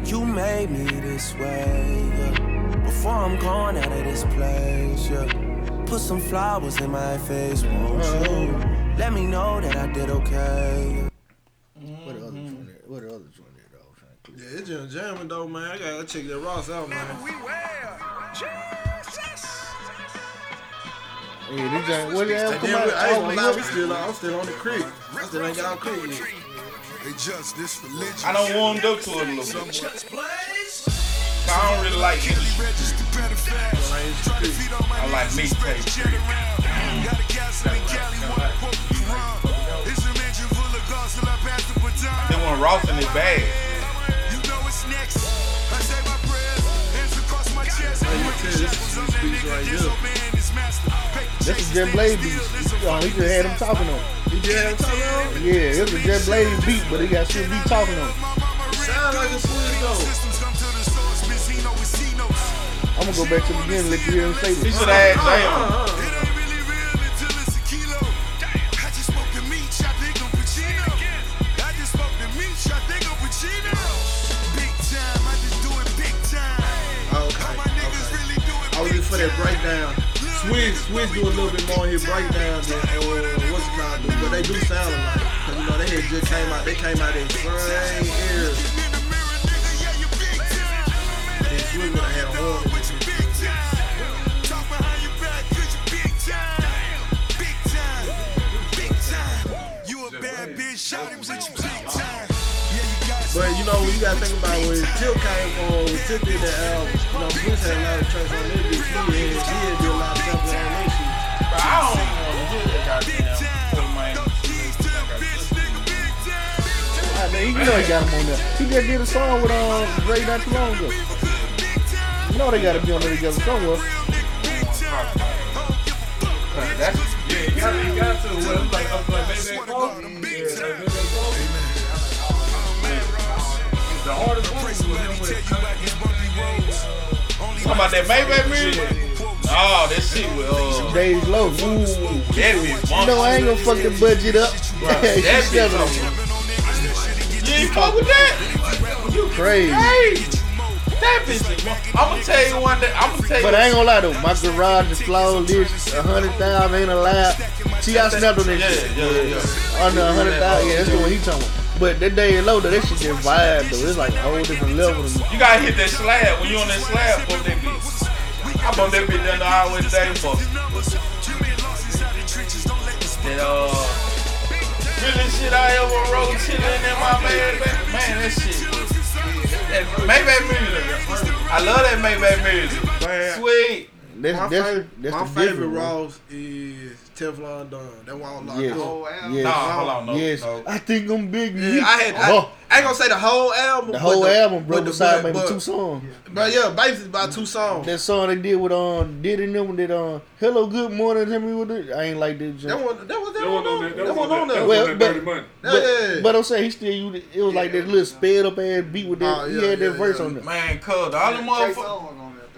You made me this way, yeah. Before I'm gone out of this place, yeah. Put some flowers in my face, won't you? Let me know that I did okay. What the other joint there? What the other joint there, though? I'm trying to clear. Yeah, it's just jamming though, man. I gotta check that Ross out, man. Hey, this joint, what the hell And come then out? we, I ain't gonna lie, we nigga. still, I'm still on the creek. I still ain't got out creek yet. They judge this religion. I don't warmed up to it a little bit. I don't really like it. I like mixtape. Then when Ross in his bag. You know it's Hey, you tell this is some speech right here. This is Just Blaze beat. Oh, he just had him talking on. it. He just had him talking on. Yeah, it was a Just Blaze beat, but he got shit beat talking on. it. Sound like a swing though. I'm gonna go back to the beginning and let you hear him say He this. should have had Jam. Okay. okay. I was just for that breakdown. Swizz, Swizz do a little bit more in his breakdown than uh, what's it called, but they do sound alike. Cause you know they had just came out, they came out in same ears. And would have had a horn in this shit. But you know, you gotta think about when Tip came on, when Tip did that album, you know, Swizz had a lot of tracks on that bitch. He had, he had did a lot of stuff on that shit. But I don't even want to hear that goddamn Put Man. You know he got him on there. He just did a song with um Ray not too long ago. Know they gotta be on there together somewhere. That's Yeah, you got, you got to. Well, it's like, I'm like, maybe that close. Yeah, like, maybe that. The hardest one was him with talking about that Maybach music. Oh, that shit with uh, Days low. Ooh. that bitch. You know I ain't gonna fuck the budget up. That She bitch. seven. You ain't fuck with that? You crazy. Hey, that bitch. I'm gonna tell you one day. I'm gonna tell you. But I ain't gonna lie though, my garage is flawless. A hundred thousand ain't allowed. See, I snapped on that Yeah, shit. yeah, yeah. Under a hundred thousand, yeah, that's the one he talking about. But that day low though, that shit just vibe though. It's like a whole different level. You gotta hit that slab. When you on that slab, bump that bitch. I bump that bitch down the highway today, fuck. That uh, really shit I ever wrote chillin' in my man, man, that shit. That Maybach music. I love that Maybach music. Man, Sweet. That's my that's, favorite, that's my the favorite difference. Ross is Teflon Don. That one I locked Yes. up. whole album. Yes. Nah, hold on, no, yes. no. I think I'm big. Yeah, I had. Oh, I ain't gonna say the whole album. the but whole album, bro. but the- Besides but- maybe but- two songs. But yeah, basically about two songs. That song they did with um did in them that um Hello Good Morning tell me with it. I ain't like that. That one, that was that That one one on on that. that That one on that there. Well, was that but- dirty money. But, Yeah. but I'm saying he still used it. It was like that little sped up ass beat with that. Oh, he yeah, had that verse on there. Man, cuz all the only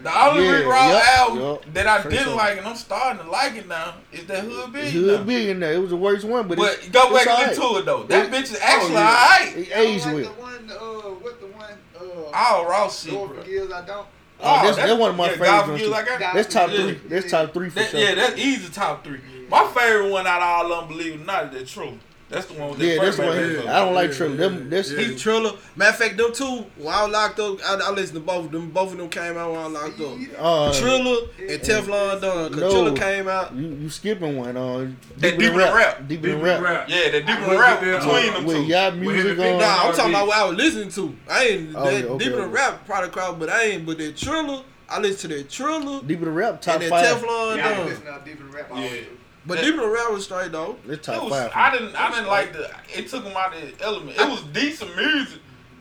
Trey motherfucker. Songz on that. The only Yeah, Rick Ross yup, album yup. that I didn't Songz. like, and I'm starting to like it now, is that Hood Big. He was big in there. It was the worst one, but, But it's, go it's back and alright. listen to it though. That It- bitch is actually yeah. alright. It I don't aged like well. the one, uh, what the one, uh, All Ross shit, Lord forgives, I don't. Oh, that's, that's one of my yeah, favorites. God ones, forgives, too. I got. God That's top Yeah. three. That's top three for That, sure. yeah, that's easy top three. My favorite one out of all of them, believe it or not, is that True. That's the one with that Yeah, that's first the one. baby. I don't like Yeah, Trilla. Them, that's He Trilla. Matter of fact, them two, when I locked up, I, I listened to both of them. Both of them came out when I locked up. uh, Trilla and Teflon Don. Cause No. Trilla came out. you, you skipping one. Uh, That Deeper Than Rap. Deeper Deep in rap. rap. Yeah, that deep Look rap at between uh, them With two. y'all music on. Nah, I'm R&B. talking about what I was listening to. I ain't Oh, that yeah, okay, deeper than okay. rap product crowd, but I ain't. But that Trilla, I listen to that Trilla Deeper than rap. Top and that five. Teflon Yeah, I Don. listen to deep in rap. Yeah. But deeper than rap was straight though. It's It top was, five. I didn't, I didn't like the. It took him out of the element. It was decent music.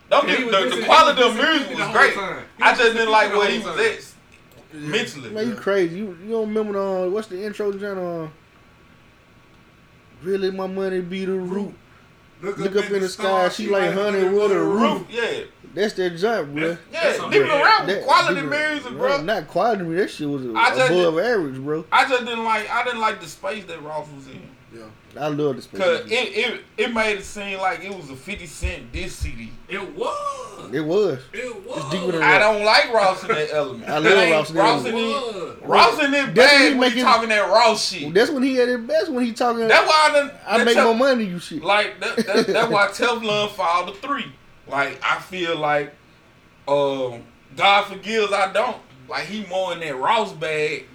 Don't get the, the quality of music was great. time. I just didn't like the where he whole was time. at mentally. Man, you crazy. You you don't remember uh, what's the intro genre? Uh, really, my money be the root. Look up in the sky, she like honey with a Roof, roof. yeah, That's their jump, bro. yeah. something Deep in bad. rap quality Deeper- music, no, bro. Not quality. That shit was I just- above average, bro. I just didn't like. I didn't like the space that Ross was in. Yeah. I love the space. Cause it, it it made it seem like it was a Fifty Cent diss CD. It was. It was. It was. It's deeper than I don't like Ross in that element. I love ain't- Ross in that Ross in It it. was. Ross in it That's when bad he when he talking that Ross shit. That's when he had it best. When he talking. That's why I done. I that make tell- more money you shit. Like that, that, that's why Teflon fall to three. Like I feel like, um, God forgives I don't. Like he more in that Ross bag.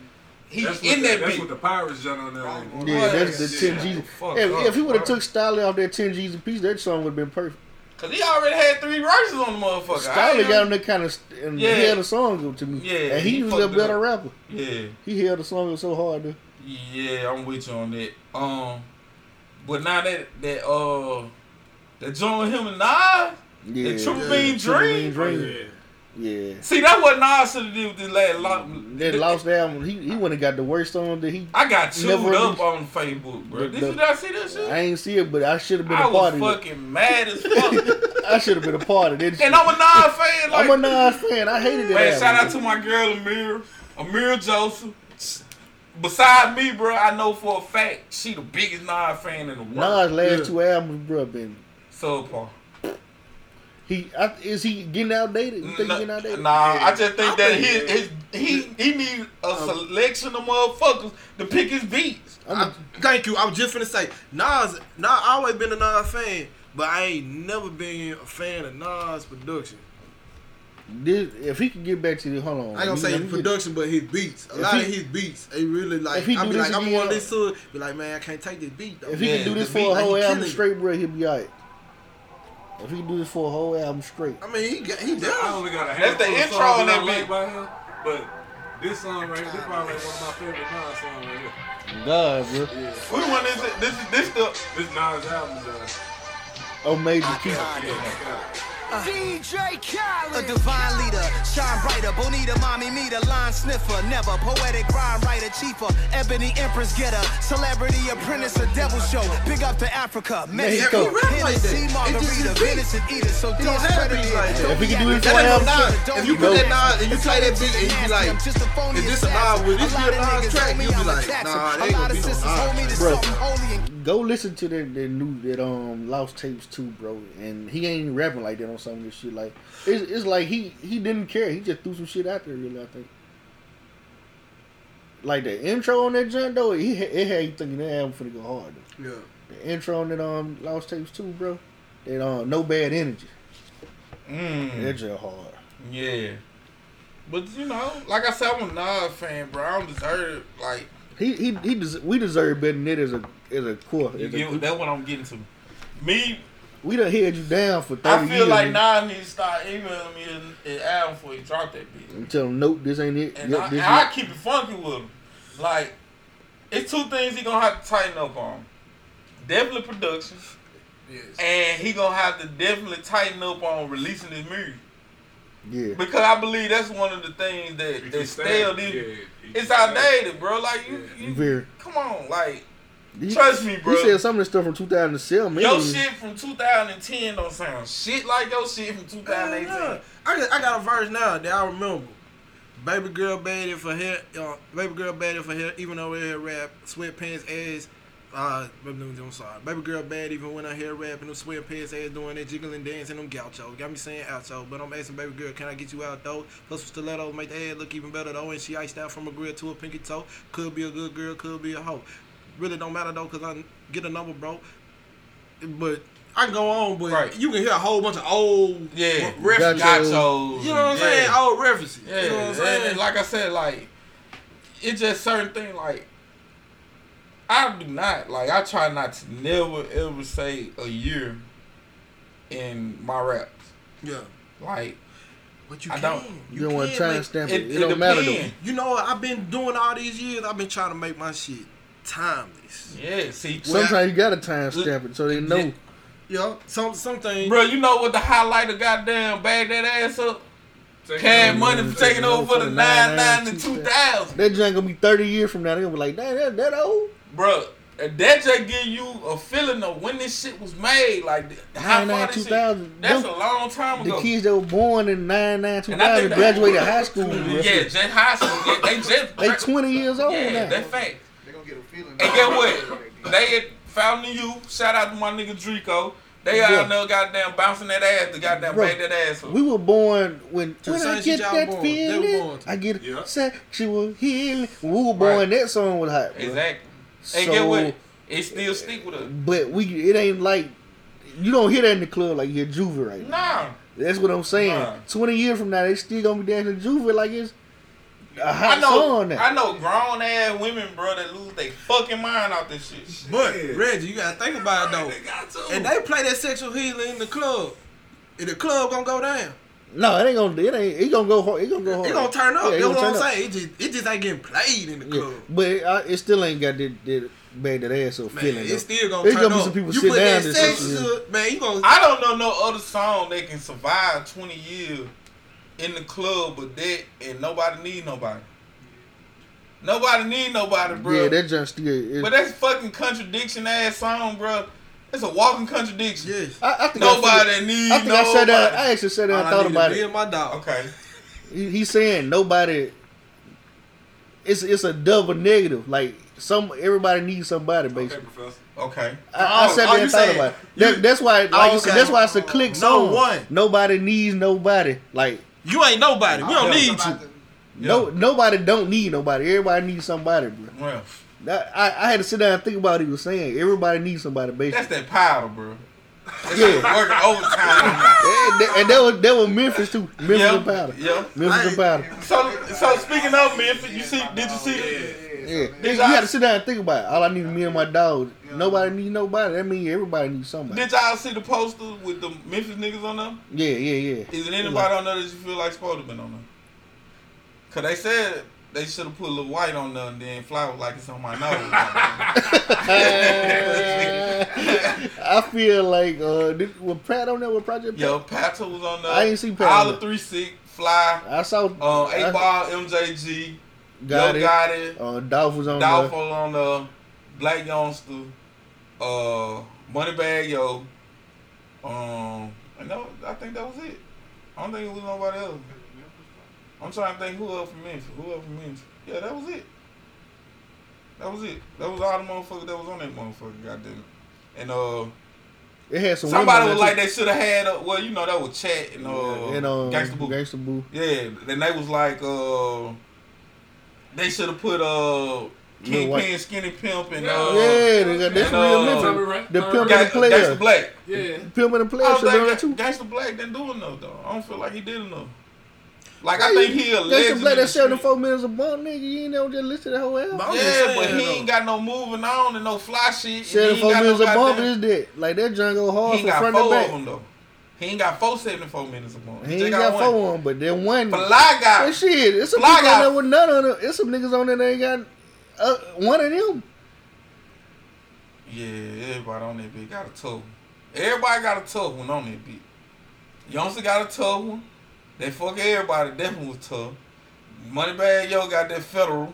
He That's in what that the, that's bitch. what the Pirates done on there. Yeah, that's the ten G's. Fuck If, up, if he would have took Stalley off that ten G's a piece, that song would have been perfect. Cause he already had three verses on the motherfucker. I got him that kind of and Yeah. he held the song to me. Yeah, and he, he was a better up. rapper. Yeah. He held the song so hard. Though. Yeah, I'm with you on that. Um, but now that that uh that joint with him and Nas, Yeah, the True yeah, Bean True Dream. Bean Dream. Oh, yeah. Yeah. See, that's what Nas should have did with this last lot. That lost album, he he wouldn't got the worst song that he. I got chewed Never up really- on Facebook, bro. The- Did the- you not see that shit? I ain't see it, but I should have been I a was part of it. fucking mad as fuck. I should have been a part of that. and I'm a Nas fan. Like, I'm a Nas fan. I hated that. man, album. shout out to my girl Amir, Amir Joseph. Beside me, bro, I know for a fact she the biggest Nas fan in the world. Nas last Yeah. two albums, bro, been Subpar. He I, is he getting outdated? You think he Nah, getting outdated? nah, I just think I that think, his, his he he need a um, selection of motherfuckers to pick his beats. I, thank you. I was just finna say Nas. Nas I always been a Nas fan, but I ain't never been a fan of Nas production. This, if he could get back to the hold on, I ain't gonna say his production, but his beats. A lot he- of his beats, they really like. I do be this like, I'm again, gonna listen to it. Be like, man, I can't take this beat though. If he Yeah, can do this for a whole he album straight, bro, he'll be alright. If he can do this for a whole album straight, I mean, he got, he I only got a That's the handful of intro songs on that that I like beat. by him, but this song right here, this probably like one of my favorite Nas songs right here. God, bro. Which one is it? This is this the This Nas album, uh, Oh, major key. yeah, yeah. DJ Khaled. A divine leader, shine brighter. Bonita, mommy, me, the line sniffer. Never poetic rhyme writer, chiefer. Ebony empress getter. Celebrity apprentice, a devil show. Big up to Africa. Mexico. he rap. Hennessy, Margarita, is beat. venison eater. So don't have discredited. beats like that. Don't If he be can do it acting for him. If you put that nod and you play that beat and you be like, I'm just a phony is this a nod? Will this be a of Nas niggas track? told me You be like, nah, A they ain't gonna be no sisters Nas hold me to Bro. Something holy and Go listen to that, that new that um Lost Tapes too, bro. And he ain't rapping like that on some of this shit. Like it's, it's like he he didn't care. He just threw some shit out there. Really, I think. Like the intro on that joint though, he it had you thinking that album finna go hard. Though. Yeah. The intro on that um Lost Tapes too, bro. That um No Bad Energy. Mm. That just hard. Yeah. But you know, like I said, I'm a Nas fan, bro. I don't deserve like He he he des- we deserve better than that as a as a core. you a get that's what I'm getting to. Me, we done held you down for thirty I feel years. like man. Nas needs to start emailing me and, an album before he drop that bitch. And tell him nope, this ain't it. And, Yep, I, this and I keep it funky with him. Like, it's two things he gonna have to tighten up on. Definitely production, Yes. and he gonna have to definitely tighten up on releasing his music. Yeah. Because I believe that's one of the things that If you that's stale. yeah, it's outdated, bro. Like you, you Very. come on, like He- trust me, bro. He said some of the stuff from 2007. Your shit from 2010 don't sound shit like your shit from 2018. I got, I got a verse now that I remember. Baby girl bad for hair. Uh, baby girl bad for hair. Even though her hair rap, sweatpants ass. Uh, I'm sorry. Baby girl bad even when I hear rap and them sweatpants ass doing that jiggling dance and them gauchos. Got me saying oucho. But I'm asking baby girl, can I get you out though? Plus with stilettos make the ass look even better though. And she iced out from a grill to a pinky toe. Could be a good girl, could be a hoe. Really don't matter though, cause I get a number, bro. But I can go on, but Right. you can hear a whole bunch of old Yeah, re- references. gachos. You know what I'm yeah. saying? Old references. Yeah, you know what I'm saying? and like I said, like it's just certain thing. Like I do not like. I try not to never ever say a year in my raps. yeah. Like But you I can. don't. You don't want to can time stamp it- it. It, it don't matter though. You know what? I've been doing all these years. I've been trying to make my shit timeless. yeah, see, Sometimes you gotta time stamp it so they know. Yeah. Some some things. bro, you know what the highlighter goddamn bag that ass up. Cash money for taking over for the nine nine and two thousand, That joint gonna be 30 years from now. They gonna be like, damn, that, that old. bro. and That just give you a feeling of when this shit was made. Like how 99, far this shit. That's Them- a long time ago. The kids that were born in 99, And I 2000 graduated high school. Yeah, just high school. Yeah, they just They 20 years old Yeah, now. that fact. They get a feeling. And get what? They had found you. Shout out to my nigga Drico. They Yeah. out there goddamn bouncing that ass to goddamn Bro, bang that ass up. We were born when when I get that born. They were feeling, born to. I get Yeah. sexual healing. When we were born, Right. that song was hot. Bro. Exactly. And So, get what? It still stick with us. but we it ain't like you don't hear that in the club like you're Juve right now. Nah. That's what I'm saying. Nah. Twenty years from now, they still gonna be dancing Juve like it's a I hot know, song now. I know grown ass women, bro, that lose their fucking mind out this shit. But Reggie, you gotta think about it though. They got to. And they play that sexual healing in the club. And the club gonna go down. No, it ain't gonna. It ain't. It gonna go hard. It gonna go hard. It gonna turn up. Yeah, it That's gonna what I'm turn up. saying. It just it just ain't getting played in the Yeah, club. but it, I, it still ain't got that, that bag that ass up Man, feeling. though. it's still gonna There's turn gonna be up. some people you sit put down that and sex shit. man, you gonna I don't know no other song that can survive 20 years in the club but that and nobody need nobody. Nobody need nobody, bro. Yeah, that just yeah. Is, but that's fucking contradiction ass song, bro. It's a walking contradiction. Yes. I, I think Nobody I, need I think nobody. I said that. I actually said that. All and I thought need about is me it. and my dog. okay. He, he's saying nobody. It's it's a double negative. Like some everybody needs somebody Okay, basically. Professor. Okay. I, I Oh, oh said oh, that you and thought saying- about it. you- That, that's why, like Oh, you said, okay. that's why it's a click No song. one. Nobody needs nobody. Like You ain't nobody. We don't need you. No, nobody don't need nobody. Everybody needs somebody, bro. Well, I, I had to sit down and think about what he was saying. Everybody needs somebody, basically. that's that powder, bro. That's Yeah. Working overtime. and, that- and that was that was Memphis too. Memphis yeah. and Powder. Yeah. Memphis and Powder. So, so speaking of Memphis, you see, did you see? Yeah, Did you y'all- had to sit down and think about it. All I need is me and my dog. Nobody needs nobody. That means everybody needs somebody. Did y'all see the poster with the Memphis niggas on them? Yeah, yeah, yeah. Is it anybody on there that you feel like supposed to been on them? Cause they said they should have put a little white on there and then fly like it's on my nose. I I feel like uh, did, was Pat on there with Project Pat? Yo, Pato was on the. I ain't seen Pat All the three six fly. I saw Uh, I- eight ball MJG. got Yo it. got it. Uh, Dolph was on Dolph there. was on the Black Youngster. Uh, Moneybagg Yo. Um, that, was- I think that was it. I don't think it was nobody else. I'm trying to think who else from Memphis. Who else from Memphis? Yeah, that was it. That was it. That was all the motherfuckers that was on that motherfucker. Goddamn it. And uh, It had some somebody was on like they should have had. Uh, well, you know that was Chat and uh, there, and um, Gangsta Boo. Gangsta Boo. Yeah, then they was like, uh, they should have put uh, Lil Wyte. Kingpin, Skinny Pimp, and uh, yeah, they got, that's and, real uh, Memphis. Tommy The pimp Ray- and the player. Gangsta Blac. Yeah. Pimp and the player I should have done that too. Gangsta Blac didn't do enough though. I don't feel like he did enough. Like How I think he a Gangsta legend. Black in that the street. 74 minutes a bump, nigga. You ain't never just listen to the whole album. I'm Yeah, but he ain't got no moving on and no fly shit. and he ain't 74 got no minutes a bump is that. Like that joint go hard ain't from front to back. them though. He ain't got four 74 minutes a month. He just ain't got one. four on, but then one. Fly That got shit, it's some Fly people on there with none on it. It's some niggas on there that ain't got uh, one of them. Yeah, everybody on that beat got a tough one. Everybody got a tough one on that beat. Youngster got a tough one. They fuck everybody. That one was tough. Moneybagg Yo got that federal.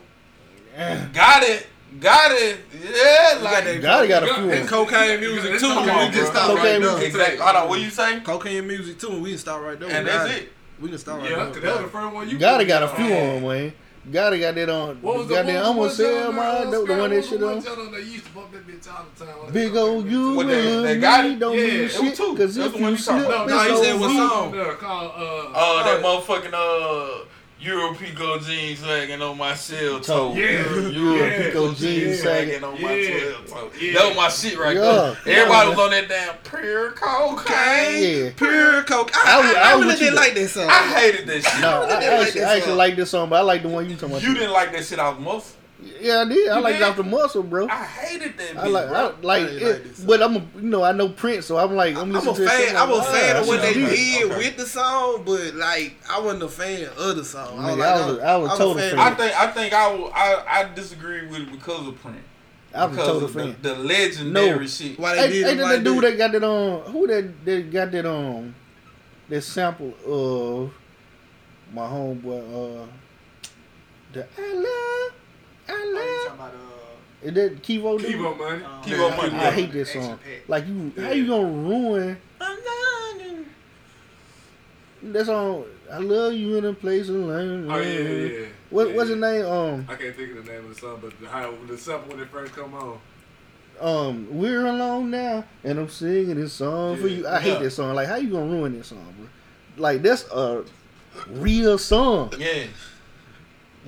Got it. Got it. Yeah, like that- Gotta got a few And on. cocaine music too. come We on, can bro. stop right Cocaine there. music. exactly. Hold on, what you say? Cocaine music too. We can stop right there. And We that's it. We can stop right Yeah, there. because that was the first one you Gotta got a few on, man. Gotta got that on. What was the Goddamn, what I'm gonna sell one my on the, the one that shit on. one on that used to bump that bitch all the time. Big old that you bitch What, and they- they got me it? don't Yeah, mean it was shit. Cause That's if the one you you talking slip, about. No, it's he said over. what song? on there called uh, Uh, that motherfucking uh Euro Pico jeans sagging on my shell toe. Yeah. Euro Yeah. Pico jeans sagging. on my Yeah. twelve toe. Yeah. That was my shit right Yeah. there. Yeah. Everybody was on that damn pure cocaine. Yeah. Pure coke. I I, I, I I really didn't like that song. I hated that shit. No, I, didn't I, like actually, that I actually song. like this song, but I like the one you talking about. You didn't like that shit off most. Yeah, I did. I You like it did? off muscle, bro. I hated that I bitch, like, I, bro. like, I didn't it, like this but I'm, a, you know, I know Prince, so I'm like, I'm I'm listening a to fan. shit, I'm a fan of what they did Okay. with the song, but like I wasn't a fan of the song. Nigga, like, I was a- I was a total fan. I think I think I will, I I disagree with it because of Prince. I was a Because total of the, fan. the legendary No. shit. Why they Hey, did hey, it that, like that dude that. that got that on, who that that got that on, that sample of my homeboy, uh, the I love, I love. talking about, uh, Is that Kivo? dude? Kivo money. um, Keep on money. I hate that Action song. Pack. Like you, how you gonna ruin? That's on. I love you in a place of land. Oh yeah, yeah, yeah. What yeah, what's yeah. the name? Um, I can't think of the name of the song, but the, how the sample when it first come on. um, we're alone now, and I'm singing this song for you. I hate this song. Like, how you gonna ruin this song, bro? Like, that's a real song. Yeah.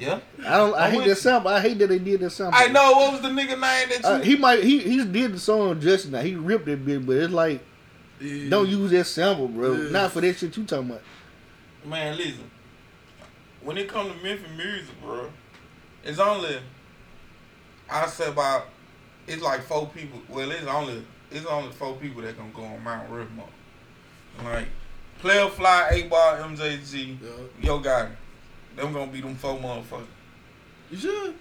Yeah. I don't. I I'm hate that sample. I hate that they did that sample. I know what was the nigga name that you Uh, he might. He he did the song just now. He ripped it bit, but it's like Yeah. don't use that sample, bro. Yeah. Not for that shit you talking about. Man, listen. When it comes to Memphis music, bro, it's only I say about it's like four people. Well, it's only it's only four people that gonna go on Mount Rushmore. Like Player Fly, Eight Ball, MJG, Yeah. Yo Gotti. Them gonna be them four motherfuckers. You sure?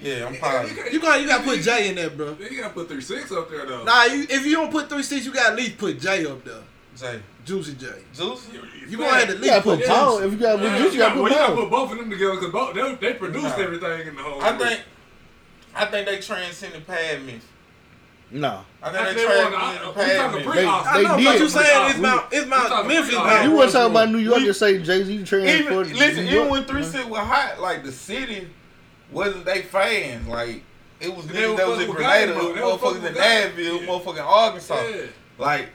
Yeah, I'm positive. You got you got to put Jay in there, bro. You gotta put three six up there though. Nah, you, if you don't put three six, you got to at least put Jay up there. Jay, Juicy J. Juice. You gonna have to at You least gotta put put Paul. Juicy. If you got Yeah, with juice, you gotta well, put you gotta put both of them together because both they, they produced Nah. everything in the whole. I group. think I think they transcended past Memphis. No. I I think think they they won. I- we past talking pre- They- Austin. I know, They but did. you saying it's We- Mount it's we Mount talking Memphis pre- now. You want to talk about New York We- and say Jay Z Even transported listen, New even when Three Six was hot, like the city wasn't they fans. Like it was They niggas that was in fucking with Grenada, Gotti, bro. They were motherfuckers in with Nashville, Yeah. motherfucking Arkansas. Yeah. Like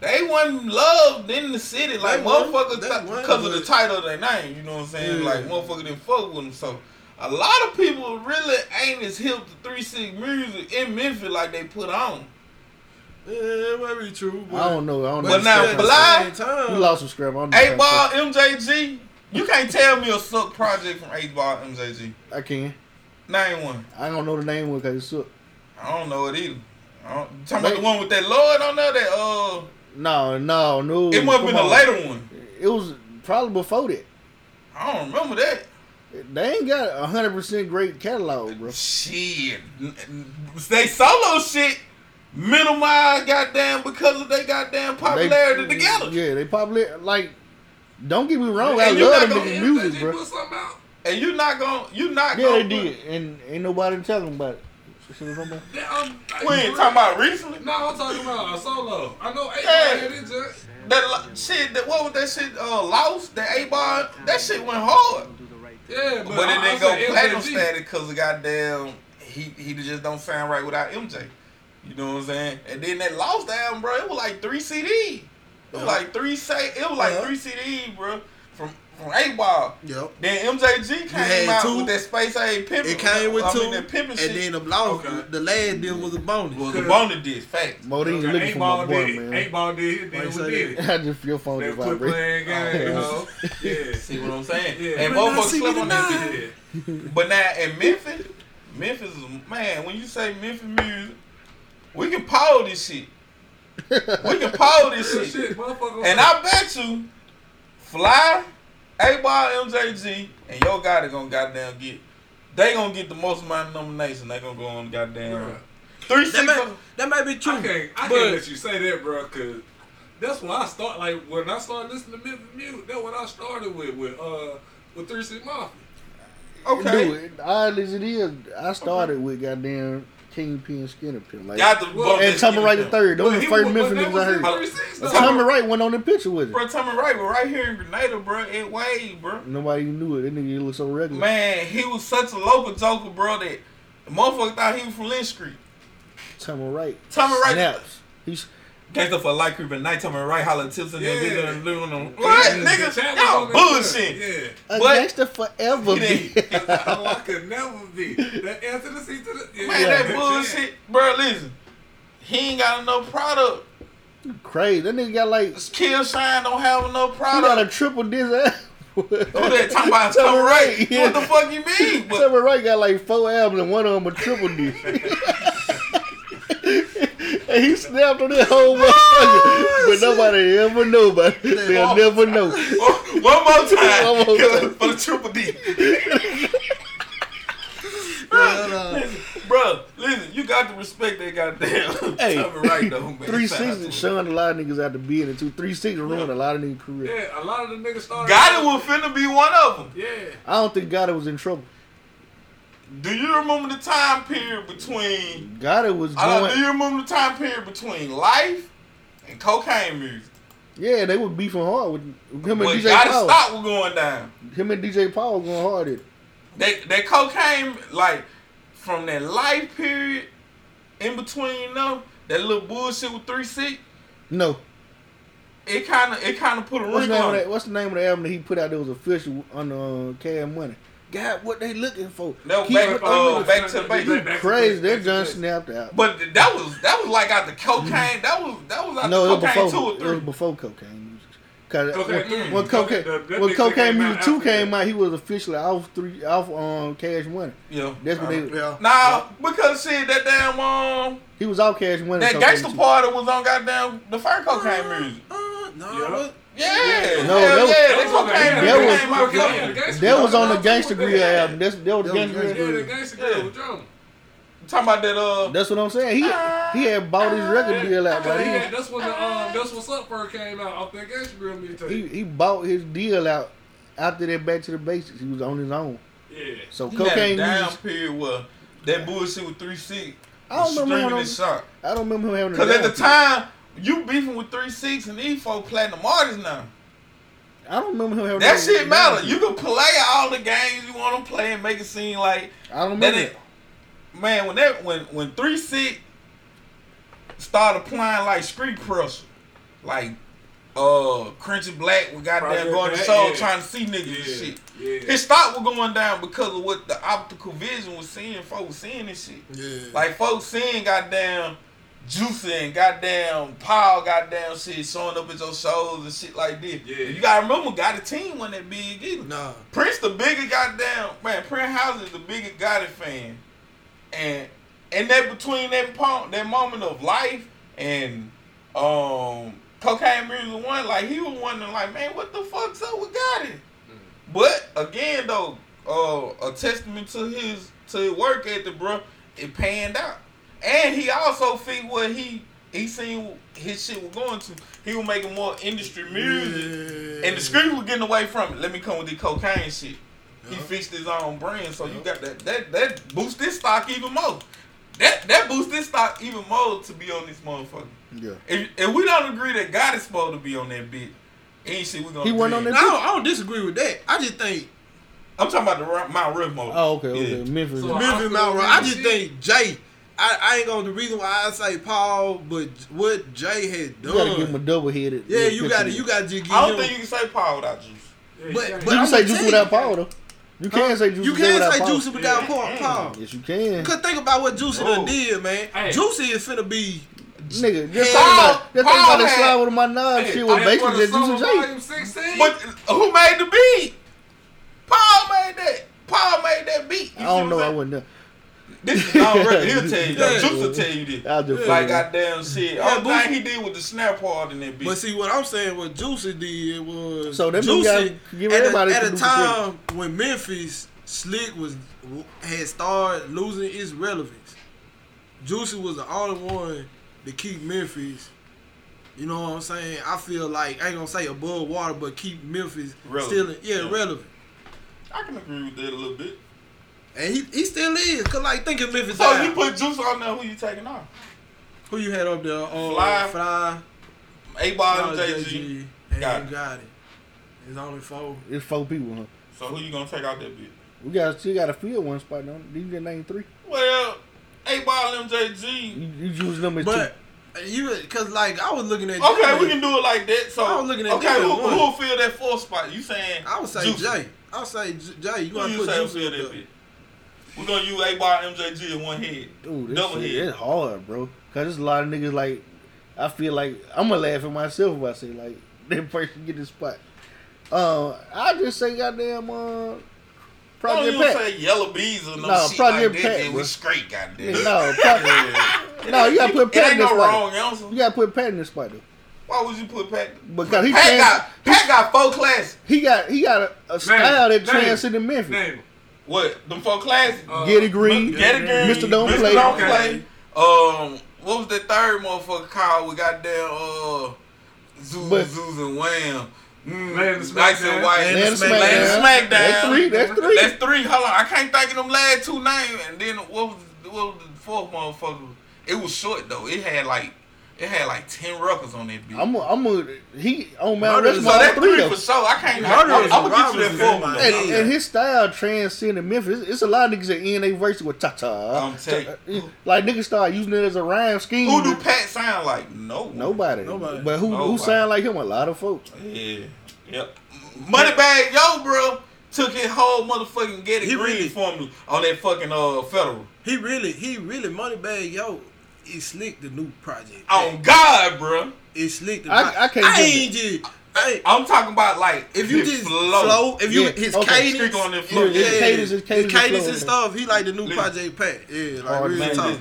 they wasn't loved in the city. Like motherfuckers They th- weren't, because of the title of their name. You know what I'm saying? Yeah. Like motherfuckers didn't fuck with them. So a lot of people really ain't as hip to Three Six music in Memphis like they put on. Yeah, it might be true. But, I don't know. I don't But know. now, Bly- same time, he lost some scrap. I don't know. Eight Ball MJG. You can't tell me a suck project from Eight Ball MJG. I can. Name one. I don't know the name one because it's suck. I don't know it either. I don't, you talking about Wait. the one with that Lord on there? That uh, No, no, no. it must have been Come a later one. It was probably before that. I don't remember that. They ain't got a hundred percent great catalog, bro. Shit, they solo shit. minimized goddamn because of their goddamn popularity They- together. Yeah, they popular. Like, don't get me wrong, I And you love not them gonna- niggas' music, bro. put something out. And you're not gonna you're not Yeah, gonna they did, and ain't nobody telling them about it. See what talking about? Yeah, I'm- We ain't talking about recently. No, I'm talking about a solo. I know eight Yeah. had just. That shit, that what was that shit? Uh, lost that A bar. That shit went hard, Yeah, but, but, it I- I didn't go said platinum status because the goddamn he he just don't sound right without MJ. You know what I'm saying? And then that lost album, bro. It was like three CD. It was like three say. It was like Uh-huh. three CD, bro. From from A bar. Yep. Then MJG came out two. with that Space Age pimping. It came with I two, mean, that pimping and shit then the lost, Okay. the last deal was a bonus. was a bonus disc. Fact. Modine Okay, looking eight for ball my boy, did, man. eight ball did, his then you we say did it. I just your phone They just quit vibrate. playing game, you know. Yeah. See what I'm saying? Yeah. And But both of us see slept on that tonight. bitch. But now in Memphis, Memphis is man. When you say Memphis music, we can pause this shit. We can pause this shit. shit, motherfucker. And I bet you, Fly, A Ball, MJG, and Yo Gotti gonna goddamn get. They gonna get the most amount of nomination. They gonna go on goddamn Bruh. three That six. may, that may be true. I can't, I but can't let you say that, bro, because that's when I start. Like when I started listening to Memphis music, that's what I started with with uh with Three Six Mafia. Okay, Dude, odd as it is, I started with goddamn Kingpin Skinner Pin. Like, got the Well, and that Tommy skinny Wright the third. Those But the first was- Memphis niggas I heard. in 36 though. Tommy Wright went on the picture with it. Bro, Tommy Wright was right here in Grenada, bro. It Wade, bro. Nobody knew it. That nigga looked so regular. Man, he was such a local joker, bro, that motherfucker thought he was from Lynch Street. Tommy Wright. Tommy Wright, Snaps. He's gangster for light creep at night. Tommy Wright holler tips and Yeah. then living on. What, Yeah, niggas? the Y'all on bullshit. shit. a But- gangster forever. He B. didn't- Yeah. oh, I could never be. That answer to the C to the. Yeah, Man, yeah, that chat. bullshit, bro. Listen, he ain't got enough product. Crazy. That nigga got like Kill Shine don't have enough he got a product. triple disc. Who Who that talking about Tommy Tommy Wright? Wright, yeah. What the fuck you mean? But Tommy Wright got like four albums and one of them a triple disc. and he snapped on that whole motherfucker. but nobody ever know about it. They'll oh. never know. one one more time One more time. for the triple D. Bro, listen, you got to respect that goddamn Hey, Tommy Wright though, man. Three Shout out six to him. showing a lot of niggas out to be in it too. Three six ruined a lot of niggas' career. Yeah, a lot of the niggas started. Gotti was finna be one of them. Yeah. I don't think Gotti was in trouble. Do you remember the time period between? God, it was going. do you remember the time period between life and cocaine music? yeah, they were beefing hard with him and But DJ Gotti Paul. stop was going down. Him and DJ Paul going hard at it. That that cocaine like from that life period in between them, that little bullshit with three six, No. it kinda it kinda put a What's of on that? What's the name of the album that he put out that was official on uh, Cash Money? God, what they looking for? That was Keep back, uh, back to the basics. Back to Crazy, basics, that back to John basics. snapped out. But that was that was like out the cocaine. That was that was out no, it the was cocaine before. two or It was before cocaine music. Cause Cocaine when, three. when cocaine That- that when cocaine music two came out, he was officially off three off on Cash Money. Yeah. That's when they yeah. Nah, because shit, that damn um, he was off Cash Money. that Cocaine gangster two. party was on goddamn the first cocaine music. Uh, no, Yeah. But- Yeah, No, hell that was- yeah, That that was on the- cocaine that was- came out. Yeah, Yeah. the gangster That was grill. on the That's Gangster what Grill album. That's that was the That Gangsta Grill. Yeah, the gangster grill with drama. Talking about that uh, That's what I'm saying. He he had bought his record deal out, Cause but he he, had, that's when the um, that's what's up first came out off that gangster grill he mixtape. he bought his deal out after that. Back to the basics. He was on his own. Yeah. So he had a cocaine down music. period where that bullshit with three six I don't remember streaming him. this shot. I don't remember him having. a Cause at the down time you beefing with three six and these folk platinum artists now. I don't remember him having. That shit matter. You can play all the games you want to play and make it seem like I don't that. remember. Ain't, man, when that when when three six started playing like street pressure, like uh Crunchy Black, we got there going to Black, show yeah. trying to see niggas Yeah. and shit. Yeah. His stock was going down because of what the optical vision was seeing. Folks seeing this shit. Yeah. Like folks seeing goddamn Juicy and goddamn Paul goddamn shit showing up at your shows and shit like this. Yeah. You gotta remember, got a team wasn't that big either. Nah. Prince the biggest goddamn man. Prince House is the biggest Gotti fan, and and that between that po- that moment of life and um cocaine music one, like he was wondering like, man, what the fuck's up with Gotti? But again though, uh, a testament to his to his work ethic, bro. It panned out. And he also figured what he he seen his shit was going to. He was making more industry music, and the streets was getting away from it. Let me come with the cocaine shit. He fixed his own brand, so you got that that that boost his stock even more. That that boost his stock even more to be on this motherfucker. Yeah. If, if we don't agree that God is supposed to be on that bitch, ain't shit we gonna. He wasn't agree. on I don't, I don't disagree with that. I just think I'm talking about the Mount Rushmore. Oh, okay, okay. Yeah. Memphis. So- Memphis Mount Rushmore. I just think Jay. I, I ain't gonna the reason why I say Paul, but what Jay had done. you gotta give him a double headed. Yeah, you got to You got to just give I don't him. think you can say Paul without juice. Yeah, But- but- You can I'ma say juice without Paul though. You can say juice. you can't without say Paul. Juicy without Yeah. Paul. Paul. Yes, you can. Cause think about what Juicy done did, man. Hey. Juicy is finna be. Nigga, just Paul- think about, just think Paul about that slide with my knob Hey, shit I was basically For just the Juice summer and J. But who made the beat? Paul made that. Paul made that beat. You I don't know. I I'm wasn't there. This is all record. He'll tell you. Yeah. that. Juice will tell you this. I'll just Like figure it. goddamn shit. Yeah, All Boosie- thing he did with the snap part in that beat. But see, what I'm saying, what Juicy did was So that means you gotta at, a, at a producer time when Memphis Slick was had started losing its relevance. Juicy was the only one to keep Memphis. You know what I'm saying? I feel like I ain't gonna say above water, but keep Memphis Relevant. still yeah, Yeah. relevant. I can agree with that a little bit. And he, he still is. Cause like think of Memphis. So out. you put juice on there. Who you taking off? who you had up there? Uh, Fly. Fly. A ball no, and JG. JG, and Got got, it. got it. It's only four. It's four people, huh? So who you gonna take out that bitch? We got still got to fill one spot. Don't you can name three? Well, A ball MJG. You, you choose them as But you, cause like I was looking at. Okay, Jay. we can do it like that. So I was looking at okay, that who one. who will fill that fourth spot? You saying? I would say Juicy. Jay. I would say J- Jay. You Who gotta you put say will Juicy fill that there. Bitch? We're gonna use A bar MJG in one head. two. Ooh, this Double shit, head. it's hard, bro. Cause there's a lot of niggas like. I feel like I'm gonna laugh at myself if I say like that person get this spot. Uh, I just say goddamn uh, Don't Project you Pat. say yellow bees or no, No, shit Project like. Pat, then we straight, goddamn. No, Project, no, you gotta put It Pat in ain't this no spot. wrong answer. You gotta put Pat in this spot though. Why would you put Pat? Because he Pat trans- got Pat got four classes. he got he got a, a style that name. transcended Memphis. Name him. What? Them four classes? Uh, Get it green. Get it green. Mr. Don't Mr. Play. Don't play. Um, what was the third motherfucker called? We got down uh, Zoos, But- Zoos and Wham. Mm, Land of Nice and Smackdown. white. Land Land of of Smackdown. Land Smackdown. That's three. That's three. That's three. Hold on, I can't think of them last two names. And then what was what was the fourth motherfucker? It was short though. It had like it had like ten records on that beat. I'm a, I'm a, he on Mount Murder is so Rushmore that three three though. for sure. I can't. Murder I'm, is I'm a gonna get you that Robinson fourth in one. And, Yeah. and his style transcended Memphis. It's, it's a lot of niggas that end their verse with ta ta. I'm telling you. Like niggas start using it as a rhyme scheme. Who do Pat sound like? No. one. Nobody. Nobody. But who who sound like him? A lot of folks. Yeah. Yep. Moneybagg Yo, bro, took his whole motherfucking get it He green really- formula on that fucking uh federal. He really, he really Moneybagg Yo. He slick the new project. On oh, God, bro. It slick the. I- I can't I give ain't just. I, I'm talking about like if you just flow, if you Yeah, his okay. cadence, Stick on that yeah, flow. yeah, His cadence, his cadence, his cadence and stuff. He like the new Listen. project Pat. Yeah, like Hard real man, talk.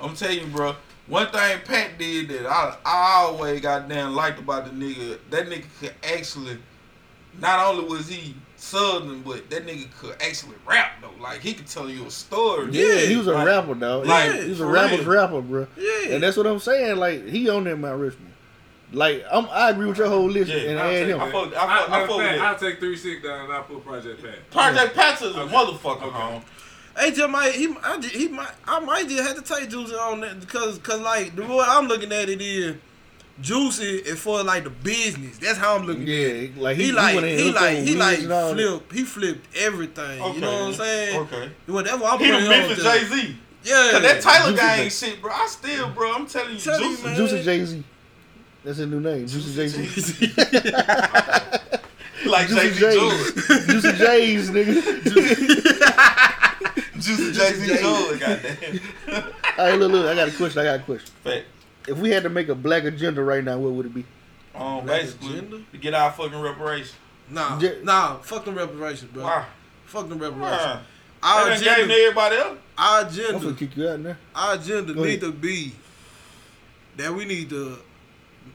I'm telling you, bro. One thing Pat did that I, I always goddamn liked about the nigga, that nigga could actually, not only was he southern, but that nigga could actually rap though. Like he could tell you a story. Yeah, he was a Like- rapper, though. like, he was a rapper's real. rapper, bro. Yeah. And that's what I'm saying. Like he on that Mount Rushmore. Like I'm, I agree with your whole list Yeah, and I'll add take him. I fuck- I fuck- I- I fuck with. I'll take three six down and I'll put Project Pat. Project Pat's is a Okay. motherfucker, Okay. home. Hey, just might he, I, he might, I might just have to take Juicy on that because, cause like the way I'm looking at it is, Juicy is for like the business. That's how I'm looking at it. Yeah, like He, he, like went he like he like weeds and all that. flip he flipped everything. Okay. You know what I'm saying? Okay. Well, that's what I'm He the putting on Memphis Jay Z. Yeah, Cause that Tyler Juicy gang J. shit, bro. I still, bro. I'm telling you, Tell Juicy. man. Juicy Jay Z. That's his new name. Juicy Jay Z. like Jay Juicy Z Juicy J's, nigga. Juicy Jay Z Jordan, goddamn. All right, look, look. I got a question. I got a question. Fact. If we had to make a black agenda right now, what would it be? Um, Black basically, agenda? to get our fucking reparation. Nah, J- nah, fuck them reparations, bro. Why? Fuck them reparations. Why? Our They done gave agenda, to everybody else. our I'm gonna kick you out now. our agenda Go need ahead. to be that we need to,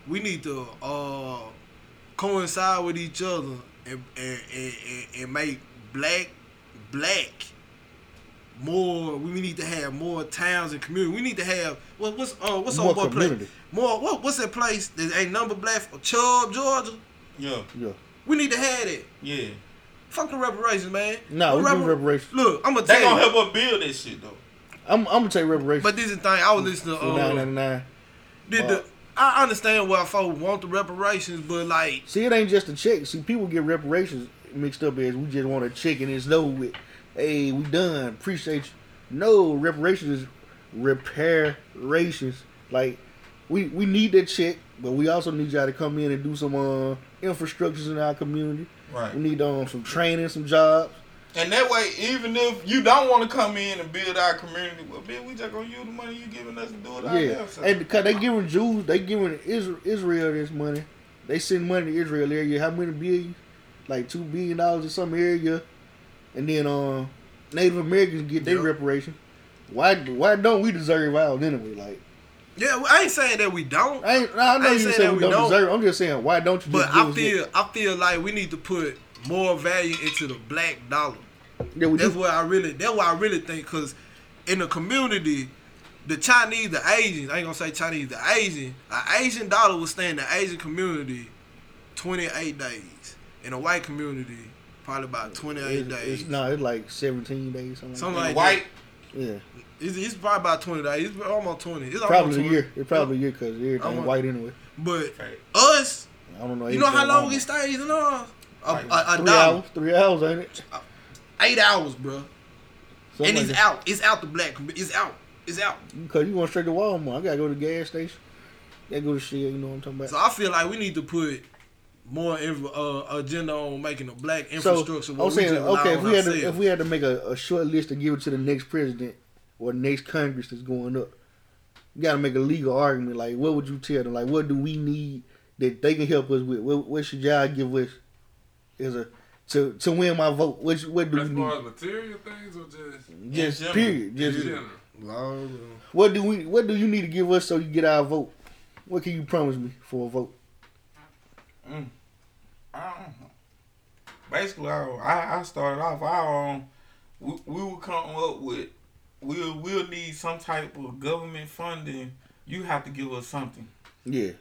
we need to uh coincide with each other and and, and, and- and make black black more. We need to have more towns and community. We need to have what, what's uh what's More old boy community. place? More what what's that place that ain't number black Chubb, Georgia? Yeah, Yeah. We need to have that. yeah. Fuck the reparations, man. No, we Repar- reparations. Look, I'm gonna They tell gonna you. help us build this shit though. I'm, I'm gonna take reparations. But this is the thing. I was listening to nine uh, ninety nine. did the. I understand why folks want the reparations, but like See, it ain't just a check. See, people get reparations mixed up as we just want a check and it's no with, hey, we done. Appreciate you. No, reparations is reparations. Like, we we need that check, but we also need y'all to come in and do some uh, infrastructures in our community. Right. We need um some training, some jobs. And that way, even if you don't want to come in and build our community, well, bitch, we just gonna use the money you giving us to do it Yeah, ourselves. and because they giving Jews, they giving Israel, Israel this money. They send money to Israel area. How many billion? Like two billion dollars in some area, and then uh, Native Americans get their Yep. reparation. Why? Why don't we deserve ours anyway? Like yeah, well, I ain't saying that we don't. I ain't, I know I ain't you saying say we we don't, don't. deserve. I'm just saying why don't you? But I feel I feel like we need to put more value into the black dollar. yeah, That's do. what I really. That's what I really think. Cause in the community, the Chinese, the Asians, I ain't gonna say Chinese, the Asian, an Asian dollar will stay in the Asian community twenty eight days. In a white community, probably about twenty eight It's, days. it's, no, it's like 17 days. Something, Something like like white, that. Yeah, It's, it's probably about twenty days. It's almost twenty. It's probably almost a 20. year. It's probably a year because everything I'm white anyway. But Right. us, I don't know. you know how everything long it stays in ours? A, Like a, a Three dollar. hours. Three hours, ain't it? Uh, eight hours, bro. Something and like it's that. out. It's out the black. commu- It's out. It's out. Cause you going straight to Walmart. I gotta go to the gas station. Gotta go to shit. You know what I'm talking about. So I feel like we need to put more inf- uh, agenda on making a black infrastructure. where I'm saying, we just rely okay, if we had to, if we had to make a, a short list to give it to the next president or next Congress that's going up, you got to make a legal argument. Like, what would you tell them? Like, what do we need that they can help us with? What, what should y'all give us as a to to win my vote? What what do we As far need? as material things or just Just general. period. in Just general? What do we what do you need to give us so you get our vote? What can you promise me for a vote? Mm. I don't know. Basically, I, I I started off. I um, we, we will come up with we'll we'll need some type of government funding. You have to give us something Yeah,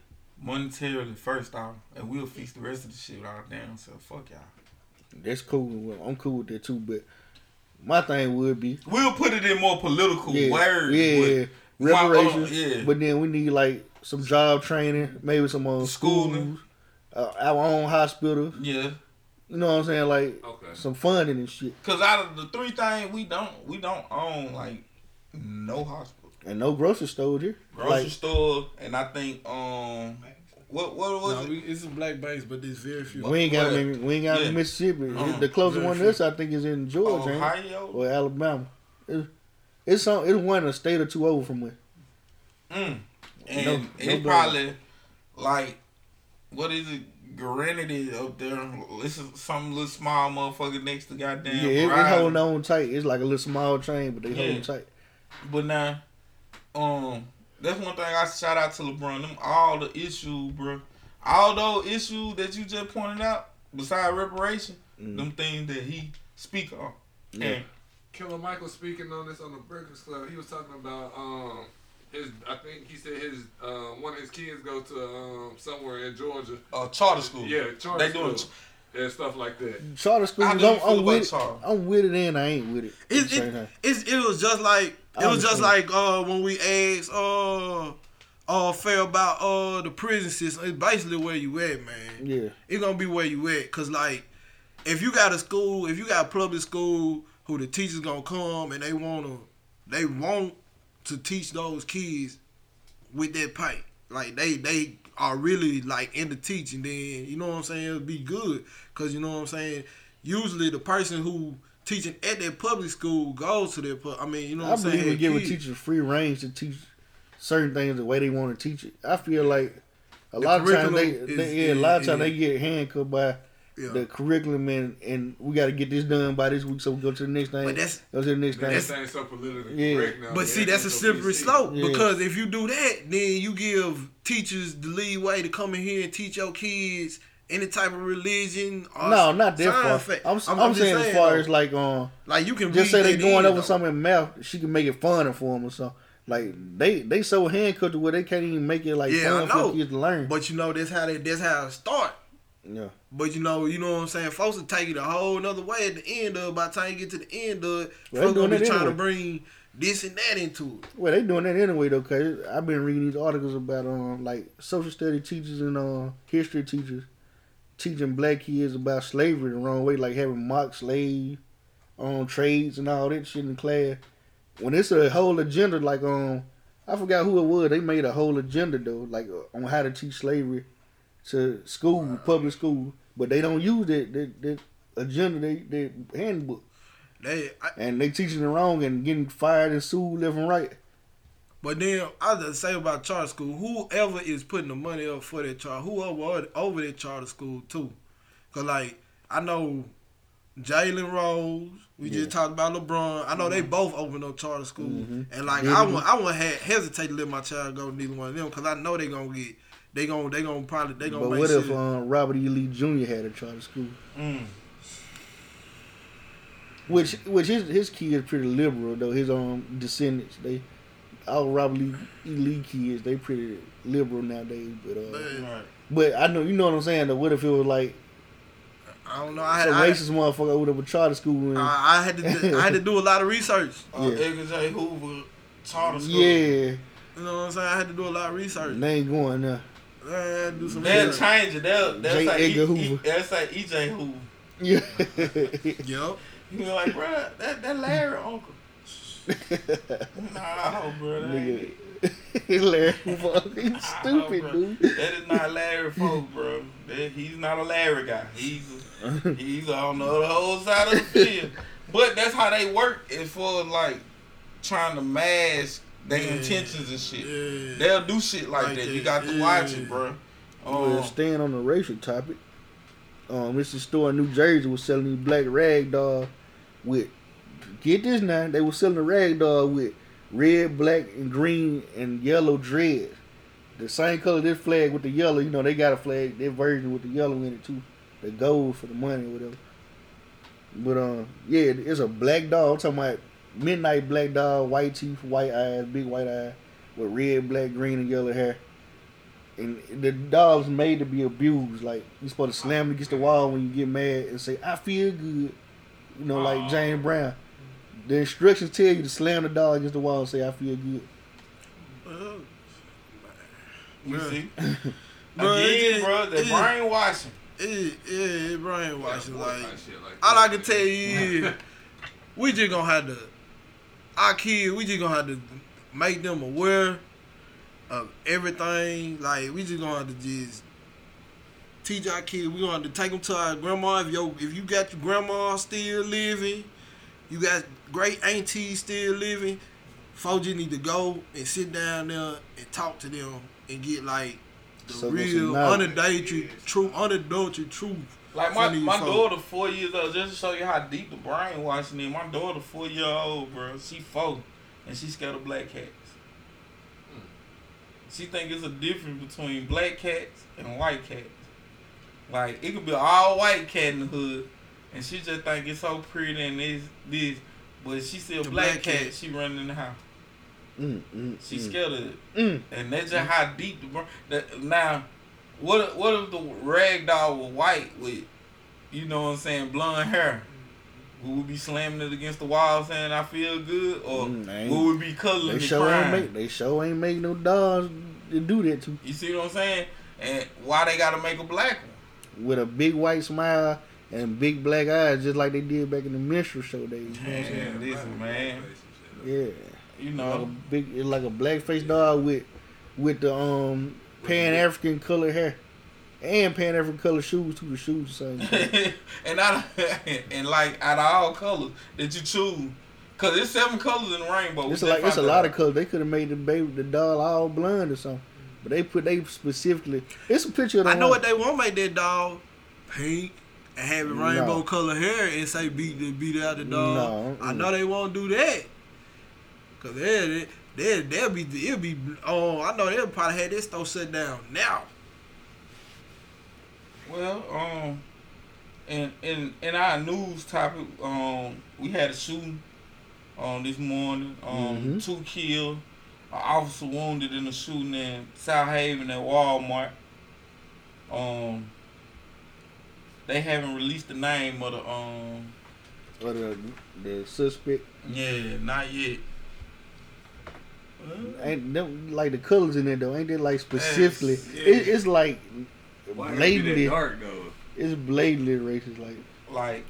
monetarily first off, and we'll fix the rest of the shit our damn self. Fuck y'all. that's cool. I'm cool with that too. But my thing would be We'll put it in more political yeah, words. yeah, but my, uh, reparations. yeah. But then we need like some job training, maybe some uh, Schooling. schools, uh, our own hospital. yeah. You know what I'm saying? Like Okay. some funding and shit, Cause out of the three things we don't we don't own like no hospital, and no grocery store here. grocery Like, store, and I think um what what was no, it? we, it's a black base, but there's very few. we ain't got What? any, we ain't got Yeah. Mississippi. Uh-uh. the closest one to us, I think, is in Georgia ain't? Ohio. or Alabama. It's, it's some. It's one a state or two over from where. Mm. And No- it's no probably like what is it? Granity up there. This is some little small motherfucker next to goddamn. yeah, it, it's Verizon. holding on tight. It's like a little small train, but they Yeah. holding tight. But now, um, that's one thing I shout out to LeBron. Them all the issues, bro. All those issues that you just pointed out, besides reparation, Mm. them things that he speak on. Yeah. And Killer Michael speaking on this on the Breakfast Club. He was talking about um his. I think he said his uh, one of his kids go to um somewhere in Georgia. uh, charter school. Yeah, charter They doing school and stuff like that. Charter schools, How I'm, do you I'm with it. I'm with it and I ain't with it. at It, it, it's, it was just like I it was just like uh when we asked uh uh fair about uh the prison system. It's basically where you at, man. Yeah. It's gonna be where you at, cause like if you got a school, if you got a public school who the teachers gonna come and they wanna they want to teach those kids with that pipe. Like they they are really like into teaching, then you know what I'm saying, it'll be good. Cause you know what I'm saying, usually the person who teaching at that public school goes to their pub I mean, you know I what I'm believe saying? in giving teachers free range to teach certain things the way they want to teach it. I feel like a The lot of times they, they is- yeah, a lot of times they get handcuffed by Yeah. the curriculum and and we got to get this done by this week, so we go to the next thing. But that's- go to the next thing. That's Everything's so politically Yeah. correct now. But see, that's a so slippery slope Yeah. because if you do that, then you give teachers the leeway to come in here and teach your kids any type of religion. Or No, not that far. fa- I'm, I'm, just saying, as far though, as like um, like you can just say they that going over though. something in math, she can make it funner for them or something. Like they they so handcuffed to where they can't even make it like Yeah, fun for kids to learn. But you know that's how they that's how it start. yeah, But you know, you know what I'm saying. Folks will take it a whole another way at the end of. it. By the time you get to the end of it, Well, folks gonna be trying to bring this and that into it. well they doing that anyway though. Cause I've been reading these articles about um like social study teachers and uh history teachers teaching black kids about slavery the wrong way, like having mock slave um trades and all that shit in class. When it's a whole agenda, like um, I forgot who it was. They made a whole agenda though, like on how to teach slavery to school, public school, but they don't use that that, that agenda, they that handbook, They, I, and they teaching it wrong and getting fired and sued left and right. but then I just say about charter school, whoever is putting the money up for that charter, whoever over that charter school too, cause like I know Jalen Rose, we just talked about LeBron. I know they mm-hmm. both opened up charter school, mm-hmm. and like Yeah, I want I want hesitate to let my child go to neither one of them, cause I know they gonna get. They gonna, they gonna probably, they gonna But make what if um, Robert E. Lee Jr. had a charter school? Mm. Which which his his kids pretty liberal though. His um descendants they all Robert E. Lee kids they pretty liberal nowadays. But uh, Man, Right. but I know you know what I'm saying. Though what if it was like I don't know. I had, some I, racist motherfucker over there with charter school and I, I had to, do, I had to do a lot of research. Uh, Yeah. Edgar J. Hoover charter school. yeah, You know what I'm saying? I had to do a lot of research. they ain't going there. I had to do some They'll research. change it. They'll, they'll J. say Edgar e, Hoover. E, they'll say EJ Hoover. Yeah. Yup. You be like, bro, that that Larry uncle. Nah, bro, that ain't Nigga, Larry Hoover, he's Nah, stupid, bro. dude. That is not Larry folk, bro. That, he's not a Larry guy. He's he's on the whole side of the field. But that's how they work. Is for like trying to mask their Yeah. intentions and shit. Yeah. They'll do shit like, Like that. that, You got to yeah. watch it, bro. Well, Um, staying on the racial topic, um, this is store in New Jersey was selling these black rag doll with get this now, they were selling a rag doll with red, black, and green and yellow dreads. The same color this flag with the yellow, you know, they got a flag, their version with the yellow in it too. The gold for the money or whatever. But um yeah, it's a black dog. I'm talking about midnight black doll, white teeth, white eyes, big white eyes, with red, black, green, and yellow hair and the dog's made to be abused. Like you're supposed to slam it against the wall when you get mad and say, "I feel good," you know, like James Brown. The instructions tell you to slam the dog against the wall and say, "I feel good." Well, you see, Bro, again, just- bro, the it- brainwashing. it, yeah, it brainwashing. Yeah, like, like, like all. I can tell you is, we just gonna have to, our kids, we just gonna have to make them aware of everything. Like, we just gonna have to just teach our kids. We gonna have to take them to our grandma. If yo, if you got your grandma still living, you got great aunties still living. Folks just need to go and sit down there and talk to them and get like the some real, unadulterated, true, unadulterated truth. Like my, my folks. daughter, four years old, just to show you how deep the brainwashing is. My daughter, four year old, bro, she four, and she scared of black cats. She think it's a difference between black cats and white cats. Like it could be an all white cat in the hood, and she just think it's so pretty and this this, but she see a The black, black cat, cat. she running in the house. Mm, mm, She mm. scared of it, Mm. and that's just how deep the brain. That, now, what if- what if the rag doll was white with, you know what I'm saying, blonde hair? Who would we be slamming it against the wall saying I feel good, or Mm, would we be cuddling They sure ain't crying? make. They sure ain't make no dogs to do that to. You see what I'm saying? And why they gotta make a black one? With a big white smile and big black eyes, just like they did back in the minstrel show days. You know what I'm saying? Man, listen, man. Yeah. You Like a know, big, like a black face dog with with the um Pan African color hair and Pan African color shoes too. The shoes the same. and I and like out of all colors that you choose, cause there's seven colors in the rainbow. It's like it's a lot of colors. They could have made the baby the doll all blonde or something, but they put they specifically. It's a picture of the I know one. what they want make that dog pink and have it No. rainbow color hair and say beat the beat out the dog. No, I know they won't do that. Cause they they they'll be it'll be oh I know they'll probably have this store shut down now. Well, um, in in in our news topic, um, we had a shooting, um, this morning. Um, Mhm. two killed, an officer wounded in a shooting in Southaven at Walmart. Um, they haven't released the name of the um. Or the the suspect Yeah, not yet. Ain't them, like the colors in there though. Ain't they like specifically? Yes, yeah. It, it's like Why blatantly. dark though? It's blatantly racist. Like like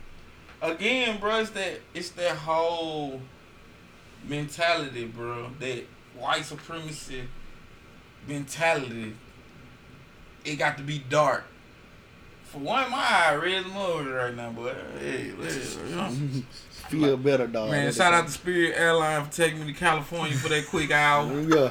again, bro, it's that it's that whole mentality, bro. That white supremacy mentality. It got to be dark. For one, my eye red mud right now, but hey, listen, feel better, dog. man, shout out to Spirit Airline for taking me to California for that quick hour. Yeah,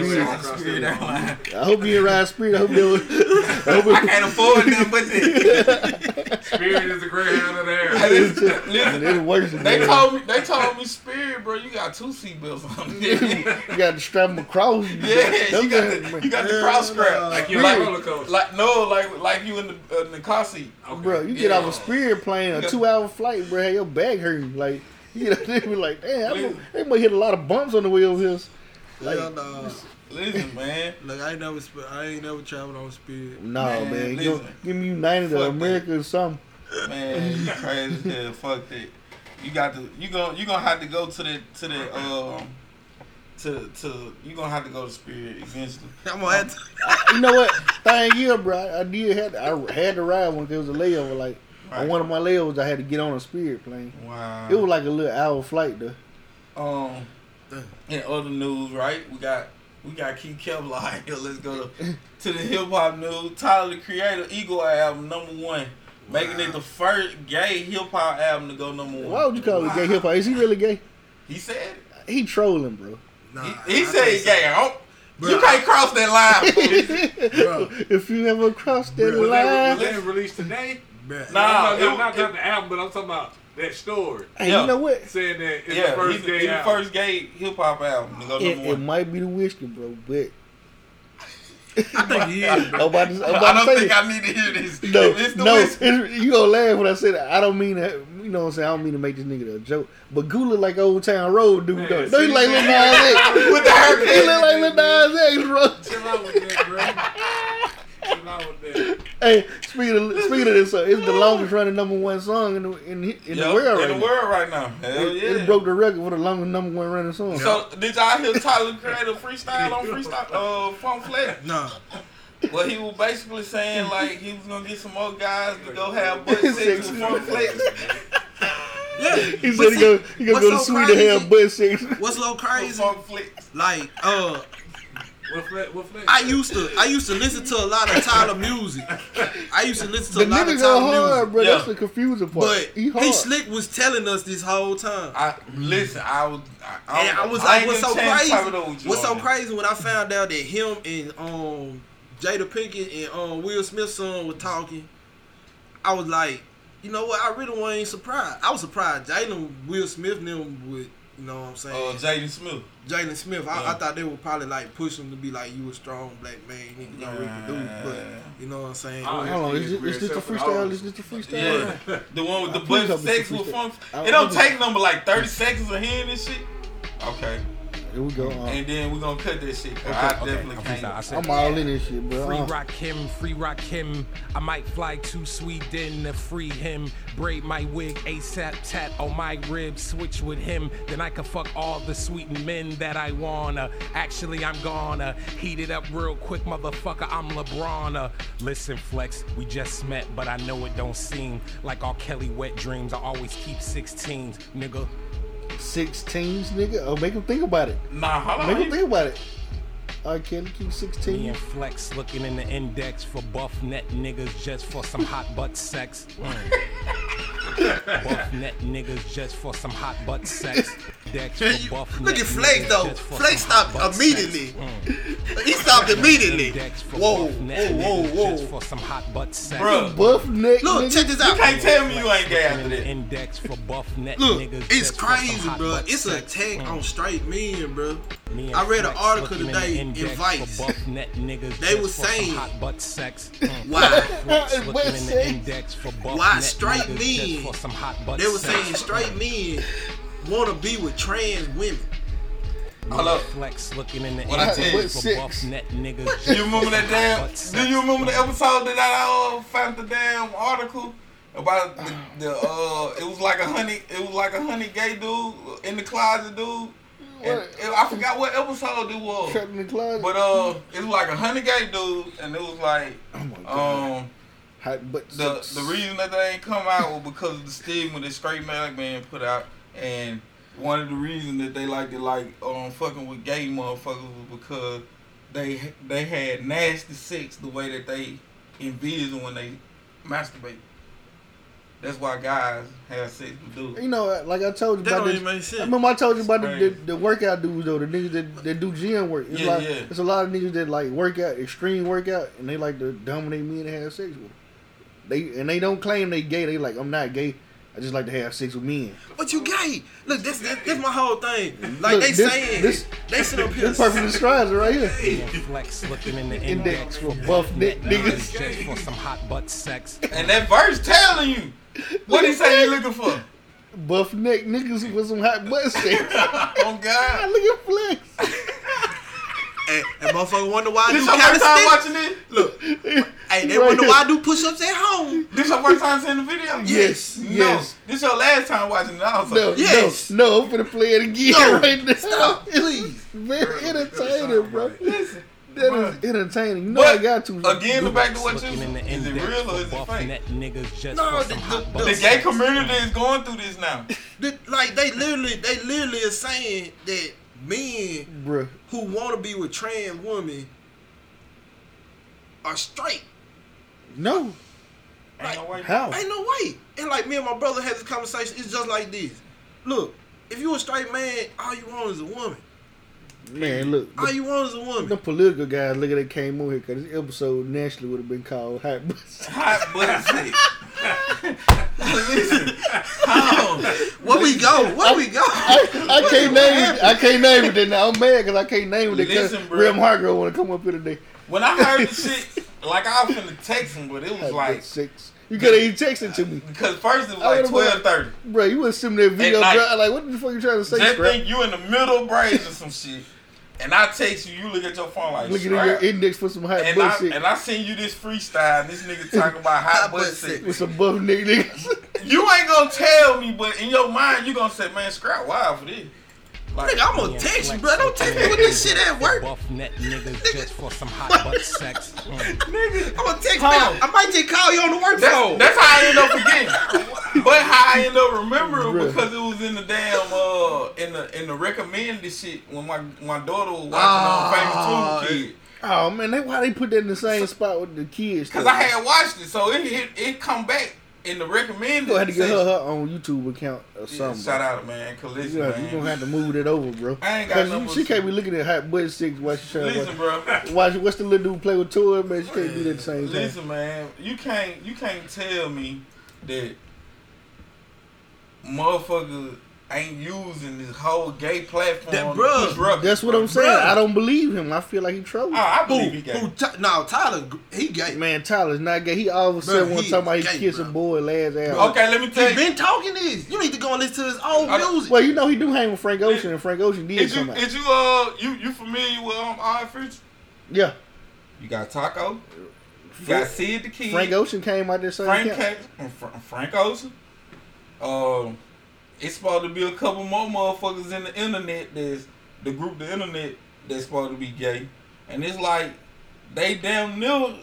Yeah, out Spirit Airline. I hope you ride Spirit. I hope you. I hope I can't afford them, but they, Spirit is the greyhound of the air. listen, it's worse than they that. told me they told me Spirit, bro. You got two seatbelts on. you got to strap them across. Yeah, you got the, you got the cross strap. Like you you're like, a roller coaster. like no, like like you in the uh, in the car seat. Okay. Bro, you get Yeah. off a Spirit plane, a two hour flight, bro, your back hurting. Like, you know, they be like, damn, Listen. they might hit a lot of bumps on the way over here. Like, Hell nah. Listen, man. Look, I ain't never, sp- I ain't never traveled on Spirit. no, Man, man, listen. Give me United Fuck or that. Or something. Man, you crazy as hell. Fuck that. You got to you gonna you gonna have to go to the to the um to to you gonna have to go to Spirit eventually. I'm gonna have to. I, you know what? Thing is, bro, I, I did have to, I had to ride one because it was a layover. Like on one of my layovers, I had to get on a Spirit plane. Wow. It was like a little hour flight though. Um, in other news, right? We got we got Keith Kevlar here. Let's go to, to the hip hop news. Tyler the Creator Igor album number one, making it the first gay hip hop album to go number one. Why would you call it gay hip hop? Is he really gay? He said He trolling, bro. Nah, he, he I said think he so. gay. Oh, you can't cross that line. Bro, if you ever cross that Was that, was line, that released today? Bruh. Nah, no, no, it- not, it- not the album, but I'm talking about that story hey, Yeah. you know what? saying that it's the first he's, gay he's the album. first gay hip hop album It, it might be the whiskey, bro, but I think he is. I'm about to, I'm I don't to think it. I need to hear this. No, it's no, it's, you gonna laugh when I say that. I don't mean that. You know what I'm saying? I don't mean to make this nigga a joke. But Goo look like Old Town Road dude, Man, though. Don't he like Lil. Nas X? With the haircut. He look like Lil Nas X, bro. Chill out with that, bro. Chill out with that. Hey, speaking of, speaking of this, uh, it's the longest running number one song in the, in, in the Yup, world in right the world right now. now. Hell It, yeah. it broke the record for the longest number one running song. So did y'all hear Tyler the a freestyle on freestyle uh Funk Flex? Nah. Well, he was basically saying like he was gonna get some more guys to go have butt sex with Funk Flex. Yeah. he but said he see, go he gonna what's go to so Sweden to crazy- have butt sex. What's so with crazy? Funk Flex. Like, uh, What flex? What flex? I used to, I used to listen to a lot of Tyler music. I used to listen to The a lot of Tyler hard, music. bro. Yeah. That's the confusing part. But he he slick was telling us this whole time. I listen. I was. I, And I was I like, what's so a chance to crazy? chop it over with you What's so crazy when I found out that him and um Jada Pinkett and um Will Smith's son were talking, I was like, you know what? I really wasn't surprised. I was surprised Jalen Will Smith and them would, you know what I'm saying? Uh, Jaden Smith. Jalen Smith, I, Yeah. I thought they would probably like push him to be like, you a strong black man, you need to go reproduce. But you know what I'm saying? Oh, Hold on, is, His this- is this the weird freestyle? self- Is this the freestyle? Yeah, the one with the Please butt help sex with with. Funk. It don't I- take number like thirty seconds of hearing this shit. Okay, Here we go. Uh, and then we're gonna cut that shit. 'cause I definitely can't. I said, I'm all in this shit, bro. Free Uh, rock him, free rock him. I might fly to Sweden to free him. Braid my wig ASAP, tat on my ribs, switch with him. Then I can fuck all the sweet men that I wanna. Actually, I'm gonna heat it up real quick, motherfucker. I'm LeBron. Uh, Listen, Flex, we just met, but I know it don't seem like all Kelly wet dreams. I always keep 16s, nigga. Six teams, nigga. Oh, make him think about it. Nah, hold Make on. him think about it. All right, Kelly, keep Me and Flex looking in the index for buff net niggas just for some hot butt sex. Mm. buff net niggas just for some hot butt sex. Dex for buff Look net at Flake though. just Flake stopped immediately. Mm. He stopped immediately. Whoa, net whoa, whoa, whoa. Just for some hot butt sex. Bruh. Buff neck. Look, nigga. check this out. You can't tell me you ain't gay after Looking in that. Index for buff net Look, niggas it's just for some crazy, bro. It's a sex. attack Mm. on straight men, bro. Me I read an article looking in the today in index for buff net niggas They just was for some saying- hot butt sex. Mm. Why? Flex What looking in the sex? index for buff Why net straight men? for some hot butt They were saying straight men want to be with trans women. Hold up. Flex looking in the What I index tell you? for buff net niggas. You remember that damn? Do you remember the episode that I uh, found the damn article about the, the uh? It was like a honey. It was like a honey gay dude in the closet, dude. And it- I forgot what episode it was. Trapped in the closet. But uh, it was like a honey gay dude, and it was like oh um Hot butt the sex. the reason that they ain't come out was because of the stigma that straight black man put out, and one of the reasons that they like to like um fucking with gay motherfuckers was because they they had nasty sex the way that they envision when they masturbate. That's why guys have sex with dudes. You know, like I told you That about don't this. even make I remember I told you about the, the, the workout dudes though, the niggas that, that do gym work. It's Yeah, like, yeah. It's a lot of niggas that like work out, extreme workout, and they like to dominate men and have sex with them. They and they don't claim they gay. They like I'm not gay. I just like to have sex with men. But you gay. Look, that's that's, that's my whole thing. Like Look, they this- saying, this- they sit up here. This perfect describes it right here. Me and Flex looking in the Index index for for buff buff net net niggas. niggas just for some hot butt sex. And that verse telling you what he say he looking for. Buff neck niggas with some hot butt sex. oh God. Look at flex. And, and motherfucker wonder why I do This your first time calisthenics. watching it? Look, hey, they Right wonder here. why I do push-ups at home. This your first time seeing the video? Yes, No. yes. This your last time watching it also. No, Yes. no, no, I'm finna play it again No, right now. stop, It's please. very entertaining, bro. Listen. That is entertaining. You know I But got to. again, the back to what you Looking in the is it real or is it fake? net niggas just No, the- the- the- The gay community is going through this now. The- like they literally, they literally are saying that men Bruh. who want to be with trans women are straight. No. Ain't no way. How? Ain't no way. And like me and my brother had this conversation. It's just like this. Look, if you a straight man, all you want is a woman. Man, look. All The, you want is a woman. the political guys, look at they came on here because this episode naturally would have been called Hot Butt Sex. Hot butt sex. Listen, how? Where we go? Where we go? I, I can't name it. I can't name it. Then now I'm mad because I can't name it because Listen, bro. Rim Hargrove want to come up here today. When I heard the shit, like I was finna text him, but it was Hot like Butt Sex. You could have even texted to me, because first it was I like would've been like- twelve thirty. bro. You would send me that video. night. Bro, like, what the fuck you trying to say, Just Scrap? think you in the middle of braids or some shit, and I text you. You look at your phone like Looking at your index for some hot and butt I sex and I seen you this freestyle, and this nigga talking about hot, Hot butt butt sex. sex. with some buff niggas. You ain't gonna tell me, but in your mind you gonna say, "Man, scrap wild for this." Like, Nigga, I'm gonna text you, bro. Don't text me with this shit at work. Buff net niggas just for some hot butt sex. Nigga, I'm gonna text How? me. I might just call you on the work That's, phone. that's how I end up forgetting. but how I end up remembering Bruh. because it was in the damn uh in the in the recommended shit when my my daughter was watching Ah, on Famous Two Kid. oh man, they, why they put that in the same spot with the kids? Cause? I had watched it, so it it, it come back in the recommended. You gonna have to get her her own YouTube account or Yeah, something. shout out, man. Cause listen, You gonna, man. you gonna have to move it over, bro. I ain't got no you- she can't be looking at hot butt six while she trying Listen, to bro. watch, watch. What's the little dude play with toy, man? She can't do that same time. Listen, man, you can't you can't tell me that motherfuckers ain't using this whole gay platform. That to bruh, push That's what. I'm saying. Bruh. I don't believe him. I feel like he trolling. Oh, I Who? believe he gay. Who? Ty- no, Tyler, he gay. Man, Tyler's not gay. He all of a sudden want he to talk about is he gay, kissing bruh. boy last album. Okay, let me tell He you. been talking this. You need to go and listen to his old I music. Well, you know he do hang with Frank Ocean, and Frank Ocean did Is you come out. is you uh you you familiar with um Iron Fridge? Yeah, You got Taco. You got Sid the Kid. Frank Ocean came out there same Frank camp. Ca- Fra- Frank Ocean. Um, it's supposed to be a couple more motherfuckers in the internet. There's the group, the internet, that's supposed to be gay, and it's like they damn near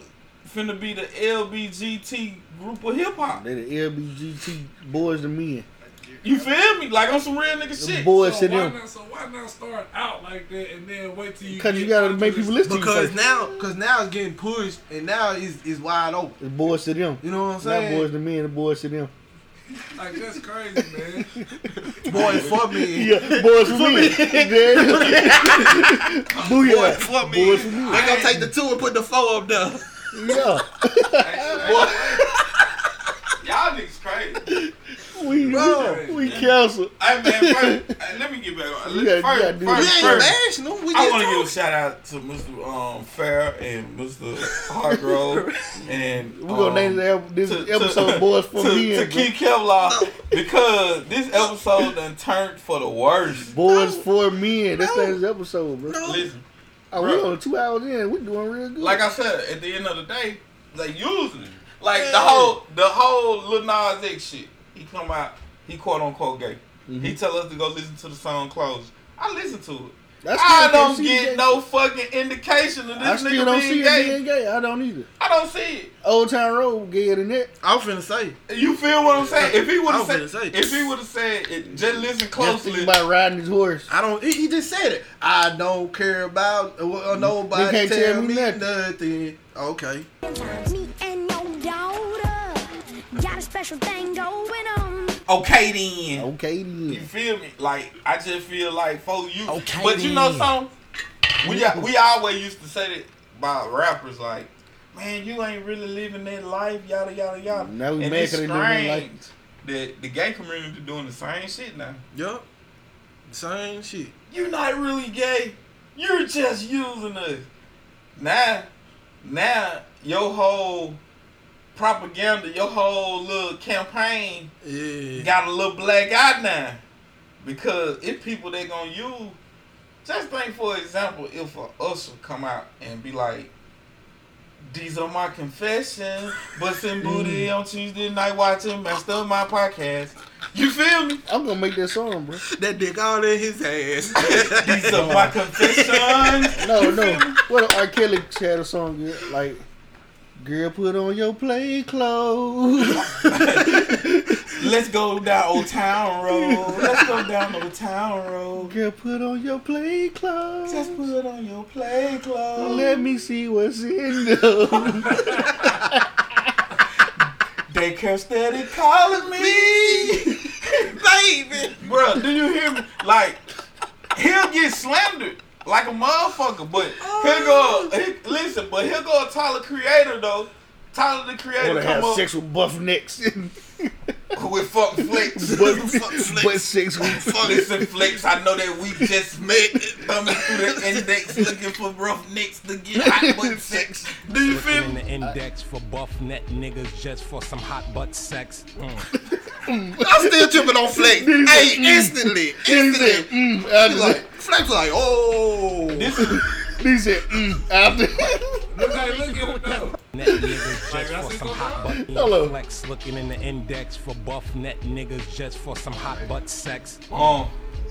finna be the LBGT group of hip hop. They the LBGT boys to men. You feel me? Like on some real nigga The shit. boys So to why, them. not, so why not start out like that and then wait till you Because you gotta make people listen to you because now, because now it's getting pushed, and now it's, it's wide open. It's boys to them. You know what I'm Not saying? boys to men, the boys to them. Like that's crazy, man. Boy, fuck me. Yeah, boys for me. Boy, Booyah. fuck me. Boys for me. They gonna take the two and put the four up there. Yeah. Y'all niggas crazy. We, Bro. we cancel. Hey man, first, uh, let me get back on. You gotta- you First, first, We ain't first, bashing them. We I want to give a shout out to Mr. Um, Fair and Mr. Hargrove and We're gonna um, name this, ep- this to- to- episode Boys for to, Me. to and Keith Kevlar because this episode done turned for the worst. Boys for Men. That's this episode, bro. Listen, Oh, we on two hours in. We doing real good. like I said, at the end of the day, they using it. Like the whole the whole Lil Nas X shit. He come out, he quote unquote gay. Mm-hmm. He tell us to go listen to the song Close. I listen to it. That's I don't can't get gay. no fucking indication of this I still nigga don't being see gay. it being gay. I don't either. I don't see it. Old Town Road gayer than that. I was finna say. You feel what I'm saying? If he would have said, say. if he would have said, it, just listen Just closely. thinking about riding his horse. I don't. He, he just said it. I don't care about uh, nobody. can't tell, tell me me nothing. nothing. Okay. Me and your daughter got a special thing going on. okay then. Okay, then. You feel me? Like I just feel like for you. Okay, but you know then. something? We uh, we always used to say that about rappers like, man, you ain't really living that life, yada yada yada. Now we and mad it's 'cause they living strange like- that the gay community doing the same shit now. Yup. Same shit. You're not really gay. You're just using us. Now, now your whole propaganda, your whole little campaign Yeah. got a little black eye now. Because if people they gonna use, just think for example, if a usher come out and be like, these are my confessions, busting booty mm. on Tuesday night watching messed up my podcast. You feel me? I'm gonna make that song, bro. That dick all in his ass. These are my confessions. No, no. What if R. Kelly had a song good? like, "Girl, put on your play clothes." Let's go down Old Town Road. Let's go down Old Town Road. Girl, put on your play clothes. Just put on your play clothes. Let me see what's in them. Daycare steady calling me. Baby. Bro, do you hear me? Like, he'll get slandered like a motherfucker, but he'll go, oh. he, listen, but he'll go Tyler Creator, though. Tyler the Creator Wanna come have up sex with buff necks? with fuck flicks. but, Fuck flicks. but sex with Listen, Flex, I know that we just met thumbing through the index looking for rough necks to get hot butt sex. Do you feel me? in the index for buff net niggas just for some hot butt sex. Mm. I'm still tripping on Flex. hey, instantly. Instantly. Mm, after Like, Flex like, oh. This is he said, mm, after. Okay, look at it. Net niggas just for some hot butt Hello. flex. Looking in the index for buff net niggas just for some hot butt sex. um,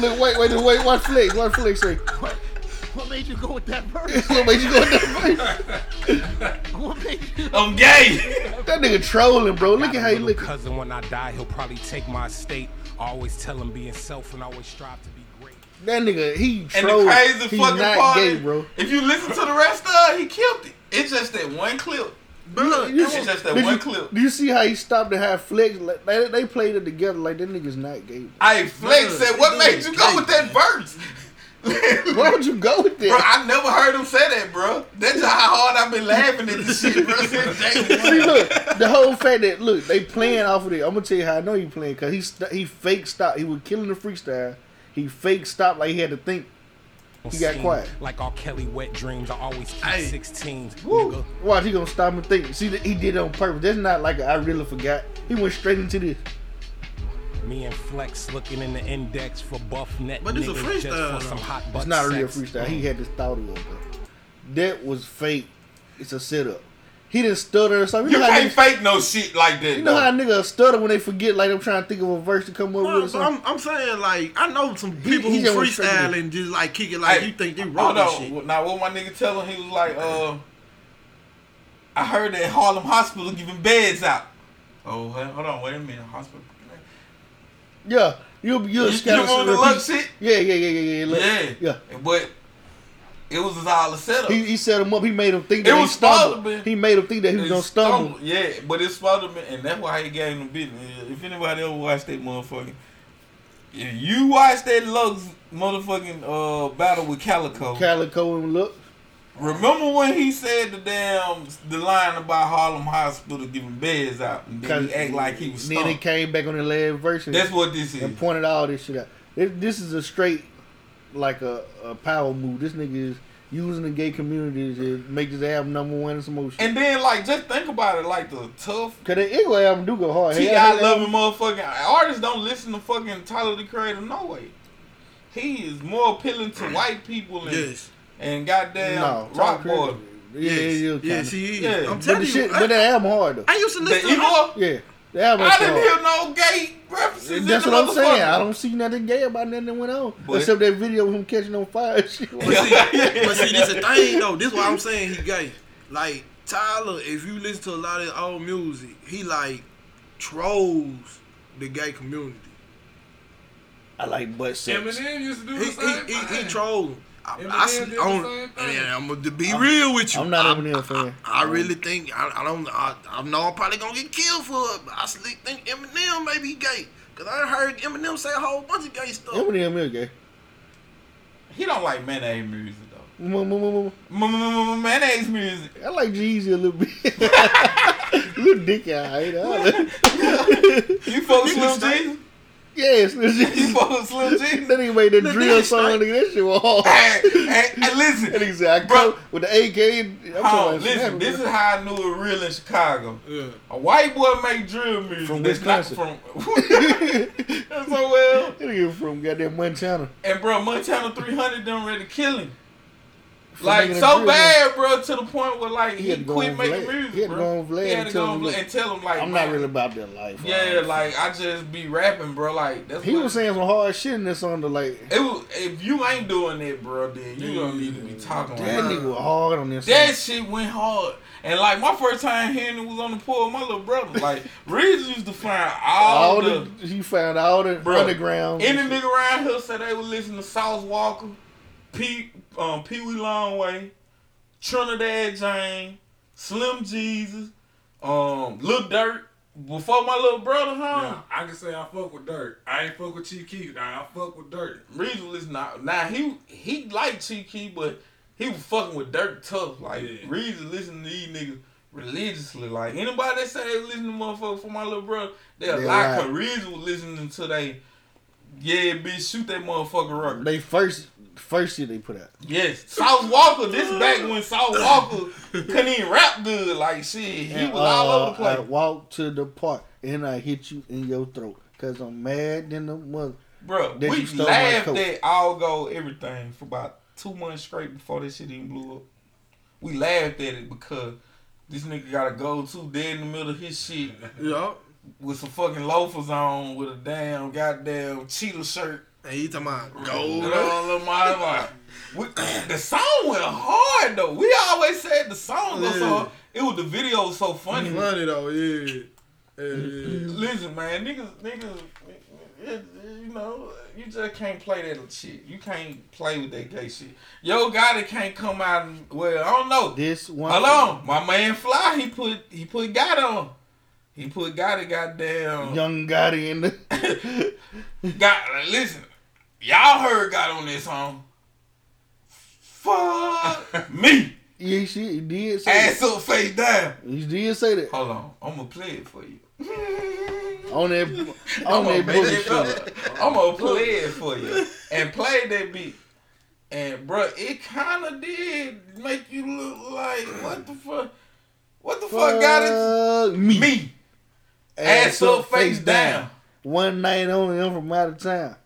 Look, wait, wait, wait, watch Flex, watch Flex say. What made you go with that verse? What made you go with that way? What made you? I'm gay. That nigga trolling, bro. Look Got at how he little looking. cousin when I die, he'll probably take my estate. I always tell him being self and always strive to be great. That nigga, he And trolling. the crazy He's fucking not part, gay, bro. if you listen to the rest of it, he killed it. It's just that one clip. Bro, you It's see- just that one you, clip. Do you see how he stopped to have flex? Like, they, they played it together like that nigga's not gay. Hey, Flex said, what it made was you go gay. with that verse? Why would you go with that? Bro, I never heard him say that, bro. That's how hard I've been laughing at this shit, bro. Since See, look, the whole fact that look they playing off of it. I'm gonna tell you how I know he playing because he he fake stopped. He was killing the freestyle. He fake stopped like he had to think. He got quiet. Like all Kelly wet dreams, I always keep Hey. 16s. Woo. Nigga, Watch, he gonna stop and think. See, he did it on purpose. That's not like a, I really forgot. He went straight into this. me and Flex looking in the index for buff net But it's a niggas just freestyle, for some though. hot butt It's not a real sex. freestyle. He mm. had this thought of it. Bro. That was fake. It's a setup. He didn't stutter or something. You You, know can't niggas, fake no shit like that, you know how niggas stutter when they forget, like I'm trying to think of a verse to come up No, with. but Or something. I'm, I'm saying like I know some people he who just went straight to freestyle and just like kick it like Hey, you think they Hold wrote this on. shit. Now, what my nigga tell him, he was like, uh, I heard that Harlem Hospital giving beds out. Oh, hold on, wait a minute, hospital. yeah, you'll You, you'll you scatter remember the repeat. luck shit? Yeah, yeah, yeah, yeah, yeah. Yeah. yeah. But it was all a setup. He, he set him up. He made him think that he was supposed stumbled. He made him think that he was gonna stumble. stumble- Yeah, but it's to and that's why he gave him the business. If anybody ever watched that motherfucking, if you watch that Lux motherfucking uh battle with Calicoe, Calicoe and look. remember when he said the damn the line about Harlem Hospital giving beds out, and then he act like he was Then he came back on the last version. That's what this is. And pointed all this shit out. This, this is a straight like a, a power move. This nigga is using the gay community to make this album number one and some more shit. And then like just think about it, like the tough Cause the Igor album do go hard. T.I. Hell, hell, loving motherfucking artists don't listen to fucking Tyler the Creator no way. He is more appealing to white people and Yes. and goddamn No, rock Tyler boy. Yeah, yeah, yeah, Yes, kinda. he is. Yeah. I'm But telling the you, shit, I, but the album hard though. I used to The listen to Igor, Yeah, the album. I didn't hear no gay references. in That's the what I'm saying. I don't see nothing gay about nothing that went on. But- Except that video of him catching on fire and shit. But see, but see, this the thing though. This is why I'm saying he gay. Like Tyler, if you listen to a lot of old music, he like trolls the gay community. I like butt sex. Eminem used to do He the same he, he, he thing. troll them. I, Eminem I, did the on, same thing. and I'm gonna be real with you. I'm not I, an Eminem fan. I really think I, I don't. I, I know I'm probably gonna get killed for it, but I still think Eminem may be gay. Cause I heard Eminem say a whole bunch of gay stuff. Eminem is gay. He don't like mayonnaise music though. M- Mayonnaise music. I like Jeezy a little bit. little dick out. You know? You fuck with Slim Jesus? yes, You Jeezy. fuck with Slim Jesus? Then he made the Look, drill nigga song. straight. Nigga, that shit was hard. Hey, hey, hey, listen. And he said, I Bro. come with the AK. I'm Hold on, listen, about this is how I knew it real in Chicago. Yeah. A white boy make drill music. From that's not Wisconsin. From, that's so well. That nigga from goddamn Montana. And bro, Montana 300 done ready to kill him. Like so bad, bro, to the point where like He he, had to go quit making Vlad. music. He had to bro. go on Vlad He had and tell him, Vlad and tell him like, I'm man, not really about that life. Yeah, like I just be rapping, bro. Like that's He was saying some hard shit in this song to like, It was, if you ain't doing that, bro, then you don't need to be talking that like nigga was hard on this That song. shit went hard. And like my first time hearing it was on the pool of my little brother. Like Reeves used to find all, All the, the, he found all the Bro, underground. any nigga around here said they would listen to Sauce Walka, Pete um Pee Wee Longway, Trinidad James, Slim Jesus, um Lil Durk. Before my little brother, huh? Yeah, I can say I fuck with Durk. I ain't fuck with Chief Keef. Nah, I fuck with Durk. Reeves is not. Now, now he he liked Chief Keef, but he was fucking with Durk tough. Like Yeah. Reeves was listening to these niggas religiously. Like anybody that say they was listening to motherfucker for my little brother, they a They lie. lie. Cause Reeves was listening to they, yeah, bitch, shoot that motherfucker record. They first first shit they put out. Yes, South Walker. This back when South Walker couldn't even rap good. Like shit, he And, was all uh, over the place. I walk to the park and I hit you in your throat because I'm mad than the mother. Bro, that we you stole my laughed coat. at all go everything for about two months straight before this shit even blew up. We laughed at it because this nigga got to go to dead in the middle of his shit Yeah. With some fucking loafers on with a damn goddamn cheetah shirt. And he talking about gold. all of my like, we, the song went hard though. We always said the song was Yeah. hard. It was the video was so funny. Funny though, yeah. Yeah, yeah. Listen, man, niggas, niggas, it, you know, you just can't play that shit. You can't play with that gay shit. Yo, Gotti can't come out and well, I don't know. This one. Hold on, my man Fly, he put he put Gotti on. He put Gotti goddamn. Young Gotti in the. Got listen, y'all heard Gotti on this song. Fuck me, yeah, she he did say ass up, face down. He did say that Hold on, I'm gonna play it for you. on that I'm on gonna that make it bullshit. up. I'm gonna play it for you and play that beat. And bro, it kind of did make you look like what the fuck? What the fuck got it? Me. Me, ass up, face down. One night only. I'm from out of town.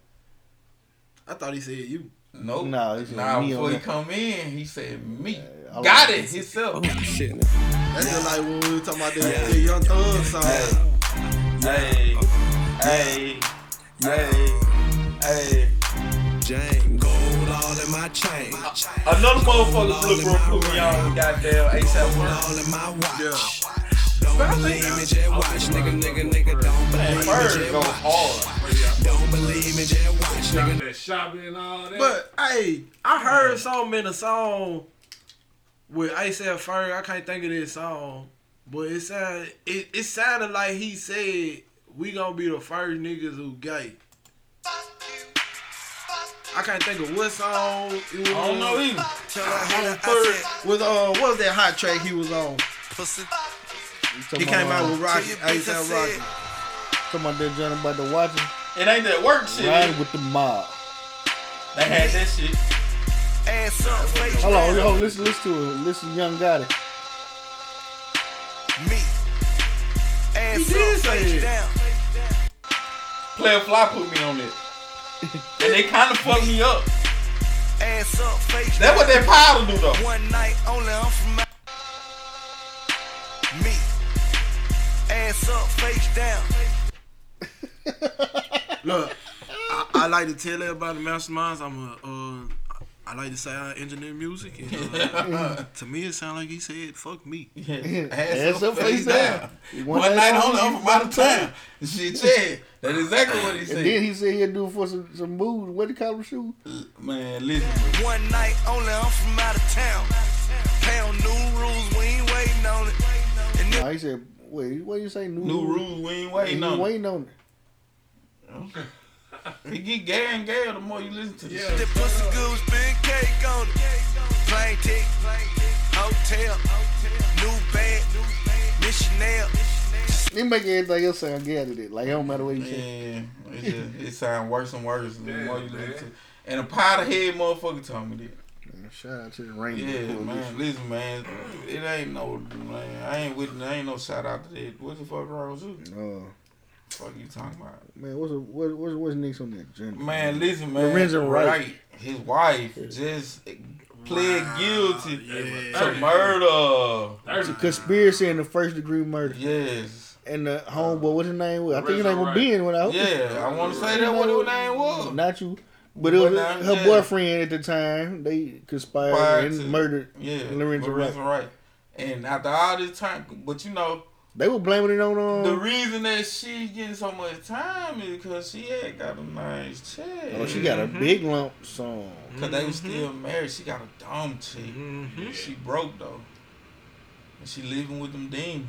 I thought he said you. Nope. No, he said nah, me before he that. come in, he said me. I got like it himself. Oh, That's just like when we were talking about that, that Young Thug song. Hey, hey, hey, hey. Jane, gold all in my chain. Another motherfucker flip real put me on goddamn ASAP Rocky. All in my watch. Yeah. Don't believe me, just watch. Nigga, nigga, nigga, don't believe me, Bird just watch. Don't don't believe me, just watch, nigga. That shopping and all that. But hey, I heard something in a song with ASAP Ferg. I can't think of this song, but it sounded it, it sounded like he said we gonna be the first niggas who gay. I can't think of what song it was. I don't know on. either. Tell her hit her, I said, was uh what was that hot track he was on? pussy. He came out with Rocky, Tell your bitch I ASAP said- Rocky. Talking about that joint about the watching. It ain't that work shit. Riding with the mob. They had that shit. Ass up, face Hold on, yo, listen, listen to it. Listen, Young Gotti. Me. Ass He did up, say face it. down. Playa Fly put me on it. and they kind of fucked me up. Ass up, face That's what that powder do though. One night only, I'm from out- me. Ass up, face down. Look, I, I like to tell everybody masterminds. I'm a, uh, I like to say I engineer music. And, uh, to me, it sound like he said, "Fuck me." Ass up, face down. One, night only, I'm from out of town. Shit, yeah. That's exactly what he said. And said. then he said he'd do it for some, some moves. What do you call them shoes? Man, listen. One night only, I'm from out of town. Pound new rules, we ain't waiting on it. And Nah, he said, wait, what you say? New, New rules, we ain't waiting He on it. waiting on it. He get gay and gayer the more you listen to this that shit. pussy good, spin cake on it. Plane ticket, hotel, new bag, missionary. He make everything else sound gay to it. Like, it don't matter what he say. Yeah, it, just, it sound worse and worse the Yeah, more you listen man. to. And a powder head motherfucker told me that. Man, shout out to the Rainbow Yeah, Coalition. man. Listen, man. It ain't no man. I ain't with. I ain't no shout out to that. What the fuck wrong with you? Uh, Fuck you talking about? man, what's, a, what, what's, what's next on that agenda? Man, listen, man. Lorenzo Wright. His wife just pled guilty Yeah. to murder. It's a conspiracy and the first degree murder. Yes. And the homeboy, what's his name? was? I think his name was Right. Ben. When I Yeah, I want to say that what his name was. Not you. But it was But now, her yeah. boyfriend at the time. They conspired Prior and to- murdered Yeah, Lorenzo Wright. Lorenzo Wright. And after all this time, but you know, They were blaming it on um, the reason that she getting so much time is because she had got a nice check. Oh, she got a big lump sum. Cause they was still married. She got a dumb chick. Mm-hmm. She broke though, and she living with them demons.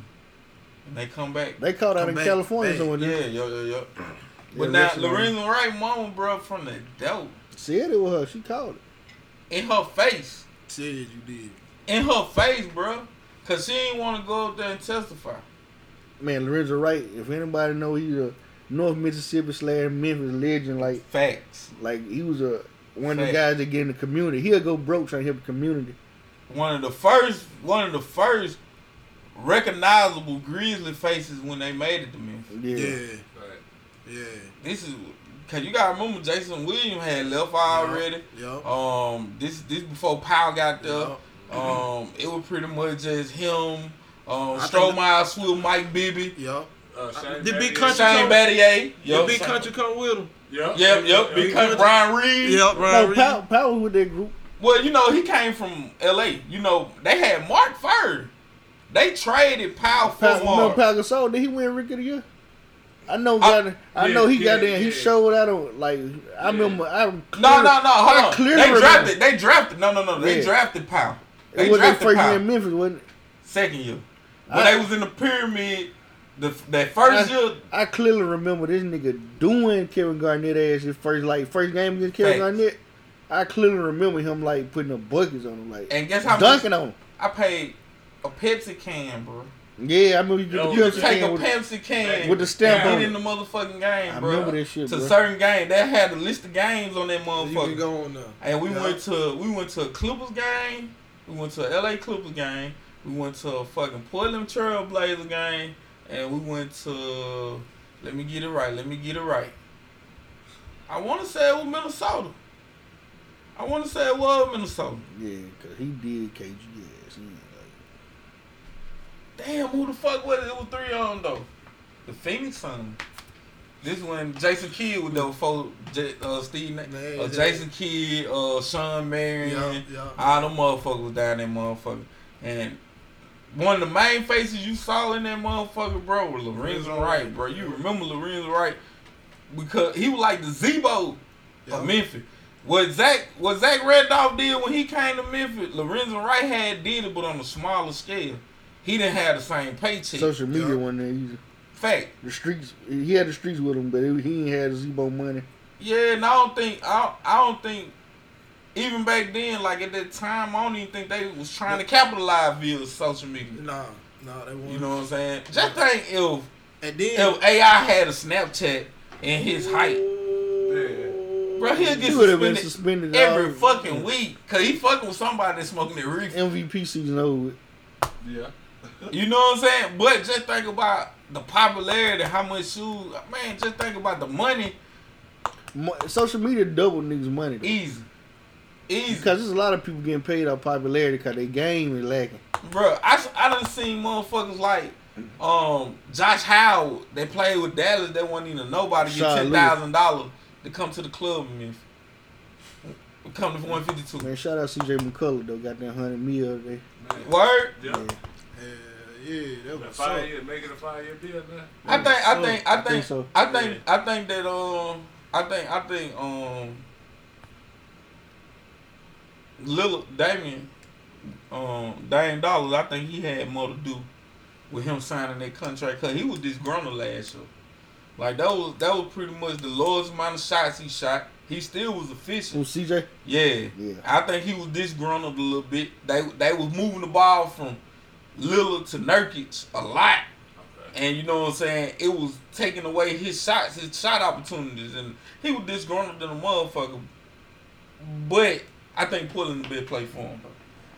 And they come back. They caught out in back, California back. somewhere. Yeah, didn't yo, yo, yo. Yeah, But now that's. Lorenzo Wright mama, bro, from the dope? Said it was her. She called it. in her face, Said you did. in her face, bro, cause she ain't want to go up there and testify. Man, Lorenzo Wright. If anybody know, he's a North Mississippi slash Memphis legend. Like, Facts. like he was a one of the guys that get in the community. He'll go broke trying to help the community. One of the first, one of the first recognizable Grizzly faces when they made it to Memphis. Yeah. Yeah, Right. Yeah, This is cause you gotta remember Jason Williams had left already. yeah. Um, this this before Pau got there. Um, it was pretty much just him. Um, I think Stromile, Swift, Mike Bibby, Yup. Uh, Shane The big Battier. country Shane come- Battier. The Yup. Big Country come with him. Yep. Yep, yep. Big country. Brian Reed. Yep, No, Reed. Pau, Pau was with that group. Well, you know he came from L.A. You know they had Mark Furr. They traded Pau for Pau, no, Pau Gasol. Did he win Rookie of the Year? I know. I- Got, I, yeah, know he yeah, got there. He yeah. showed out on like I remember. I No, no, no. Hold I on. They drafted. They drafted. No, no, no. They drafted Pau. They It was their drafted first year in Memphis, wasn't it? Second year. When I- they was in the pyramid, the that first I, year. I clearly remember this nigga doing Kevin Garnett ass his first like first game against Kevin Facts. Garnett. I clearly remember him like putting the buckets on him, like And guess how much dunking on him. I paid a Pepsi can, bro. Yeah, I remember you Yo, You the take a can Pepsi can with the stamp on get it. in the motherfucking game, I bro. remember that shit, to bro. certain game, they had a list of games on that You can motherfucker. go on now. And we Yeah. went to we went to a Clippers game. We went to a LA Clippers game. We went to a fucking Portland Trail Blazer game. And we went to let me get it right. Let me get it right. I want to say it was Minnesota. I want to say it was Minnesota. Yeah, cause he did KG ass. He ain't like, Damn, who the fuck was it? It was three of them though. The Phoenix Suns. This one, Jason Kidd with there before J, uh, Steve, Na- Yeah, uh, Jason Kidd, uh, Shawn Marion, Yeah, yeah. all them motherfuckers was down there, motherfucker. And one of the main faces you saw in that motherfucker, bro, was Lorenzo Wright, bro. You remember Lorenzo Wright because he was like the Z-Bo of Memphis. What Zach what Zach Randolph did when he came to Memphis, Lorenzo Wright had did it, but on a smaller scale. He didn't have the same paycheck. Social media one day. He's, Fact. the streets. He had the streets with him, but it, he ain't had Z-Bo money. Yeah, and I don't think I don't, I don't think even back then, like at that time, I don't even think they was trying to capitalize via social media. Nah, nah, they won't. You know what I'm saying? Just think if And then if AI had a Snapchat and his height, bro, he'll get He would have been suspended suspended every all- fucking week because he fucking with somebody that's smoking that reefer. MVP season over. Yeah. You know what I'm saying? But just think about the popularity, how much shoes. Man, just think about the money. Mo- Social media double niggas money. Though. Easy. Easy. Because there's a lot of people getting paid off popularity because they game is lacking. Bro, I, I done seen motherfuckers like um Josh Howard. They played with Dallas. They wasn't even nobody get ten thousand dollars to come to the club in Memphis. Come to one fifty two. Man, shout out CJ McCollum though. Got that hundred mil today. Word. Yeah. yeah, that That was five up. year, make it a five year deal now. I think I think I I think think so. I think I think that um I think I think um Lil Damien um Dame Dollars I think he had more to do with him signing that contract because he was disgruntled last year. Like that was that was pretty much the lowest amount of shots he shot. He still was efficient. Who's CJ? Yeah. Yeah. I think he was disgruntled a little bit. They they was moving the ball from Lillard to Nurkic a lot. And you know what I'm saying? It was taking away his shots, his shot opportunities, and he was disgruntled than a motherfucker. But I think Portland a big play for him.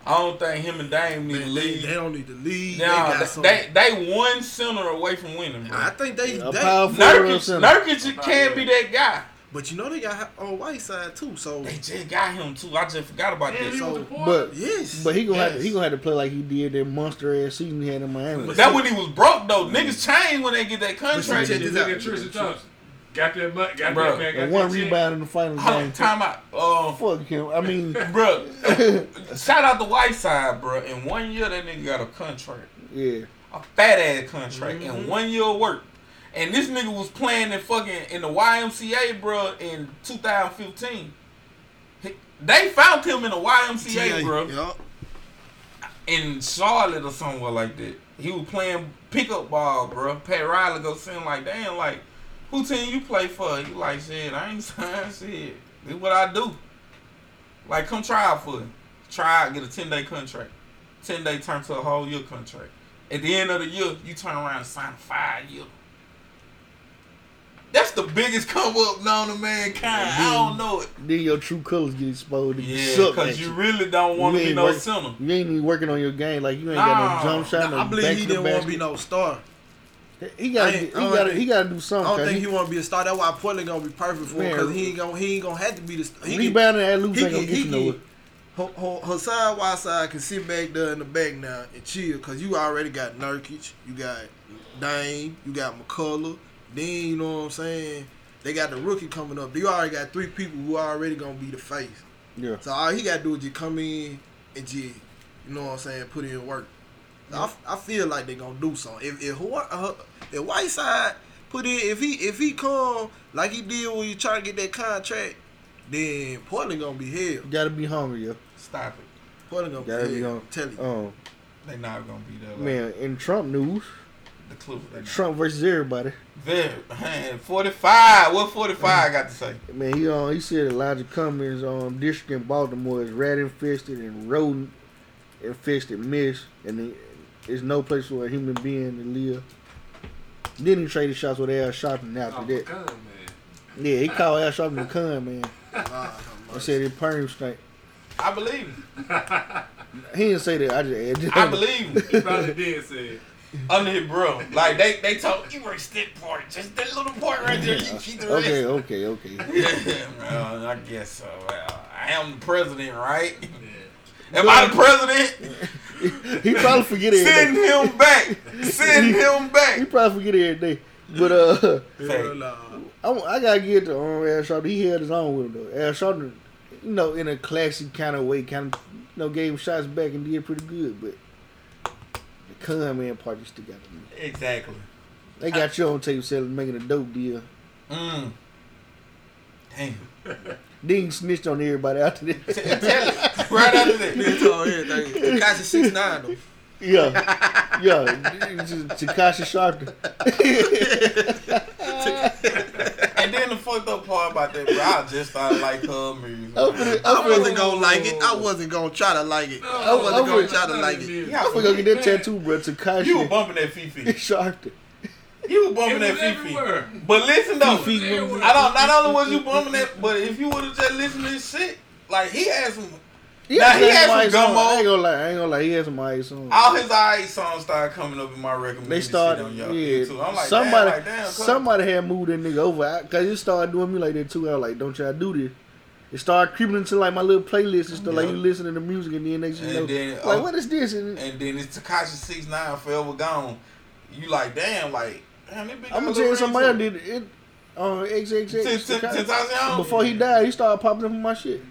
I don't think him and Dame need to Man, they, leave. they don't need to leave. Nah, they they, they they one center away from winning, bro. I think they. A they power forward Nurkic. Nurkic can't be that guy. But you know they got on Whiteside too. So They just got him too. I just forgot about Yeah, that. So, But yes, but he gonna have to, he gonna have to play like he did that monster ass season he had in Miami. But that when he was broke though. Niggas change when they get that contract. check this out. Tristan Thompson. Got that money. Got Bro, that man. Got one that rebound in the final Hold on, game. time out. Um, Fuck him. I mean, bro, shout out the Whiteside, bro. In one year, that nigga got a contract, yeah. a fat ass contract, Mm-hmm. in one year of work. And this nigga was playing in fucking in the YMCA, bro, in 2015. They found him in the YMCA, bro. Yup. in Charlotte or somewhere like that. He was playing pickup ball, bro. Pat Riley go sitting like, damn, like, who team you play for? He like, shit, I ain't signed shit. This what I do. Like, come try out for it. Try out, get a 10 day contract. 10 day turn to a whole year contract. At the end of the year, you turn around and sign a five year. That's the biggest come up known to mankind. I don't know it. Then your true colors get exposed. Yeah, because you really don't want to be no work- center. You ain't even working on your game. Like you ain't Nah. got no jump shot. Nah, no I believe he didn't want to be no star. He got he ain't- I don't got he got to do something. I don't think he, he want to be a star. That's why Portland gonna be perfect for him because he ain't gonna he ain't gonna have to be the. star. He rebounding at loose ain't gonna can- get you he nowhere. can- Her, her, her side wide side can sit back there in the back now and chill because you already got Nurkic, you got Dame, you got McCollum. Then you know what I'm saying. They got the rookie coming up. You already got three people who are already gonna be the face. Yeah. So all he got to do is just come in and just, you know what I'm saying, put in work. So I, I feel like they gonna do something. If if, Hawaii, uh, if Whiteside put in, if he if he come like he did when you try to get that contract, then Portland gonna be hell. You gotta be hungry, yo. Stop it. Portland gonna Gotta be be hell. hungry. Tell you. Um, They not gonna be there. Like, man, in Trump news, the Clippers. They. Trump versus everybody. Very man, forty five. What forty five got to say? Man, he um he said Elijah Cummings um district in Baltimore is rat infested and rodent infested mess, and there's no place for a human being to live. Then he traded shots with Al Sharpton after Oh, that. come, man. Yeah, he called Al Sharpton a con man. I said it perm stink. I believe him. He didn't say that. I just added. I believe him. He probably did say it. Under his bro. Like they they told you erase that part. Just that little part right there. You keep the rest. Okay, okay, okay. Yeah, well, I guess so. Well, I am the president, right? Am I the president? he probably forget it. Send him back. Send him back. He probably forget it every day. But uh, hell nah. I, I gotta get to um, Al Sharpton. He held his own with him though. Al Sharpton, you know, in a classy kind of way, kind of, you know, gave him shots back and did pretty good. But the con man part just still got to me. Exactly. They got you on tape selling, making a dope deal. Mm. Damn. Then he snitched on everybody after that. Tell it. Right after that. Nigga told everything. Tekashi six nine though. yeah, yeah. It's just Tekashi Sharpton. And then the fucked up part about that, bro, I just started like her music. I'm I'm I finna- wasn't gonna like it. I wasn't gonna try to like it. I I'm wasn't gonna try to like it. Yeah, I'm gonna get that tattoo, bro. Tekashi. You were Tekashi bumping that FEFE. Sharpton. You were bumping that FEFE. everywhere. But listen though, FEFE It was- was- I don't. Not only was you bumping that, but if you would have just listened to this shit, like he had some, He Nah, had, he had some ice I ain't gonna lie. I ain't gonna lie. He had some ice on. all his alright songs started coming up in my recommendation. They started, on y'all yeah. YouTube. I'm like, somebody, damn, like, damn, somebody had moved that nigga over cause it started doing me like that too. I was like, don't y'all do this. It started creeping into like my little playlist and stuff. Like you listening to the music and then next you know, then, like oh, what is this? And And then it's Tekashi Six Nine Forever Gone. You like, damn, like, damn, that big I'm gonna tell you somebody else ring to did it. Uh, XXX. Ten- ten- ten thousand young? Before he died, he started popping up on my shit.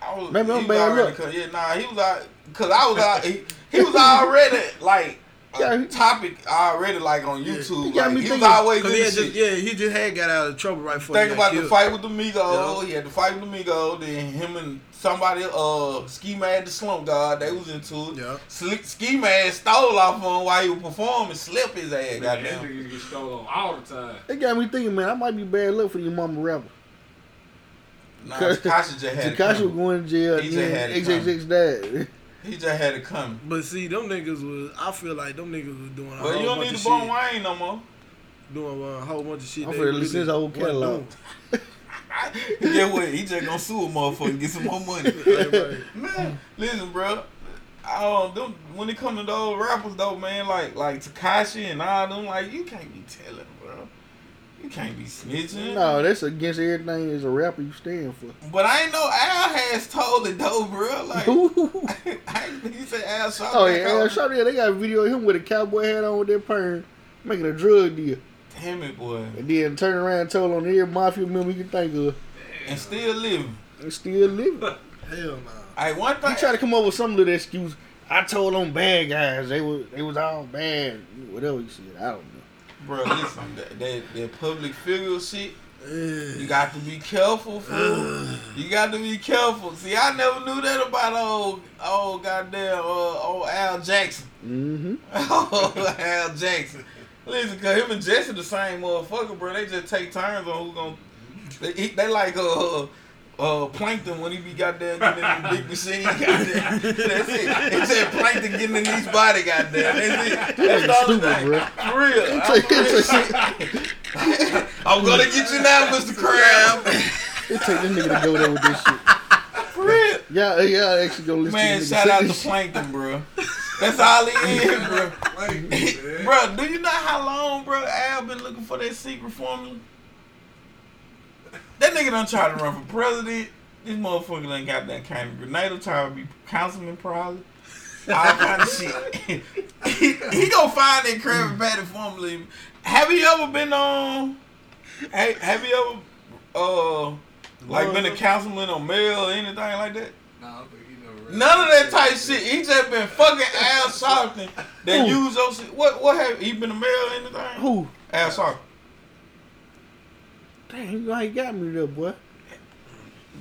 It. I was, Maybe I'm he was bad already luck. Yeah, nah, he was out, cause I was out, he, he was already like, a Yeah, he- topic already like on YouTube. He like, he was always in Cause he had shit. just, yeah, he just had got out of trouble right before Think he got about the fight with the Migos. Yeah. He had the fight with the Migos. Then him and somebody, uh, Ski Mask the Slump God, they was into it. Yeah. Sli- Ski Mask stole off on him while he was performing, slept his ass. Man, that Goddamn. nigga get stolen all the time. It got me thinking, man, I might be bad luck for your mama rapper. Nah, Tekashi just had Tekashi was going to jail. He and just had it XXX died. He just had it coming. But see, them niggas was. I feel like them niggas was doing a But whole you don't bunch need to bump shit. Wayne no more. Doing a whole bunch of shit. I'm they finna listen to his whole wasn't catalog. doing. Get what? He just gonna sue a motherfucker and get some more money. Right, right. man, listen, bro. I don't them, when it come to those rappers though, man, like like Tekashi and all them, like you can't be telling, bro. You can't be snitching. no, that's against everything as a rapper you stand for. But I ain't know Al has told it though, bro. Like I, he said Al shot. oh yeah, Al Sharpton, yeah, they got a video of him with a cowboy hat on with that perm, making a drug deal, Damn it, boy. and then turn around and told on every mafia member you can think of, And still living. and still living. Hell no. Hey, one thing. He try to come up with some little excuse. I told them bad guys, they was they was all bad, whatever he said. I don't know. Bro, listen, that, that, that public figure shit, you got to be careful, fool. You got to be careful. See, I never knew that about old, old goddamn, uh, old Al Jackson. Mm-hmm. Oh, Al Jackson. Listen, cause him and Jesse the same motherfucker, bro. They just take turns on who gonna. They, they like uh, uh, plankton when he be goddamn getting in the big machine. Goddamn. That's it. He said plankton getting in his body. Goddamn. That's it. That's all only Stupid, thing. bro. For real. It take, it, take, I'm gonna get you now, Mr. Crab. it take this nigga to go there with this shit. For real. Yeah, yeah, actually go listen Man, to this nigga shout say out to this. Plankton, bro. That's all he is, bro. Like, man. bro, do you know how long, bro, Al been looking for that secret formula? That nigga done try to run for president. This motherfucker done got that kind of grenade, trying to be councilman probably. All kind of shit. he, he gonna find that Krabby mm. Patty formula. Have you ever been um, on? Hey, have you ever uh like been a uh-huh. councilman or mayor or anything like that? Nah, think he never None of that type shit. He just been fucking Al Sharpton that use those. What what have he been a mayor or anything? Who? Al Sharpton. Dang, you know how he got me there, boy.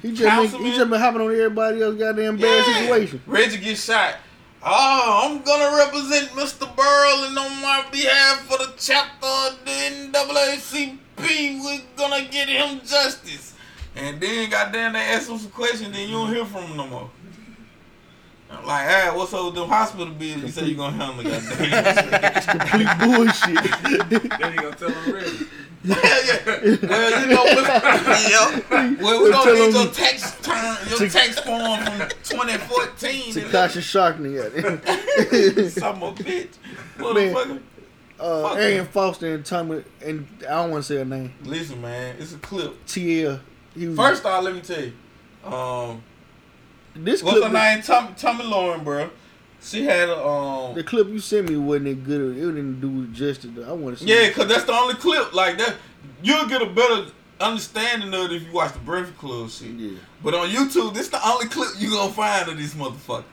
He just, been, he just been hopping on everybody else goddamn bad Yeah. situation. Reggie get shot. Oh, I'm gonna represent Mr. Burl and on my behalf for the chapter of the NAACP. We're gonna get him justice. And then goddamn they ask him some questions, then you don't hear from him no more. I'm like, hey, what's up with them hospital bills? You say you're gonna handle goddamn. Complete bullshit. Then he gonna tell him ready. Hell yeah. Well, you know, we, well, we Tell gonna need your tax turn, your tax form from 2014. Tekashi Sharkney got it. Some of a bitch, Man. motherfucker. Uh, Fuck Arian him. Foster and Tomi, and I don't want to say her name. Listen, man, it's a clip. TL. He was, First off, let me tell you, um, this what's clip, her name? Tomi, Tomi Lahren, bro. She had a um, the clip you sent me wasn't that good. It didn't do it justice. I want to see. yeah, cause that's the only clip like that. You'll get a better understanding of it if you watch the Breakfast Club shit. Yeah. But on YouTube, this the only clip you gonna find of this motherfucker.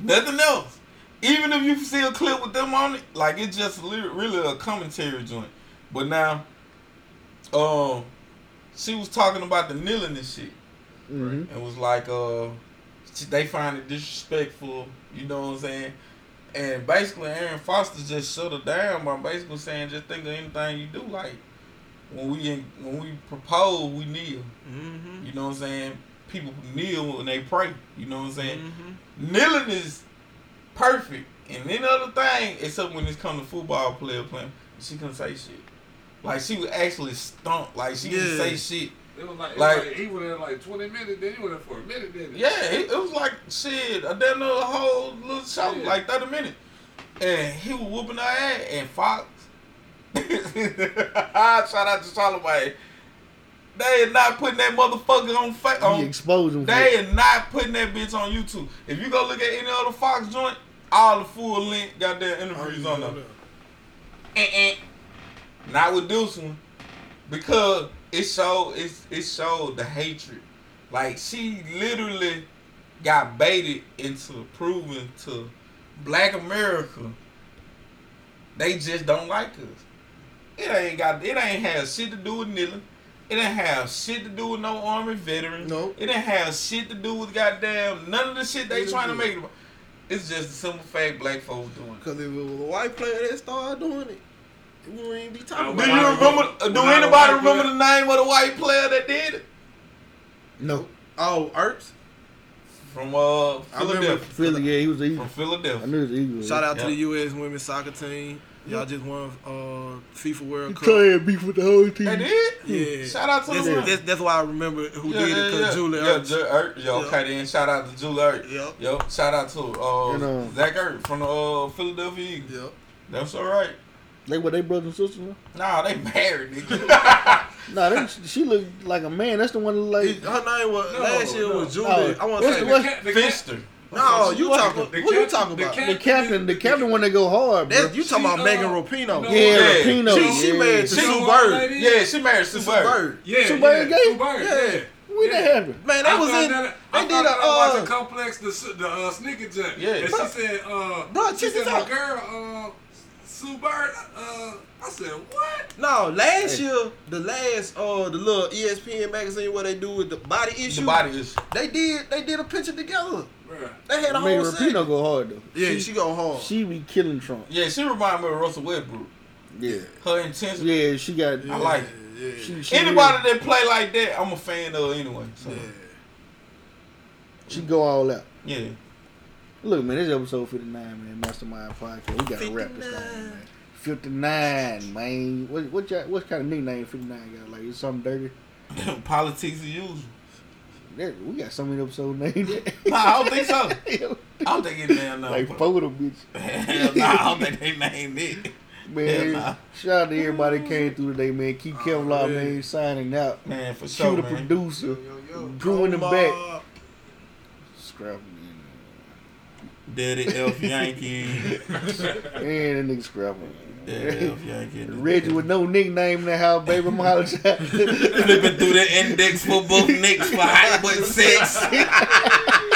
Nothing else. Even if you see a clip with them on it, like it's just really a commentary joint. But now, um, she was talking about the kneeling and shit. hmm It was like uh, they find it disrespectful. You know what I'm saying? And basically, Arian Foster just shut her down by basically saying, just think of anything you do. Like when we in, when we propose, we kneel. Mm-hmm. You know what I'm saying? People kneel when they pray. You know what I'm saying? Mm-hmm. Kneeling is perfect. And any other thing, except when it's come to football player playing, she couldn't say shit. Like she was actually stomp. Like she didn't say shit. It was like, it Like- was like he went in like 20 minutes, then he went in for a minute, then. Yeah, it, it was like shit. I done a whole little show, Yeah. like thirty minutes, and he was whooping her ass. And Fox, ah, shout out to Charlemagne. They are not putting that motherfucker on fa- You on. expose them. They are not putting that bitch on YouTube. If you go look at any other Fox joint, all the full length goddamn interviews on them. Oh, Eh-eh. Not with this one. Because it showed it's it showed the hatred. Like she literally got baited into proving to black America they just don't like us. It ain't got it ain't have shit to do with kneeling. It didn't have shit to do with no army veterans. Nope. It didn't have shit to do with goddamn none of the shit they trying to make it. It's just a simple fact black folks doing. it. Because if it was a white player that started doing it, we wouldn't be talking Do you remember? uh, Do anybody remember the name of the white player that did it? No. Oh, Ertz. From uh I Philadelphia. Philly. Yeah, he was the From Eagle. I Philadelphia. knew it was the Eagle. Shout out Yeah. to the U.S. women's soccer team. Y'all just won uh, FIFA World He Cup. tried beef with the whole team. They did. Yeah. Shout out to That's, the that's, that's why I remember who yeah, did it yeah, because yeah. Julie yeah, Ertz. Ju- Ert. Yeah, okay, then shout out to Julie Ert. Yep. Yep. Shout out to uh, And, uh, Zach Ert from the uh, Philadelphia Eagles. Yep. That's all right. They were they brothers and sisters now? Nah, they married, nigga. Nah, they, she looked like a man. That's the one that like. Her name was No, last year no. was Julie. No. I want to say the- what- ca- the Finster. No, you What? talking? The What you cap- talking the about? the captain, the captain when they go hard, bro. That's, you talking She, about uh, Megan Rapinoe? no, yeah, Yeah. Rapinoe. She, she yeah. married to She- Sue Bird. lady? Yeah, she married Sue Sue Bird. Bird. Yeah, Sue yeah. Bird gay? Sue Bird, Yeah. yeah. When yeah. that happened? Man, I that was in. that- I They did a. out about Uh, complex, the the uh, sneaker jump. Yeah. and she said, uh, Bro, she said my girl, uh, Sue Bird. Uh, I said, what? no, last year the last uh the little ESPN magazine where they do with the body issue. The body is. They did they did a picture together. Bruh. They had a Megan whole Rapinoe segment. go hard though. Yeah, she, go hard. She be killing Trump. Yeah, she remind me of Russell Westbrook. Yeah, Her intensity. yeah. She got. I like it. yeah. She, she Anybody that play like that, I'm a fan of anyway. So, yeah. she go all out. yeah. Look, man, this is episode 59, man. Mastermind Podcast. We gotta wrap this thing, man. 59, man. What what y'all, what kind of nickname 59 got? Like, it's something dirty? Politics as usual. That, we got so many episodes named that. Nah, I don't think so. I don't think it's damn no. like four of bitch. Hell nah, I don't think they named it. Man, Hell nah. shout out to everybody that came through today, man. Keep oh, Kevlar, yeah. man, signing out. Man, for Q sure, the man. producer. Yo, yo. Drew in the back. on. Scrap Daddy Elf Yankee. And that nigga Scrapper. Daddy Elf Yankee. Reggie with no nickname in the house, baby. I'm hollering. Flipping through the index for both nicks for hot but sex.